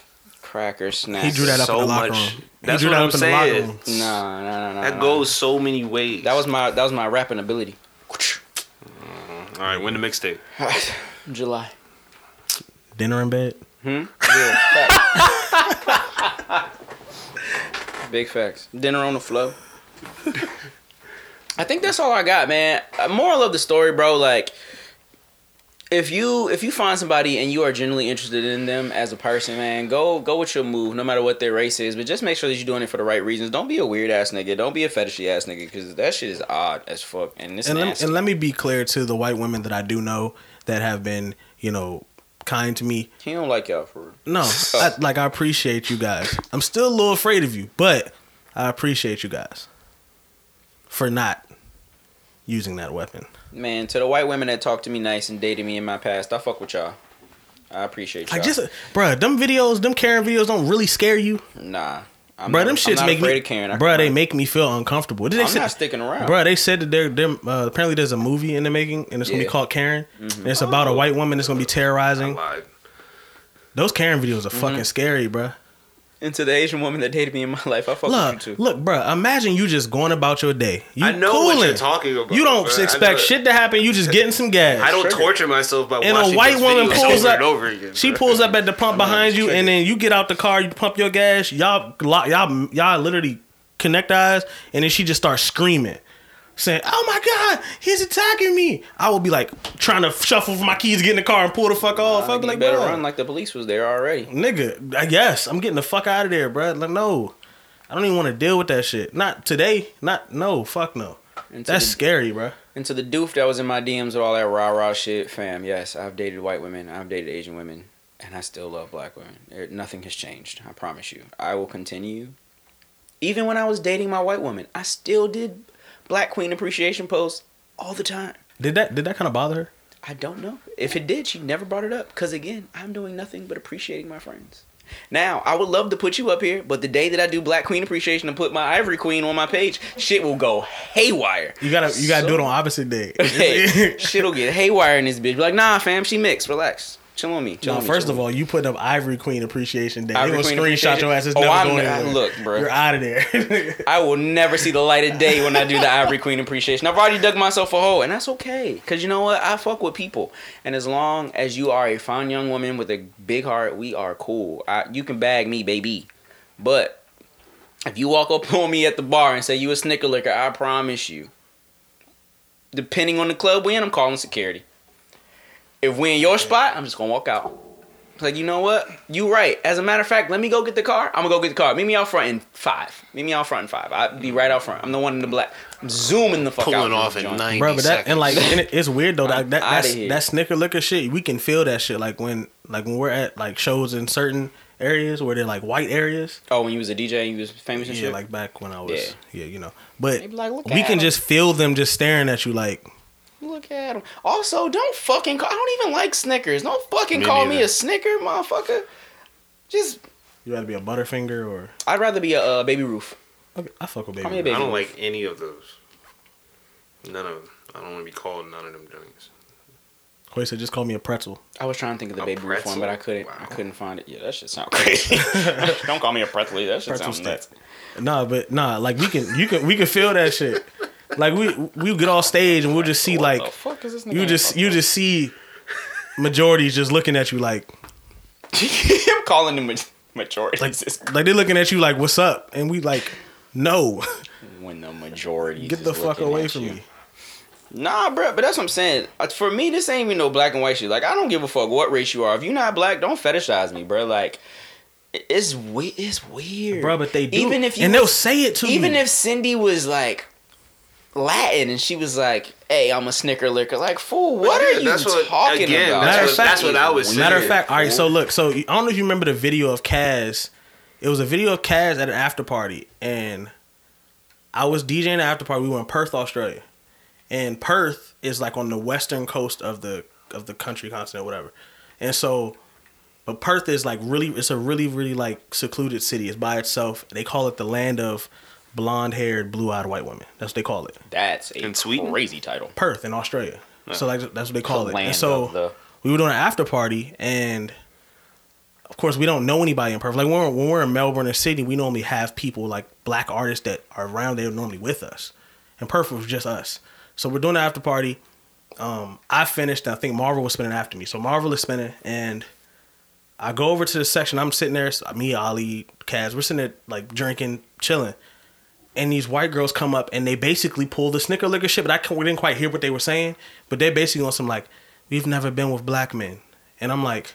Speaker 2: Cracker snacker.
Speaker 3: He drew that up
Speaker 5: So
Speaker 3: in the locker
Speaker 5: much-
Speaker 3: room.
Speaker 5: That's what
Speaker 3: that
Speaker 5: I'm
Speaker 3: up in the locker
Speaker 5: saying.
Speaker 3: room.
Speaker 2: Nah, nah, nah, nah.
Speaker 5: That
Speaker 2: nah.
Speaker 5: goes so many ways.
Speaker 2: That was my that was my rapping ability.
Speaker 5: all right. When the mixtape?
Speaker 2: July.
Speaker 3: Dinner in bed.
Speaker 2: Hmm. Yeah. facts. Big facts. Dinner on the flow. I think that's all I got, man. Uh, Moral of the story, bro. Like, if you if you find somebody and you are genuinely interested in them as a person, man, go go with your move, no matter what their race is. But just make sure that you're doing it for the right reasons. Don't be a weird ass nigga. Don't be a fetishy ass nigga, because that shit is odd as fuck and it's
Speaker 3: And and let me be clear to the white women that I do know that have been, you know, kind to me.
Speaker 2: he don't like y'all for real.
Speaker 3: No, I, like I appreciate you guys. I'm still a little afraid of you, but I appreciate you guys for not using that weapon.
Speaker 2: Man, to the white women that talked to me nice and dated me in my past, I fuck with y'all. I appreciate y'all.
Speaker 3: Like just, bruh, them videos, them Karen videos don't really scare you.
Speaker 2: nah, I'm
Speaker 3: bro,
Speaker 2: not,
Speaker 3: them
Speaker 2: I'm
Speaker 3: shits
Speaker 2: not
Speaker 3: make me,
Speaker 2: of Karen.
Speaker 3: Bro,
Speaker 2: can
Speaker 3: they make me feel uncomfortable. Did they
Speaker 2: I'm
Speaker 3: say-
Speaker 2: not sticking around.
Speaker 3: Bro, they said that they're, they're uh, apparently there's a movie in the making and it's gonna be called Karen. And it's about a white woman that's gonna be terrorizing.
Speaker 5: Lied.
Speaker 3: Those Karen videos are
Speaker 2: Mm-hmm.
Speaker 3: fucking scary, bro.
Speaker 2: Into the Asian woman that dated me in my life. I fuck
Speaker 3: Look,
Speaker 2: with you too.
Speaker 3: look, bro. Imagine you just going about your day. You
Speaker 5: I know what
Speaker 3: cooling.
Speaker 5: you're talking about.
Speaker 3: You don't
Speaker 5: bro.
Speaker 3: Expect shit to happen. You just getting some gas.
Speaker 5: I don't
Speaker 2: Trigger.
Speaker 5: torture myself by
Speaker 3: and
Speaker 5: watching
Speaker 3: a white woman pulls up.
Speaker 5: over again.
Speaker 3: she pulls up at the pump behind you, and then you get out the car. You pump your gas. Y'all, lock, y'all, y'all literally connect eyes, and then she just starts screaming, saying, "Oh my god, he's attacking me!" I will be like trying to shuffle for my keys, get in the car, and pull the fuck off. I'll be
Speaker 2: you
Speaker 3: like,
Speaker 2: better
Speaker 3: "Bro,
Speaker 2: run like the police was there already.
Speaker 3: nigga, I guess I'm getting the fuck out of there, bro. Like, no, I don't even want to deal with that shit. Not today. Not no. Fuck no. That's
Speaker 2: the,
Speaker 3: scary, bro.
Speaker 2: and to the doof that was in my DMs with all that rah rah shit, fam. Yes, I've dated white women. I've dated Asian women, and I still love black women. Nothing has changed. I promise you. I will continue. Even when I was dating my white woman, I still did Black Queen appreciation posts all the time.
Speaker 3: Did that? Did that kind of bother her?
Speaker 2: I don't know. If it did, she never brought it up. Because again, I'm doing nothing but appreciating my friends. Now, I would love to put you up here, but the day that I do Black Queen appreciation and put my Ivory Queen on my page, shit will go haywire.
Speaker 3: You gotta, you gotta
Speaker 2: So-
Speaker 3: do it on opposite day.
Speaker 2: Shit'll get haywire in this bitch. Be like, nah, fam, she mixed. Relax. Chill on me. Chill
Speaker 3: No,
Speaker 2: on me,
Speaker 3: first of all, you put up Ivory Queen Appreciation Day.
Speaker 2: Ivory
Speaker 3: they gonna
Speaker 2: Queen
Speaker 3: screenshot your ass. It's
Speaker 2: Oh,
Speaker 3: never
Speaker 2: I'm-
Speaker 3: going
Speaker 2: I- look, bro.
Speaker 3: You're out of there.
Speaker 2: I will never see the light of day when I do the Ivory Queen appreciation. I've already dug myself a hole, and that's okay. Cause you know what? I fuck with people, and as long as you are a fine young woman with a big heart, we are cool. I, you can bag me, baby. But if you walk up on me at the bar and say you a snicker licker, I promise you. Depending on the club we in, I'm calling security. If we in your spot, I'm just gonna walk out. Like, you know what? You right. As a matter of fact, let me go get the car. I'm gonna go get the car. Meet me out front in five. Meet me out front in five. I'll be right out front. I'm the one in the black. I'm zooming the fuck out.
Speaker 5: pulling off in
Speaker 2: joint.
Speaker 5: ninety
Speaker 3: Bro, but that
Speaker 5: seconds.
Speaker 3: and like and it, it's weird though. That,
Speaker 2: I'm
Speaker 3: that
Speaker 2: outta
Speaker 3: that's
Speaker 2: here.
Speaker 3: that snicker licker shit. We can feel that shit. Like when like when we're at like shows in certain areas where they're like white areas.
Speaker 2: Oh, when you was a DJ and you was famous and
Speaker 3: Yeah,
Speaker 2: shit.
Speaker 3: like back when I was
Speaker 2: Yeah.
Speaker 3: yeah, you know. But
Speaker 2: like,
Speaker 3: we can
Speaker 2: him."
Speaker 3: just feel them just staring at you like
Speaker 2: Look at him. Also, don't fucking call. I don't even like Snickers. Don't fucking
Speaker 5: Me
Speaker 2: call me a Snicker, motherfucker. Just,
Speaker 3: you gotta be a Butterfinger or
Speaker 2: I'd rather be a uh, Baby Ruth.
Speaker 3: okay, I fuck with baby.
Speaker 2: Call me a baby.
Speaker 5: I don't
Speaker 2: Roof.
Speaker 5: like any of those. None of them. I don't want to be called none of them things.
Speaker 3: Quay said just call me a pretzel.
Speaker 2: I was trying to think of the
Speaker 5: A
Speaker 2: Baby Ruth one, but I couldn't. I couldn't find it. Yeah, that shit sound crazy. don't call me a pretzel. That shit
Speaker 3: Pretzel
Speaker 2: sounds nuts.
Speaker 3: Nah, but nah, like we can you can we can feel that shit. Like we we get off stage and we'll just see like
Speaker 2: the fuck is this
Speaker 3: you just you just see majorities just looking at you like
Speaker 2: I'm calling them ma- majority.
Speaker 3: like like they looking at you like what's up and we like no
Speaker 2: when the majority
Speaker 3: get the fuck away from
Speaker 2: you.
Speaker 3: me.
Speaker 2: Nah, bro, but that's what I'm saying. Uh, For me, this ain't even no black and white shit. Like, I don't give a fuck what race you are. If you're not black, don't fetishize me, bro. Like, it's we- it's weird,
Speaker 3: Bro, but they do.
Speaker 2: Even if you
Speaker 3: and they'll say it to
Speaker 2: even
Speaker 3: you.
Speaker 2: if Cindy was like Latin and she was like, "Hey, I'm a snicker licker," like, fool, what
Speaker 5: yeah,
Speaker 2: are you
Speaker 5: that's what-
Speaker 2: talking
Speaker 5: again,
Speaker 2: about? Matter
Speaker 3: of
Speaker 2: fact,
Speaker 3: that's
Speaker 5: what I was saying.
Speaker 3: Matter of fact, all right. So look, so I don't know if you remember the video of Kaz. It was a video of Kaz at an after party, and I was DJing the after party. We were in Perth, Australia, and Perth is like on the western coast of the of the country, continent, whatever. And so, but Perth is like really, it's a really, really like secluded city. It's by itself. They call it the land of blonde-haired, blue-eyed white women. That's what they call it.
Speaker 2: That's a
Speaker 5: In Sweden?
Speaker 2: crazy title.
Speaker 3: Perth in Australia. So like that's what they call
Speaker 2: The
Speaker 3: it. And so
Speaker 2: the-
Speaker 3: we were doing an after party, and of course we don't know anybody in Perth. Like when we're, when we're in Melbourne or Sydney, we normally have people like black artists that are around there normally with us. And Perth was just us. So we're doing the after party. Um, I finished. I think Marvel was spinning after me. So Marvel is spinning, and I go over to the section. I'm sitting there. Me, Ali, Kaz. We're sitting there like drinking, chilling. And these white girls come up and they basically pull the snicker licker shit, but I we didn't quite hear what they were saying. But they're basically on some like, we've never been with black men, and I'm like,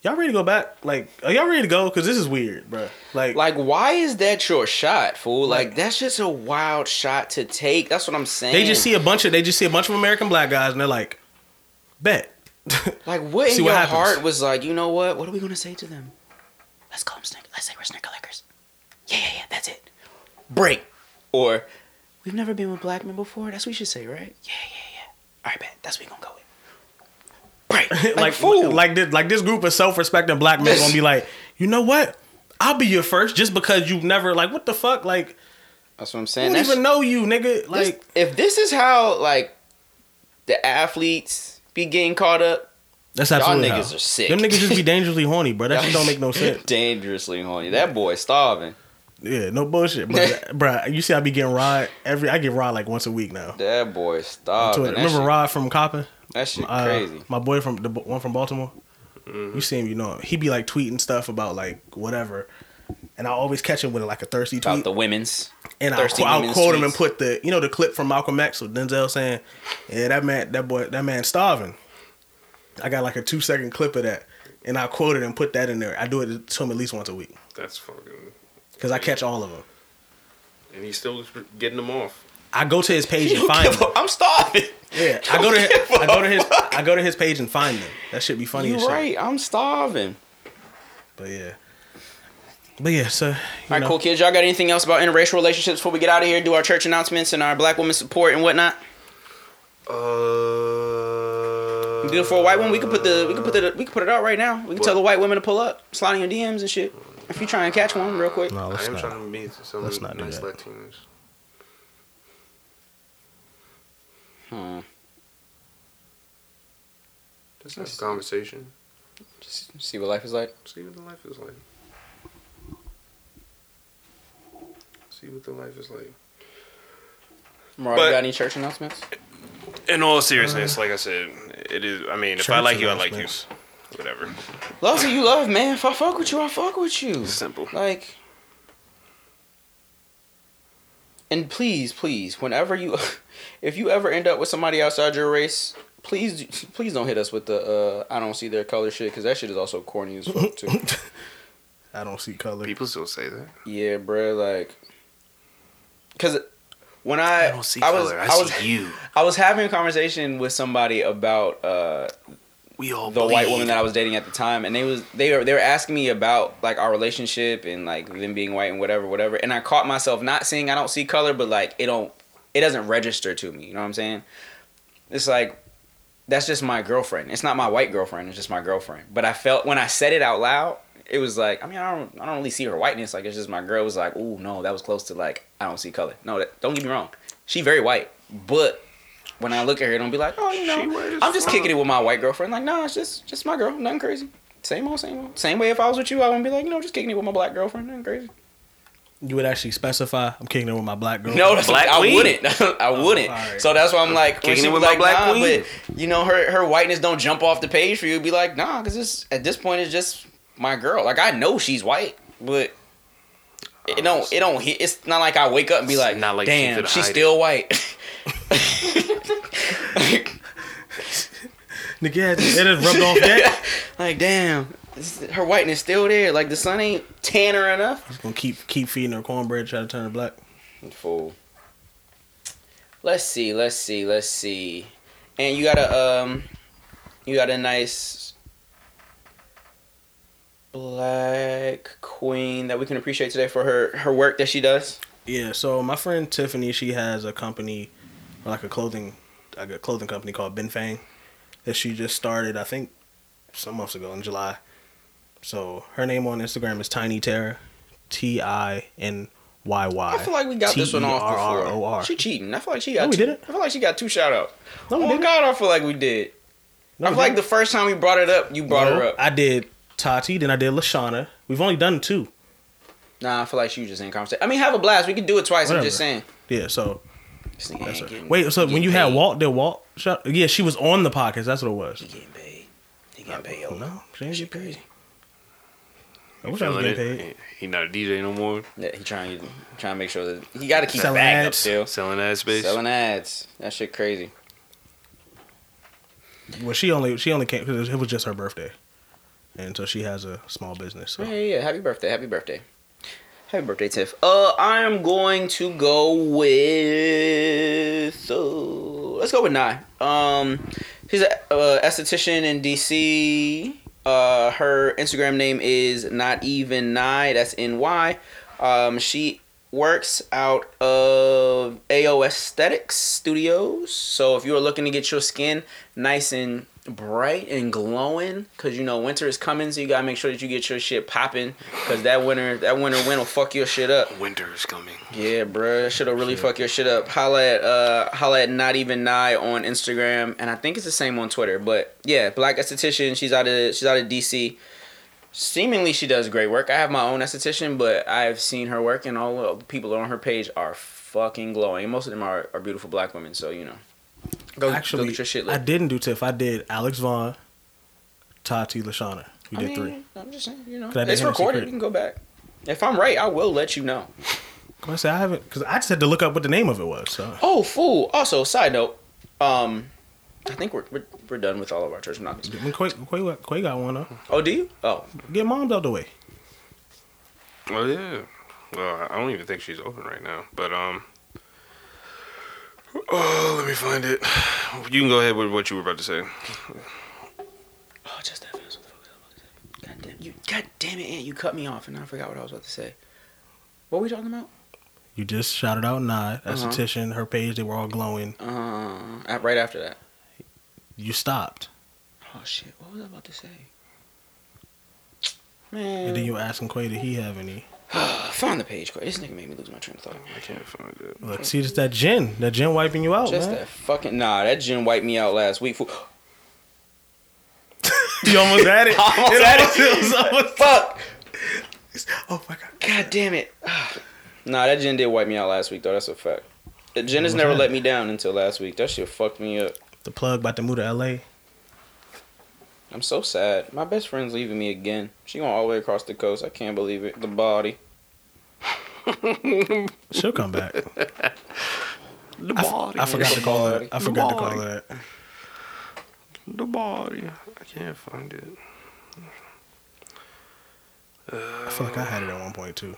Speaker 3: y'all ready to go back? Like, are y'all ready to go? Because this is weird, bro. Like,
Speaker 2: Like, why is that your shot, fool? Like,
Speaker 3: Like-
Speaker 2: that's just a wild shot to take. That's what I'm saying.
Speaker 3: they just see a bunch of they just see a bunch of American black guys and they're like, bet.
Speaker 2: Like, what in
Speaker 3: See what
Speaker 2: your
Speaker 3: happens.
Speaker 2: heart was like, you know what? What are we gonna say to them? Let's call them snicker. Let's say we're snicker lickers. Yeah, yeah, yeah. That's it. Break. Or we've never been with black men before. That's what we should say, right? Yeah, yeah, yeah. All right, bet. That's what we gonna go with. Break. Like,
Speaker 3: like
Speaker 2: fool.
Speaker 3: like this like this group of self respecting black men gonna be like, you know what? I'll be your first just because you've never like what the fuck like
Speaker 2: That's what I'm
Speaker 3: I
Speaker 2: saying.
Speaker 3: don't
Speaker 2: That's-
Speaker 3: even know you nigga
Speaker 2: this-
Speaker 3: like
Speaker 2: if this is how like the athletes be getting caught up,
Speaker 3: that's
Speaker 2: y'all
Speaker 3: absolutely
Speaker 2: niggas
Speaker 3: how.
Speaker 2: are sick.
Speaker 3: Them niggas just be dangerously horny, bro. That shit don't make no sense.
Speaker 2: dangerously horny. That boy starving.
Speaker 3: Yeah, no bullshit, bro. bro, you see, I be getting Rod every. I get Rod like once a week now.
Speaker 2: That boy
Speaker 3: To
Speaker 2: starving. That
Speaker 3: Remember
Speaker 2: shit,
Speaker 3: Rod from Coppin?
Speaker 2: that shit
Speaker 3: Uh,
Speaker 2: crazy.
Speaker 3: My boy from the one from Baltimore. You see him, you know him. He be like tweeting stuff about like whatever, and I always catch him with like a thirsty tweet About
Speaker 2: the women's.
Speaker 3: and I'll, I'll
Speaker 2: women's
Speaker 3: quote him and put the you know the clip from Malcolm X with Denzel saying, "Yeah, that man, that boy, that man starving." I got like a two second clip of that, and I quote it and put that in there. I do it to him at least once a week
Speaker 5: That's fucking.
Speaker 3: Because I catch all of them.
Speaker 5: And he's still getting them off.
Speaker 3: I go to his page and find them.
Speaker 2: a- I'm starving.
Speaker 3: Yeah, I go to his, I go to his. I go to his page and find them. That should be funny
Speaker 2: You
Speaker 3: as shit.
Speaker 2: right. I'm starving.
Speaker 3: But yeah. But yeah, so
Speaker 2: All right,
Speaker 3: know,
Speaker 2: cool kids. Y'all got anything else about interracial relationships before we get out of here? Do our church announcements and our black woman support and whatnot.
Speaker 5: Uh.
Speaker 2: Good for a white woman. We could put the we could put the we could put it out right now. We can tell the white women to pull up, slide in your DMs and shit. If you try and catch one real quick.
Speaker 3: No,
Speaker 5: I
Speaker 3: let's
Speaker 5: am
Speaker 3: not.
Speaker 5: trying to meet some
Speaker 3: let's not do
Speaker 5: nice
Speaker 3: that.
Speaker 5: Latinos.
Speaker 2: Hmm.
Speaker 5: Just have a conversation.
Speaker 2: Just see what life is like.
Speaker 5: See what the life is like. See what the life is like.
Speaker 2: Mariah,
Speaker 5: But-
Speaker 2: you got any church announcements?
Speaker 5: In all seriousness, like I said, it is. I mean, if I like you, I like you.
Speaker 3: Announcements.
Speaker 5: Whatever.
Speaker 2: Love who you love, man. If I fuck with you, I fuck with you.
Speaker 5: Simple.
Speaker 2: Like, and please, please, whenever you, if you ever end up with somebody outside your race, please, please don't hit us with the uh, I don't see their color shit because that shit is also corny as fuck too.
Speaker 3: I don't see color.
Speaker 5: People still say that.
Speaker 2: yeah, bro. Like, because when I,
Speaker 5: I don't see
Speaker 2: I was,
Speaker 5: color. I,
Speaker 2: I was,
Speaker 5: see you.
Speaker 2: I was having a conversation with somebody about uh,
Speaker 5: We all
Speaker 2: the white woman that I was dating at the time, and they was they were they were asking me about like our relationship and like them being white and whatever, whatever. And I caught myself not saying I don't see color, but like it don't it doesn't register to me. You know what I'm saying? It's like that's just my girlfriend. It's not my white girlfriend. It's just my girlfriend. But I felt when I said it out loud, it was like I mean I don't I don't really see her whiteness. Like it's just my girl. Was like oh no, that was close to like I don't see color. No, that, don't get me wrong. She very white, but when I look at her, don't be like oh you
Speaker 5: She
Speaker 2: know
Speaker 5: white as
Speaker 2: I'm just
Speaker 5: fuck.
Speaker 2: kicking it with my white girlfriend. Like, nah, it's just just my girl. Nothing crazy. Same old, same old. Same way if I was with you, I wouldn't be like, you know, just kicking it with my black girlfriend. Nothing crazy.
Speaker 3: You would actually specify I'm kicking it with my black girl.
Speaker 2: No, that's
Speaker 5: Black
Speaker 2: I wouldn't. I oh, wouldn't.
Speaker 3: alright.
Speaker 2: So that's why I'm like,
Speaker 5: Kicking it
Speaker 2: be
Speaker 5: with my black
Speaker 2: nah,
Speaker 5: queen.
Speaker 2: but you know, her her whiteness don't jump off the page for you. Be like, nah, because this at this point it's just my girl. Like I know she's white, but. It don't. It don't hit. It's not like I wake up and be like,
Speaker 5: not like
Speaker 2: "Damn,
Speaker 5: could
Speaker 2: she's
Speaker 5: hide
Speaker 2: still white."
Speaker 3: Nigga, it is rubbed off that.
Speaker 2: like, damn, her whiteness still there. Like the sun ain't tanner enough.
Speaker 3: Just gonna keep keep feeding her cornbread, try to turn her black.
Speaker 2: Fool. Let's see, let's see, let's see. And you got a um you got a nice black queen that we can appreciate today for her her work that she does.
Speaker 3: Yeah, so my friend Tiffany, she has a company, or like a clothing, like a clothing company called Ben Fang, that she just started. I think some months ago in July. So her name on Instagram is Tiny Terror, T I N Y Y.
Speaker 2: I feel like we got this one off before. She cheating. I feel like she got
Speaker 3: No, we
Speaker 2: two,
Speaker 3: didn't.
Speaker 2: I feel like she got two shout outs.
Speaker 3: No, we
Speaker 2: oh my
Speaker 3: didn't.
Speaker 2: god, I feel like we did.
Speaker 3: No,
Speaker 2: I feel like the first time we brought it up, you brought
Speaker 3: No,
Speaker 2: her up.
Speaker 3: I did Tati, then I did Lashana. We've only done two.
Speaker 2: nah, I feel like she was just in conversation. I mean, have a blast. We could do it twice. I'm just saying.
Speaker 3: Yeah, so that's her. Wait, so when
Speaker 2: getting
Speaker 3: you had
Speaker 2: paid.
Speaker 3: Walt, did Walt? Shout, yeah, she was on the podcast. That's what it was.
Speaker 2: He getting paid. He getting paid. Oh
Speaker 3: No, she ain't
Speaker 2: Shit
Speaker 3: get paid.
Speaker 2: crazy.
Speaker 3: I wish I was
Speaker 5: Feeling
Speaker 3: getting paid.
Speaker 5: He, he not a DJ no more.
Speaker 2: Yeah, he trying to trying to make sure that he got to keep
Speaker 3: Selling
Speaker 2: the bag up
Speaker 3: ads.
Speaker 2: still.
Speaker 5: Selling that space.
Speaker 2: Selling ads. That shit crazy.
Speaker 3: Well, she only she only came because it was just her birthday, and so she has a small business. So
Speaker 2: Yeah, yeah, yeah. Happy birthday. Happy birthday. Happy birthday, Tiff. Uh, I am going to go with. Uh, let's go with Nye. Um, she's a uh, esthetician in DC. Uh, her Instagram name is not even Nye. That's N Y. Um, she works out of AO Aesthetics Studios. So if you're looking to get your skin nice and bright and glowing, cause you know winter is coming, so you gotta make sure that you get your shit popping, cause that winter that winter wind will fuck your shit up.
Speaker 5: Winter is coming.
Speaker 2: Yeah, bruh, that shit'll really fuck your shit up. Holla at uh, holla at not even Nye on Instagram, and I think it's the same on Twitter. But yeah, black esthetician. She's out of she's out of DC. Seemingly, she does great work. I have my own esthetician, but I've seen her work, and all the people on her page are fucking glowing. Most of them are, are beautiful black women, so you know, go
Speaker 3: Actually,
Speaker 2: go get your shit
Speaker 3: I didn't do Tiff. I did Alex Vaughn, Tati, Lashana. We
Speaker 2: I
Speaker 3: did
Speaker 2: mean,
Speaker 3: three.
Speaker 2: I'm just saying, you know,
Speaker 3: 'Cause I did
Speaker 2: it's
Speaker 3: Hennessy
Speaker 2: recorded.
Speaker 3: Crit.
Speaker 2: You can go back. If I'm right, I will let you know.
Speaker 3: Come on, say I haven't because I just had to look up what the name of it was. So
Speaker 2: Oh, fool. Also, side note, um, I think we're we're, we're done with all of our church monogamous.
Speaker 3: I mean, Quay, Quay, got- Quay got one though.
Speaker 2: Oh, do you? Oh,
Speaker 3: Get mom's out the way.
Speaker 5: Oh yeah. Well, I don't even think she's open right now. But um. Oh, let me find it. You can go ahead with what you were about to say.
Speaker 2: Oh, just that fast. What the fuck was I about to say? God damn you! God damn it, Aunt! You cut me off, and I forgot what I was about to say. What were we talking about?
Speaker 3: You just shouted out Nye,
Speaker 2: Uh-huh.
Speaker 3: esthetician, her page. They were all glowing.
Speaker 2: Uh, right after that.
Speaker 3: You stopped,
Speaker 2: Oh shit! What was I about to say?
Speaker 3: and
Speaker 2: Man,
Speaker 3: then you were asking Quay did he have any.
Speaker 2: I found the page. quick. This nigga made me lose my train of thought.
Speaker 5: I can't find it.
Speaker 3: Look, see, it's that gin. That gin wiping you out,
Speaker 2: Just
Speaker 3: man.
Speaker 2: that fucking nah. That gin wiped me out last week. Fool.
Speaker 3: You almost had it.
Speaker 2: I almost
Speaker 3: It
Speaker 2: had
Speaker 3: almost-
Speaker 2: it.
Speaker 3: it was almost-
Speaker 2: Fuck!
Speaker 3: oh my god.
Speaker 2: God damn it! nah, that gin did wipe me out last week though. That's a fact. The gin has never let me down until last week. That shit fucked me up.
Speaker 3: The plug about to move to LA.
Speaker 2: I'm so sad. My best friend's leaving me again. She going all the way across the coast. I can't believe it. The body.
Speaker 3: She'll come back.
Speaker 5: The body.
Speaker 3: I forgot to call her. I forgot to call
Speaker 5: body.
Speaker 3: her.
Speaker 5: The body. I can't find it.
Speaker 3: I feel like I had it at one point too.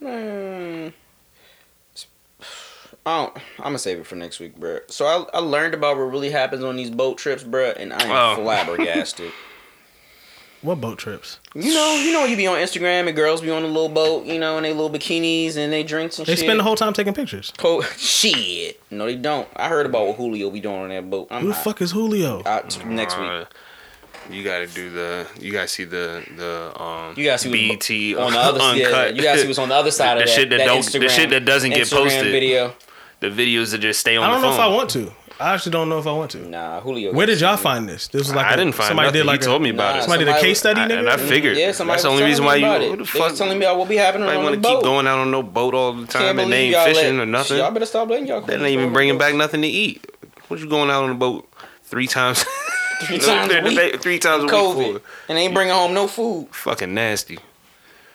Speaker 2: Man. I don't, I'm gonna save it for next week, bruh. So I, I learned about what really happens on these boat trips, bruh, and I am
Speaker 5: Oh.
Speaker 2: flabbergasted.
Speaker 3: What boat trips?
Speaker 2: you know, you know, you be on Instagram and girls be on a little boat, you know, in they little bikinis and they drinks and
Speaker 3: They
Speaker 2: shit.
Speaker 3: They spend the whole time taking pictures.
Speaker 2: Co- shit. No, they don't. I heard about what Julio be doing on that boat. I'm
Speaker 3: Who the
Speaker 2: hot.
Speaker 3: fuck is Julio?
Speaker 2: Out next week.
Speaker 5: Uh, You gotta do the. You gotta see the the um.
Speaker 2: You gotta see what's
Speaker 5: BT
Speaker 2: on the other
Speaker 5: uncut.
Speaker 2: yeah, you gotta see what's on the other side
Speaker 5: The
Speaker 2: of that.
Speaker 5: shit that
Speaker 2: that
Speaker 5: don't-
Speaker 2: Instagram,
Speaker 5: the shit that doesn't get posted.
Speaker 2: Video.
Speaker 5: The videos that just stay on
Speaker 3: I don't
Speaker 5: the
Speaker 3: know
Speaker 5: phone.
Speaker 3: if I want to. I actually don't know if I want to.
Speaker 2: Nah, Julio.
Speaker 3: Where did y'all find this? This was like
Speaker 5: I
Speaker 3: a-
Speaker 5: didn't find
Speaker 3: somebody
Speaker 5: nothing.
Speaker 3: did like
Speaker 5: he told me about
Speaker 2: Nah,
Speaker 5: it.
Speaker 3: somebody did a case study,
Speaker 5: I-
Speaker 3: nigga.
Speaker 5: and I figured
Speaker 2: Yeah,
Speaker 5: that's
Speaker 2: somebody
Speaker 5: the only reason why
Speaker 2: me
Speaker 5: you.
Speaker 2: about
Speaker 5: Who
Speaker 2: it.
Speaker 5: the
Speaker 2: They
Speaker 5: fuck?
Speaker 2: was telling me about what be happening
Speaker 5: I
Speaker 2: on
Speaker 5: want
Speaker 2: the
Speaker 5: to keep going out on no boat all the
Speaker 2: Can't
Speaker 5: time and they ain't fishing
Speaker 2: let-
Speaker 5: or nothing.
Speaker 2: Y'all better stop letting y'all.
Speaker 5: They didn't even bringing back nothing to eat. What you going out on the boat three times?
Speaker 2: Three times a week.
Speaker 5: Three times a week
Speaker 2: COVID,
Speaker 5: for
Speaker 2: and ain't bringing home no food.
Speaker 5: fucking nasty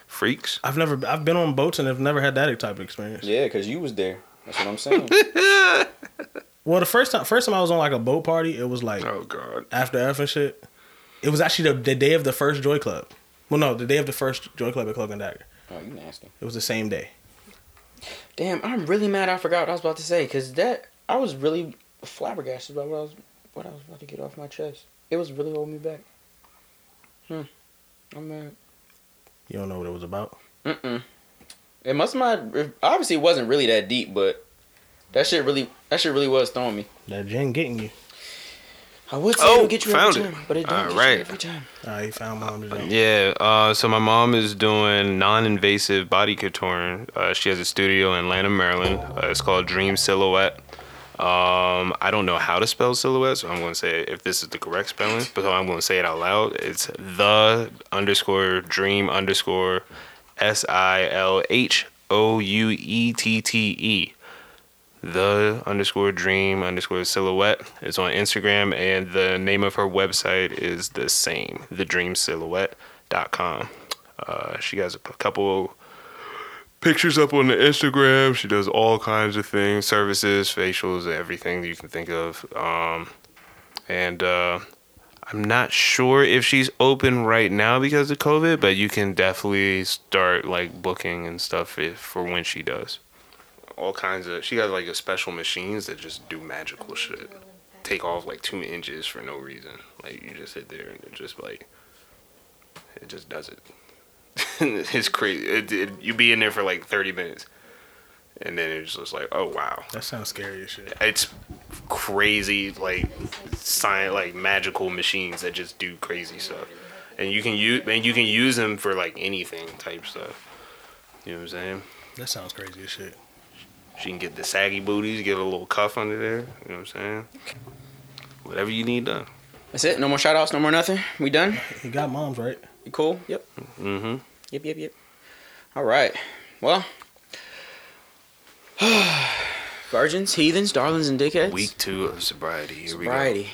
Speaker 5: freaks.
Speaker 3: I've never, I've been on boats and I've never had that type of experience.
Speaker 2: Yeah, cause you was there. That's what I'm saying.
Speaker 3: Well, the first time, first time I was on like a boat party, it was like
Speaker 5: Oh god.
Speaker 3: after F and shit. It was actually the, the day of the first Joy Club. Well, no, the day of the first Joy Club at Cloak and Dagger.
Speaker 2: oh, you nasty.
Speaker 3: It was the same day.
Speaker 2: Damn, I'm really mad. I forgot what I was about to say. Cause that I was really flabbergasted about what I was what I was about to get off my chest. It was really holding me back. Hmm. I'm mad.
Speaker 3: You don't know what it was about.
Speaker 2: Mm-mm. It must not. Obviously, it wasn't really that deep, but that shit really, that shit really was throwing me.
Speaker 3: That gin getting you.
Speaker 2: I would say
Speaker 5: Oh,
Speaker 2: it'll get you
Speaker 5: found
Speaker 2: every
Speaker 5: it.
Speaker 2: time, but it don't
Speaker 5: All
Speaker 2: get
Speaker 5: right.
Speaker 2: you every time.
Speaker 3: All right, you found mom's gin.
Speaker 5: Yeah, uh, so my mom is doing non-invasive body contouring. Uh, she has a studio in Atlanta, Maryland. Uh, it's called Dream Silhouette. Um, I don't know how to spell silhouette, so I'm going to say if this is the correct spelling, but I'm going to say it out loud. It's the underscore dream underscore S I L H O U E T T E. The underscore dream underscore silhouette is on Instagram, and the name of her website is the same, thedreamsilhouette.com. Uh, she has a couple pictures up on the Instagram. She does all kinds of things, services, facials, everything you can think of. Um, and uh, I'm not sure if she's open right now because of COVID, but you can definitely start like booking and stuff if, for when she does. All kinds of. She has like a special machines that just do magical shit. Take off like two inches for no reason. Like you just sit there and it just like it just does it. it's crazy. It, it, you be in there for like thirty minutes, and then it's just like, oh wow,
Speaker 3: That sounds scary as shit.
Speaker 5: it's crazy like science like magical machines that just do crazy stuff, and you can use and you can use them for like anything type stuff. You know what I'm saying?
Speaker 3: That sounds crazy as shit.
Speaker 5: She can get the saggy booties, get a little cuff under there. You know what I'm saying? Whatever you need done.
Speaker 2: That's it. No more shout outs, no more nothing. We done?
Speaker 3: He got moms right.
Speaker 2: You cool? Yep.
Speaker 5: Mm-hmm.
Speaker 2: Yep, yep, yep. All right. Well, virgins, heathens, darlings, and dickheads.
Speaker 5: Week two of sobriety. Here
Speaker 2: sobriety.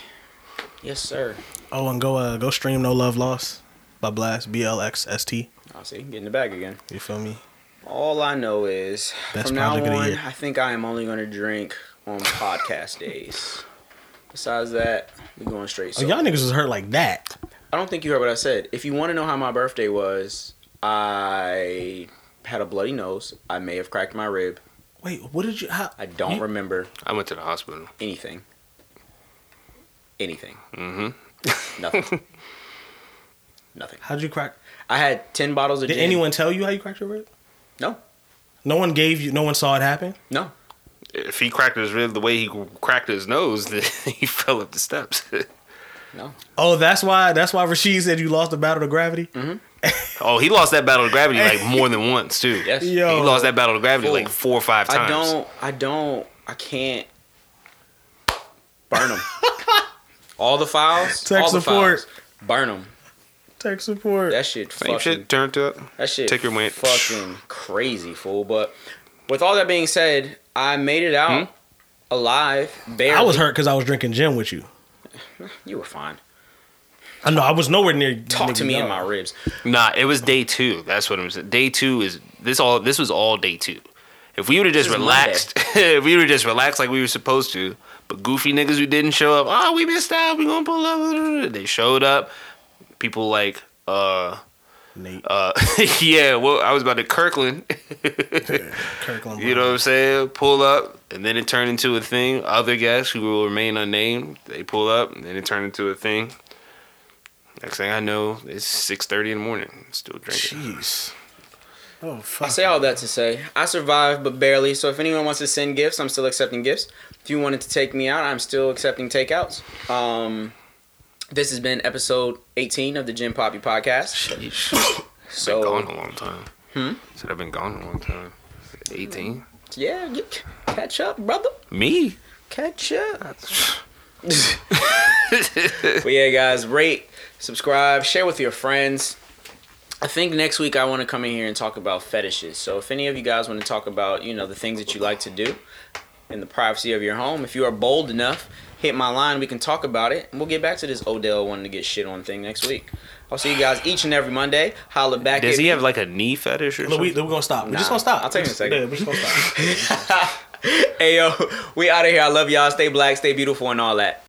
Speaker 2: Yes, sir.
Speaker 3: Oh, and go uh go stream No Love Lost by Blxst B L X S T.
Speaker 2: I'll see. Get in the bag again.
Speaker 3: You feel me?
Speaker 2: All I know is
Speaker 3: Best
Speaker 2: from now
Speaker 3: project of the
Speaker 2: on,
Speaker 3: year.
Speaker 2: I think I am only going to drink on podcast days. Besides that, we're going straight.
Speaker 3: Oh,
Speaker 2: So
Speaker 3: y'all niggas was hurt like that.
Speaker 2: I don't think you heard what I said. If you want to know how my birthday was, I had a bloody nose. I may have cracked my rib.
Speaker 3: Wait, what did you? How?
Speaker 2: I don't
Speaker 3: You-
Speaker 2: remember.
Speaker 5: I went to the hospital.
Speaker 2: anything. Anything.
Speaker 5: Mm-hmm.
Speaker 2: Nothing. Nothing.
Speaker 3: How'd you crack?
Speaker 2: I had ten bottles of
Speaker 3: Did
Speaker 2: gin.
Speaker 3: anyone tell you how you cracked your rib?
Speaker 2: No.
Speaker 3: No one gave you. No one saw it happen.
Speaker 2: No.
Speaker 5: If he cracked his rib the way he cracked his nose, then he fell up the steps.
Speaker 2: No.
Speaker 3: Oh, that's why. That's why Rasheed said you lost the battle to gravity.
Speaker 5: oh, he lost that battle of gravity like more than once too.
Speaker 2: Yes.
Speaker 3: Yo.
Speaker 5: He lost that battle of gravity
Speaker 2: Fool.
Speaker 5: like four or five times.
Speaker 2: I don't. I don't. I can't burn them. all the files.
Speaker 3: Tech
Speaker 2: all the
Speaker 3: support.
Speaker 2: Files, burn them.
Speaker 3: Tech support.
Speaker 2: That shit
Speaker 5: Same
Speaker 2: fucking.
Speaker 5: shit turned up.
Speaker 2: That shit
Speaker 5: Ticker went-
Speaker 2: fucking crazy, fool. But with all that being said, I made it out hmm? alive. Barely.
Speaker 3: I was hurt because I was drinking gin with you.
Speaker 2: You were fine.
Speaker 3: I know I was nowhere near.
Speaker 2: Talk to
Speaker 3: nigga,
Speaker 2: me in my ribs.
Speaker 5: Nah, it was day two. That's what I'm saying. Day two is this all. This was all day two. If we would have just relaxed, if we would have just relaxed like we were supposed to, but goofy niggas who didn't show up, oh, we missed out. We gonna pull up. They showed up. People like, uh,
Speaker 3: Nate
Speaker 5: uh, yeah. Well, I was about to Kirkland.
Speaker 3: Kirkland.
Speaker 5: You know what I'm saying? Pull up, and then it turned into a thing. Other guests who will remain unnamed, they pull up, and then it turned into a thing. Next thing I know, it's six thirty in the morning. Still drinking.
Speaker 3: Jeez. Oh fuck.
Speaker 2: I say all that to say I survived, but barely. So if anyone wants to send gifts, I'm still accepting gifts. If you wanted to take me out, I'm still accepting takeouts. Um, this has been episode 18 of the Jim Poppy podcast.
Speaker 5: Sheesh. been
Speaker 2: So
Speaker 5: gone a long time.
Speaker 2: Hmm?
Speaker 5: Said I've been gone a long time. Eighteen.
Speaker 2: yeah, you c- catch up, brother.
Speaker 5: Me?
Speaker 2: Catch up. but yeah, guys, rate, subscribe, share with your friends. I think next week I want to come in here and talk about fetishes. So if any of you guys want to talk about, you know, the things that you like to do in the privacy of your home, if you are bold enough, hit my line. We can talk about it, and we'll get back to this Odell wanting to get shit on thing next week. I'll see you guys each and every Monday. Holla back.
Speaker 5: Does he
Speaker 2: you-
Speaker 5: have like a knee fetish or
Speaker 3: Look, we,
Speaker 5: something?
Speaker 3: we're gonna stop. We're just gonna stop.
Speaker 2: I'll take it in a second.
Speaker 3: Yeah, we're just gonna stop.
Speaker 2: hey yo, we out of here. I love y'all. Stay black, stay beautiful, and all that.